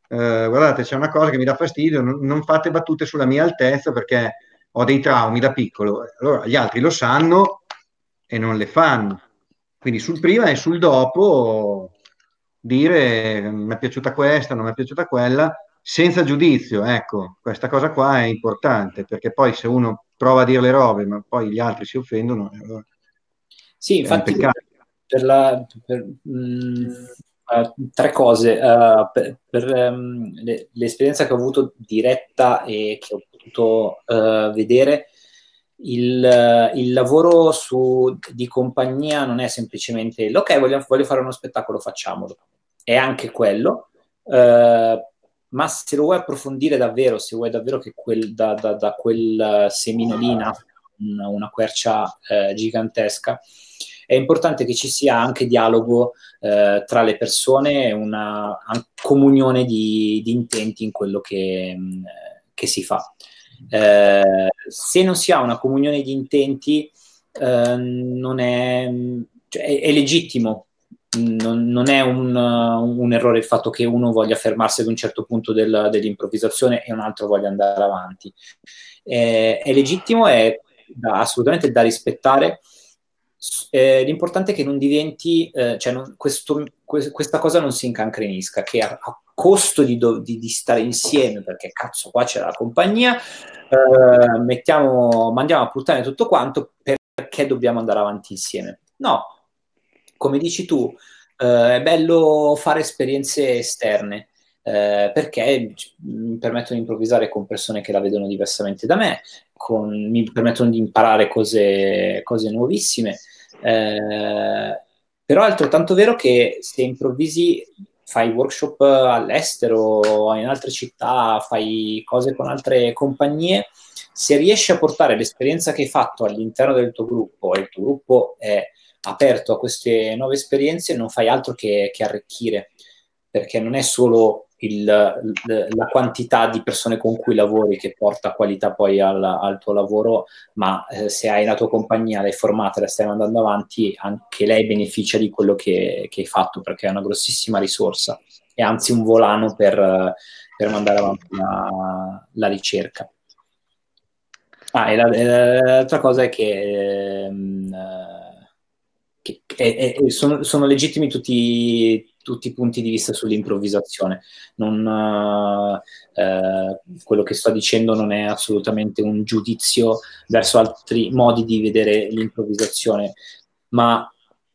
[SPEAKER 11] eh, guardate, c'è una cosa che mi dà fastidio, non, non fate battute sulla mia altezza perché ho dei traumi da piccolo. Allora gli altri lo sanno e non le fanno. Quindi sul prima e sul dopo dire mi è piaciuta questa, non mi è piaciuta quella, senza giudizio, ecco, questa cosa qua è importante, perché poi se uno prova a dire le robe, ma poi gli altri si offendono, allora
[SPEAKER 2] Sì, infatti per la, per, mh, eh, tre cose. eh, per per, ehm, le- l'esperienza che ho avuto diretta e che ho potuto eh, vedere, il, il lavoro su- di compagnia non è semplicemente ok, voglio, voglio fare uno spettacolo, facciamolo. È anche quello, eh, ma se lo vuoi approfondire davvero, se vuoi davvero che quel, da, da- da quel semino lì una, una quercia eh, gigantesca, è importante che ci sia anche dialogo eh, tra le persone una an- comunione di, di intenti in quello che, mh, che si fa. Eh, se non si ha una comunione di intenti, eh, non è, cioè, è, è legittimo, non, non è un, un errore il fatto che uno voglia fermarsi ad un certo punto del- dell'improvvisazione e un altro voglia andare avanti. Eh, è legittimo, è da- assolutamente da rispettare. Eh, l'importante è che non diventi, eh, cioè non- questo- que- questa cosa non si incancrenisca, che a, a costo di, do- di- di stare insieme, perché cazzo, qua c'è la compagnia, eh, mettiamo, mandiamo a puttane tutto quanto perché dobbiamo andare avanti insieme. No, come dici tu, eh, è bello fare esperienze esterne. eh, perché mi permettono di improvvisare con persone che la vedono diversamente da me, con- mi permettono di imparare cose, cose nuovissime. Eh, però è altrettanto vero che se improvvisi, fai workshop all'estero, in altre città, fai cose con altre compagnie, se riesci a portare l'esperienza che hai fatto all'interno del tuo gruppo e il tuo gruppo è aperto a queste nuove esperienze, non fai altro che, che arricchire, perché non è solo il- la quantità di persone con cui lavori che porta qualità poi al, al tuo lavoro, ma eh, se hai la tua compagnia, l'hai formata, la stai mandando avanti, anche lei beneficia di quello che, che hai fatto, perché è una grossissima risorsa e anzi un volano per, eh, per mandare avanti la, la ricerca. Ah, e la- e l'altra cosa è che, ehm, eh, che- e- e- sono, sono legittimi tutti, tutti i punti di vista sull'improvvisazione. Non, eh, quello che sto dicendo non è assolutamente un giudizio verso altri modi di vedere l'improvvisazione, ma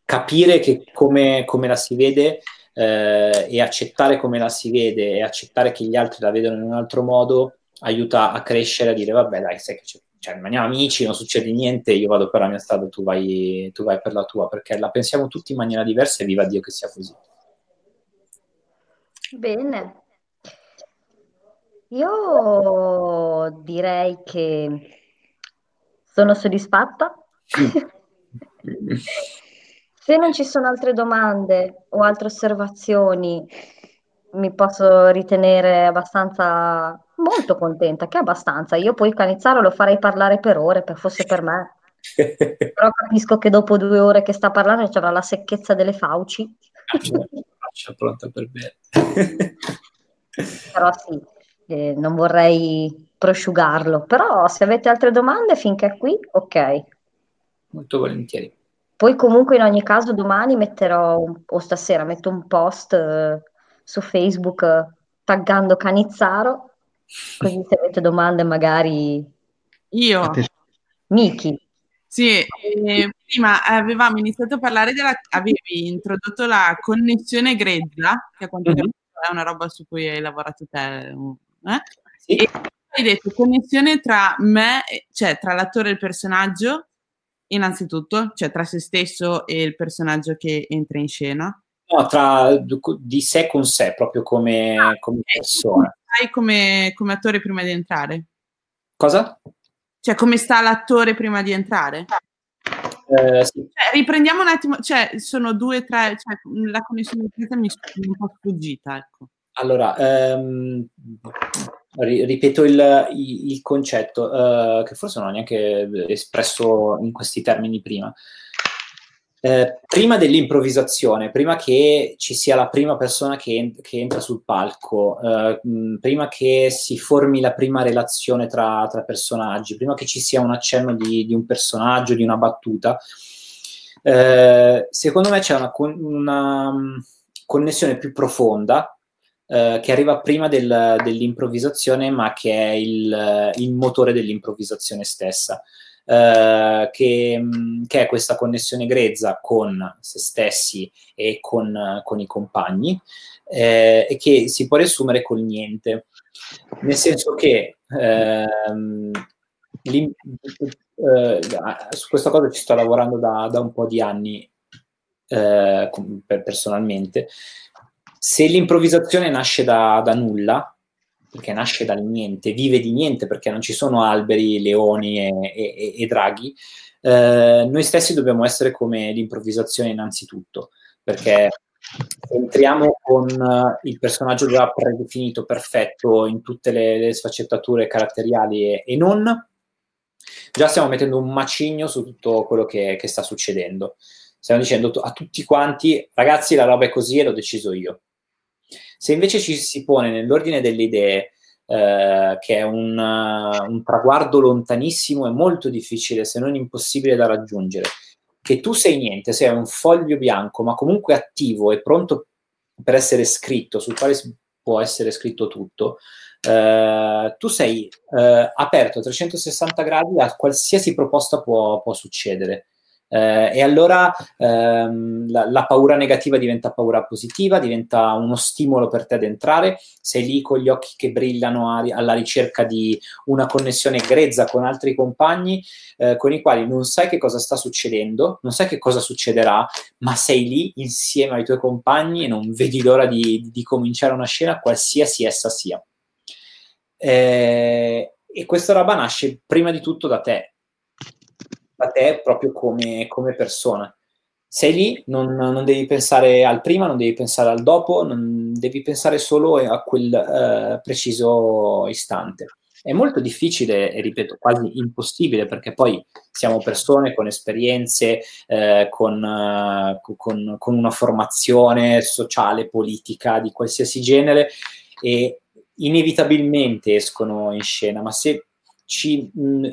[SPEAKER 2] capire che come, come la si vede eh, e accettare come la si vede e accettare che gli altri la vedono in un altro modo aiuta a crescere, a dire vabbè dai, sai che c'è cioè, rimaniamo amici, non succede niente, io vado per la mia strada, tu vai, tu vai per la tua, perché la pensiamo tutti in maniera diversa e viva Dio che sia così.
[SPEAKER 3] Bene. Io direi che sono soddisfatta. Se non ci sono altre domande o altre osservazioni, mi posso ritenere abbastanza molto contenta, che abbastanza. Io poi Canizzaro lo farei parlare per ore, per fosse per me. Però capisco che dopo due ore che sta parlando ci avrà la secchezza delle fauci.
[SPEAKER 2] Faccia pronta per bere.
[SPEAKER 3] Però sì, eh, non vorrei prosciugarlo. Però se avete altre domande finché è qui, ok.
[SPEAKER 2] Molto volentieri.
[SPEAKER 3] Poi comunque in ogni caso domani metterò, un, o stasera metto un post eh, su Facebook eh, taggando Canizzaro Così se avete domande magari...
[SPEAKER 5] Io?
[SPEAKER 3] Miki.
[SPEAKER 5] Sì, eh, prima avevamo iniziato a parlare della... avevi introdotto la connessione grezza, che a quanto mm-hmm. è una roba su cui hai lavorato te. Eh? Sì. E hai detto connessione tra me, cioè tra l'attore e il personaggio, innanzitutto, cioè tra se stesso e il personaggio che entra in scena.
[SPEAKER 2] No, tra di sé con sé, proprio come, ah, come persona
[SPEAKER 5] stai come, come attore prima di entrare?
[SPEAKER 2] Cosa?
[SPEAKER 5] Cioè, come sta l'attore prima di entrare?
[SPEAKER 2] Eh, sì.
[SPEAKER 5] cioè, riprendiamo un attimo, cioè, sono due, tre, cioè, la connessione mi è un po' sfuggita, ecco.
[SPEAKER 2] Allora, ehm, ripeto il, il, il concetto, eh, che forse non ho neanche espresso in questi termini prima. Eh, prima dell'improvvisazione, prima che ci sia la prima persona che, che entra sul palco, eh, prima che si formi la prima relazione tra, tra, personaggi, prima che ci sia un accenno di, di un personaggio, di una battuta, eh, secondo me c'è una, una mm, connessione più profonda eh, che arriva prima del, dell'improvvisazione, ma che è il, il motore dell'improvvisazione stessa eh, che, mm, che, è questa connessione grezza con se stessi e con, con i compagni eh, e che si può riassumere col niente. Nel senso che ehm, eh, su questa cosa ci sto lavorando da, da un po' di anni eh, personalmente. Se l'improvvisazione nasce da, da nulla, perché nasce dal niente, vive di niente perché non ci sono alberi, leoni e, e, e draghi, eh, noi stessi dobbiamo essere come l'improvvisazione innanzitutto, perché entriamo con il personaggio già predefinito, perfetto, in tutte le, le sfaccettature caratteriali e, e, non, già stiamo mettendo un macigno su tutto quello che, che sta succedendo. Stiamo dicendo a tutti quanti, ragazzi, la roba è così e l'ho deciso io se invece ci si pone nell'ordine delle idee, eh, che è un, uh, un traguardo lontanissimo e molto difficile, se non impossibile da raggiungere, che tu sei niente, sei un foglio bianco, ma comunque attivo e pronto per essere scritto, sul quale può essere scritto tutto, eh, tu sei eh, aperto a 360 gradi a qualsiasi proposta può, può succedere. Eh, e allora ehm, la, la, paura negativa diventa paura positiva, diventa uno stimolo per te ad entrare, sei lì con gli occhi che brillano a, alla ricerca di una connessione grezza con altri compagni eh, con i quali non sai che cosa sta succedendo, non sai che cosa succederà, ma sei lì insieme ai tuoi compagni e non vedi l'ora di, di cominciare una scena qualsiasi essa sia. Eh, e questa roba nasce prima di tutto da te, da te proprio come, come persona. Sei lì, non, non, devi pensare al prima, non devi pensare al dopo, non devi pensare solo a quel uh, preciso istante. È molto difficile e ripeto, quasi impossibile perché poi siamo persone con esperienze, eh, con, uh, con, con una formazione sociale, politica di qualsiasi genere e inevitabilmente escono in scena, ma se ci mh,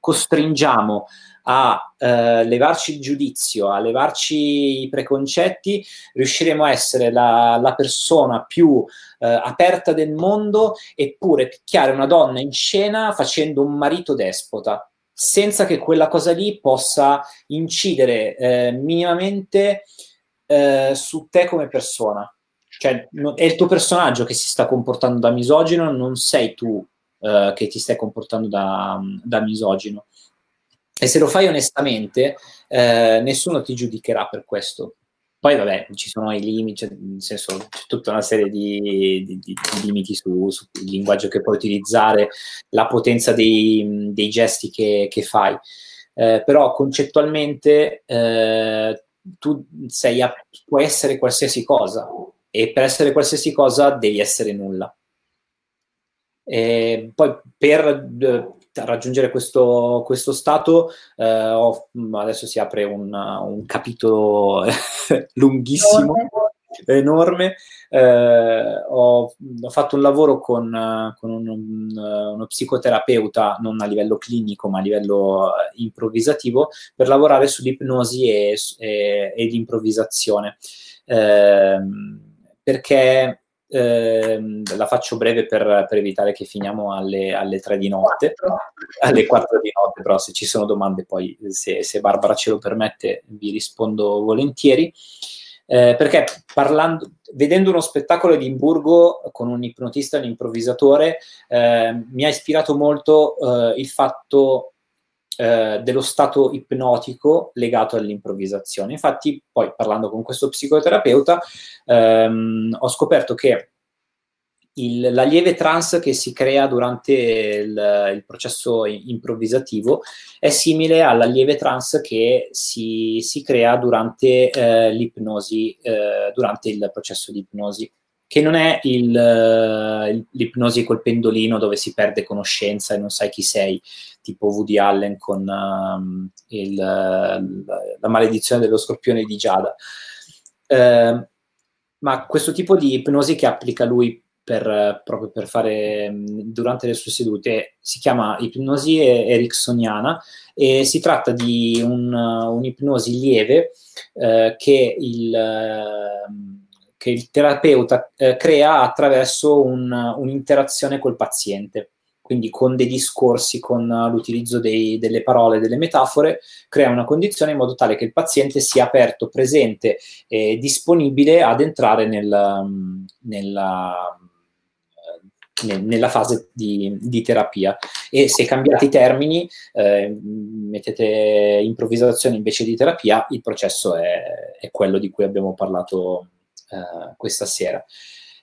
[SPEAKER 2] costringiamo a eh, levarci il giudizio, a levarci i preconcetti, riusciremo a essere la, la persona più eh, aperta del mondo eppure picchiare una donna in scena facendo un marito despota, senza che quella cosa lì possa incidere eh, minimamente eh, su te come persona. Cioè, no, è il tuo personaggio che si sta comportando da misogino, non sei tu eh, che ti stai comportando da, da misogino. E se lo fai onestamente, eh, nessuno ti giudicherà per questo. Poi, vabbè, ci sono i limiti, cioè, nel senso, c'è tutta una serie di, di, di limiti sul su linguaggio che puoi utilizzare, la potenza dei, dei gesti che, che fai. Eh, però concettualmente eh, tu sei a, puoi essere qualsiasi cosa e per essere qualsiasi cosa devi essere nulla. E poi per eh, raggiungere questo, questo stato, eh, ho, adesso si apre un, un capitolo lunghissimo, enorme. Eh, ho, ho, fatto un lavoro con, con un, un, uno psicoterapeuta, non a livello clinico, ma a livello improvvisativo, per lavorare sull'ipnosi e, e, e l'improvvisazione. Eh, perché eh, la faccio breve per, per, evitare che finiamo alle, alle 3 di notte, alle 4 di notte, però se ci sono domande poi, se, se Barbara ce lo permette, vi rispondo volentieri. Eh, perché parlando, vedendo uno spettacolo di Edimburgo con un ipnotista e un improvvisatore, eh, mi ha ispirato molto eh, il fatto eh, dello stato ipnotico legato all'improvvisazione. Infatti, poi parlando con questo psicoterapeuta, ehm, ho scoperto che il, la lieve trance che si crea durante il, il, processo improvvisativo è simile alla lieve trance che si, si crea durante eh, l'ipnosi, eh, durante il processo di ipnosi che non è il, uh, l'ipnosi col pendolino dove si perde conoscenza e non sai chi sei, tipo Woody Allen con uh, il, uh, la maledizione dello scorpione di Giada. Ehm, ma questo tipo di ipnosi che applica lui per, proprio per fare durante le sue sedute si chiama ipnosi ericksoniana e si tratta di un, un'ipnosi lieve eh, che il che il terapeuta eh, crea attraverso un, un'interazione col paziente, quindi con dei discorsi, con l'utilizzo dei, delle parole, delle metafore, crea una condizione in modo tale che il paziente sia aperto, presente e disponibile ad entrare nel, nella, nella fase di, di, terapia. E se cambiate i termini eh, mettete improvvisazione invece di terapia il processo è, è quello di cui abbiamo parlato eh, questa sera.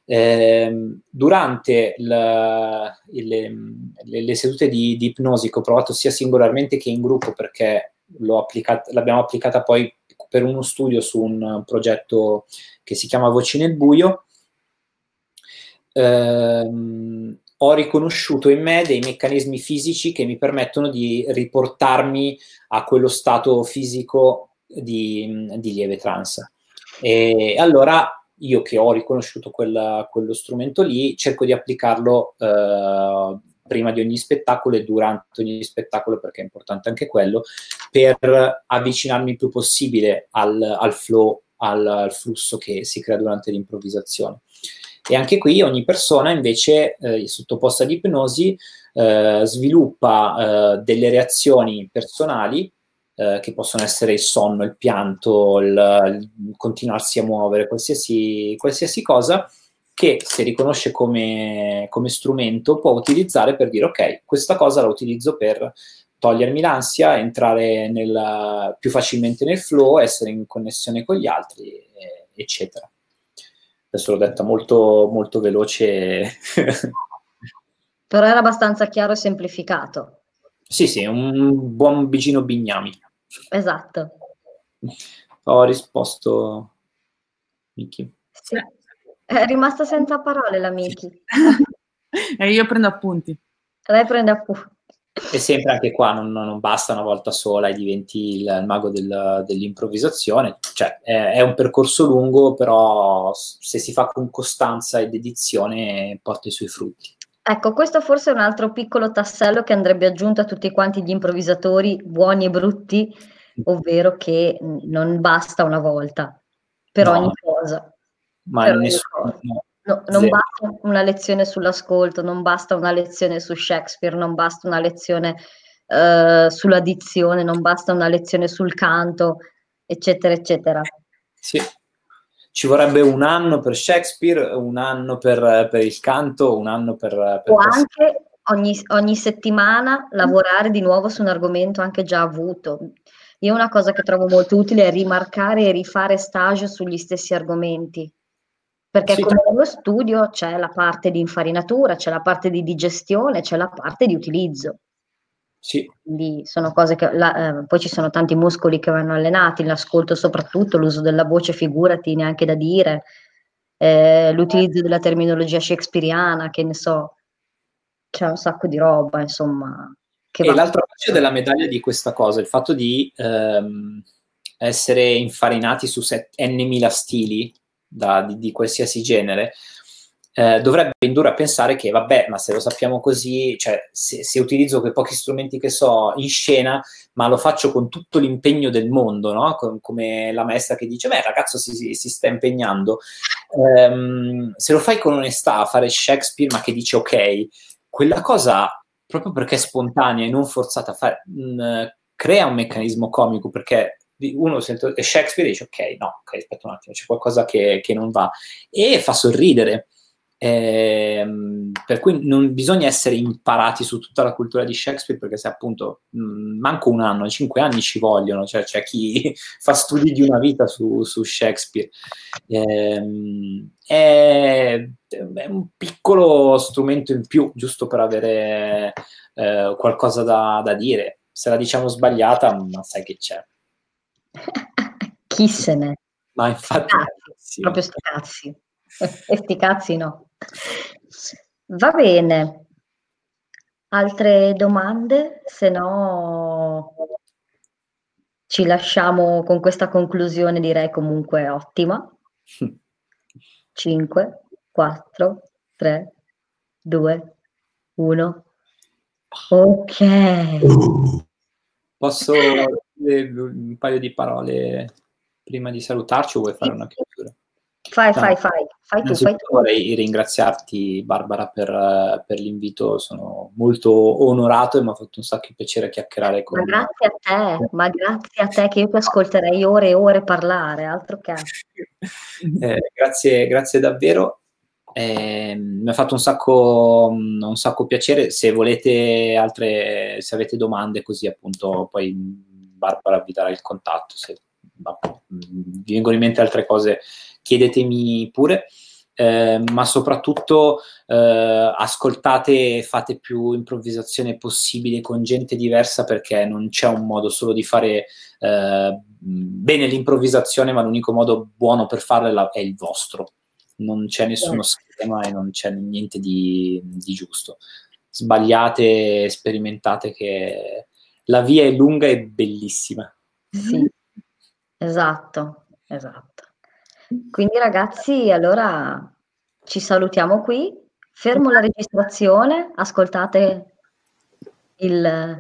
[SPEAKER 2] Eh, durante la, le, le, sedute di, di, ipnosi che ho provato sia singolarmente che in gruppo perché applicat- l'abbiamo applicata poi per uno studio su un progetto che si chiama Voci nel buio, ehm, ho riconosciuto in me dei meccanismi fisici che mi permettono di riportarmi a quello stato fisico di, di lieve trance. E allora io che ho riconosciuto quella, quello strumento lì, cerco di applicarlo eh, prima di ogni spettacolo e durante ogni spettacolo, perché è importante anche quello, per avvicinarmi il più possibile al, al flow, al, al, flusso che si crea durante l'improvvisazione. E anche qui ogni persona invece eh, sottoposta ad ipnosi eh, sviluppa eh, delle reazioni personali eh, che possono essere il sonno, il pianto, il, il continuarsi a muovere, qualsiasi, qualsiasi, cosa che se riconosce come, come strumento può utilizzare per dire ok, questa cosa la utilizzo per togliermi l'ansia, entrare nel, più facilmente nel flow, essere in connessione con gli altri, eccetera. Adesso l'ho detta molto, molto veloce.
[SPEAKER 3] Però era abbastanza chiaro e semplificato.
[SPEAKER 2] Sì, sì, un buon vicino bignami.
[SPEAKER 3] Esatto.
[SPEAKER 2] Ho risposto Miki.
[SPEAKER 3] Sì. È rimasta senza parole la Miki.
[SPEAKER 5] e io prendo appunti.
[SPEAKER 3] Lei prende appunti.
[SPEAKER 2] E sempre anche qua non, non, basta una volta sola e diventi il, il mago del, dell'improvvisazione, cioè è, è, un percorso lungo, però se si fa con costanza e dedizione porta i suoi frutti.
[SPEAKER 3] Ecco, questo forse è un altro piccolo tassello che andrebbe aggiunto a tutti quanti gli improvvisatori buoni e brutti, ovvero che non basta una volta per
[SPEAKER 2] No.
[SPEAKER 3] ogni cosa.
[SPEAKER 2] Ma
[SPEAKER 3] Per
[SPEAKER 2] nessuno, no,
[SPEAKER 3] No, non
[SPEAKER 2] zero.
[SPEAKER 3] basta una lezione sull'ascolto, non basta una lezione su Shakespeare, non basta una lezione eh, sulla dizione, non basta una lezione sul canto, eccetera, eccetera.
[SPEAKER 2] Sì. Ci vorrebbe un anno per Shakespeare, un anno per, per il canto, un anno per... per
[SPEAKER 3] O anche ogni, ogni settimana lavorare di nuovo su un argomento anche già avuto. Io una cosa che trovo molto utile è rimarcare e rifare stage sugli stessi argomenti. Perché
[SPEAKER 2] Sì.
[SPEAKER 3] come nello studio c'è la parte di infarinatura, c'è la parte di digestione, c'è la parte di utilizzo.
[SPEAKER 2] Sì,
[SPEAKER 3] Quindi sono cose che la- eh, poi ci sono tanti muscoli che vanno allenati, l'ascolto soprattutto, l'uso della voce, figurati, neanche da dire, eh, l'utilizzo della terminologia shakespeariana, che ne so, c'è un sacco di roba, insomma. Che
[SPEAKER 2] E
[SPEAKER 3] va-
[SPEAKER 2] l'altra faccia della medaglia di questa cosa, il fatto di ehm, essere infarinati su set- n mila stili da- di, di qualsiasi genere, eh, dovrebbe indurre a pensare che, vabbè, ma se lo sappiamo così, cioè se, se utilizzo quei pochi strumenti che so in scena, ma lo faccio con tutto l'impegno del mondo, no? Com- come la maestra che dice, beh, il ragazzo si, si- si sta impegnando. Ehm, se lo fai con onestà a fare Shakespeare, ma che dice ok, quella cosa, proprio perché è spontanea e non forzata a fare, mh, crea un meccanismo comico perché uno sente Shakespeare e dice ok, no, ok, aspetta un attimo, c'è qualcosa che, che non va e fa sorridere. Ehm, per cui non bisogna essere imparati su tutta la cultura di Shakespeare perché se appunto mh, manco un anno, cinque anni ci vogliono, cioè c'è chi fa studi di una vita su, su Shakespeare. Ehm, è, è un piccolo strumento in più, giusto per avere eh, qualcosa da, da dire. Se la diciamo sbagliata, ma sai che c'è.
[SPEAKER 3] Chi se ne?
[SPEAKER 2] Ma infatti,
[SPEAKER 3] Cazzi,
[SPEAKER 2] sì.
[SPEAKER 3] proprio sti cazzi. E sti cazzi no. Va bene. Altre domande? Se no ci lasciamo con questa conclusione, direi comunque ottima. 5, 4, 3, 2, 1. Ok.
[SPEAKER 2] posso dire un paio di parole prima di salutarci o vuoi fare una chiusura?
[SPEAKER 3] Fai, fai, fai. Fai tu, fai tu.
[SPEAKER 2] vorrei ringraziarti Barbara per, eh, per l'invito, sono molto onorato e mi ha fatto un sacco di piacere chiacchierare con
[SPEAKER 3] Ma grazie a te, ma grazie a te che io ti ascolterei ore e ore parlare, altro che.
[SPEAKER 2] Eh, grazie, grazie davvero. Eh, mi ha fatto un sacco, un sacco piacere. Se volete altre, se avete domande, così appunto poi Barbara vi darà il contatto. Se ma, mh, vi vengono in mente altre cose, chiedetemi pure. Eh, ma soprattutto eh, ascoltate e fate più improvvisazione possibile con gente diversa perché non c'è un modo solo di fare eh, bene l'improvvisazione, ma l'unico modo buono per farla è, il vostro. Non c'è nessuno schema e non c'è niente di, di giusto. Sbagliate, sperimentate che la via è lunga e bellissima.
[SPEAKER 3] Sì, esatto, esatto. Quindi ragazzi, allora ci salutiamo qui, fermo la registrazione, ascoltate il,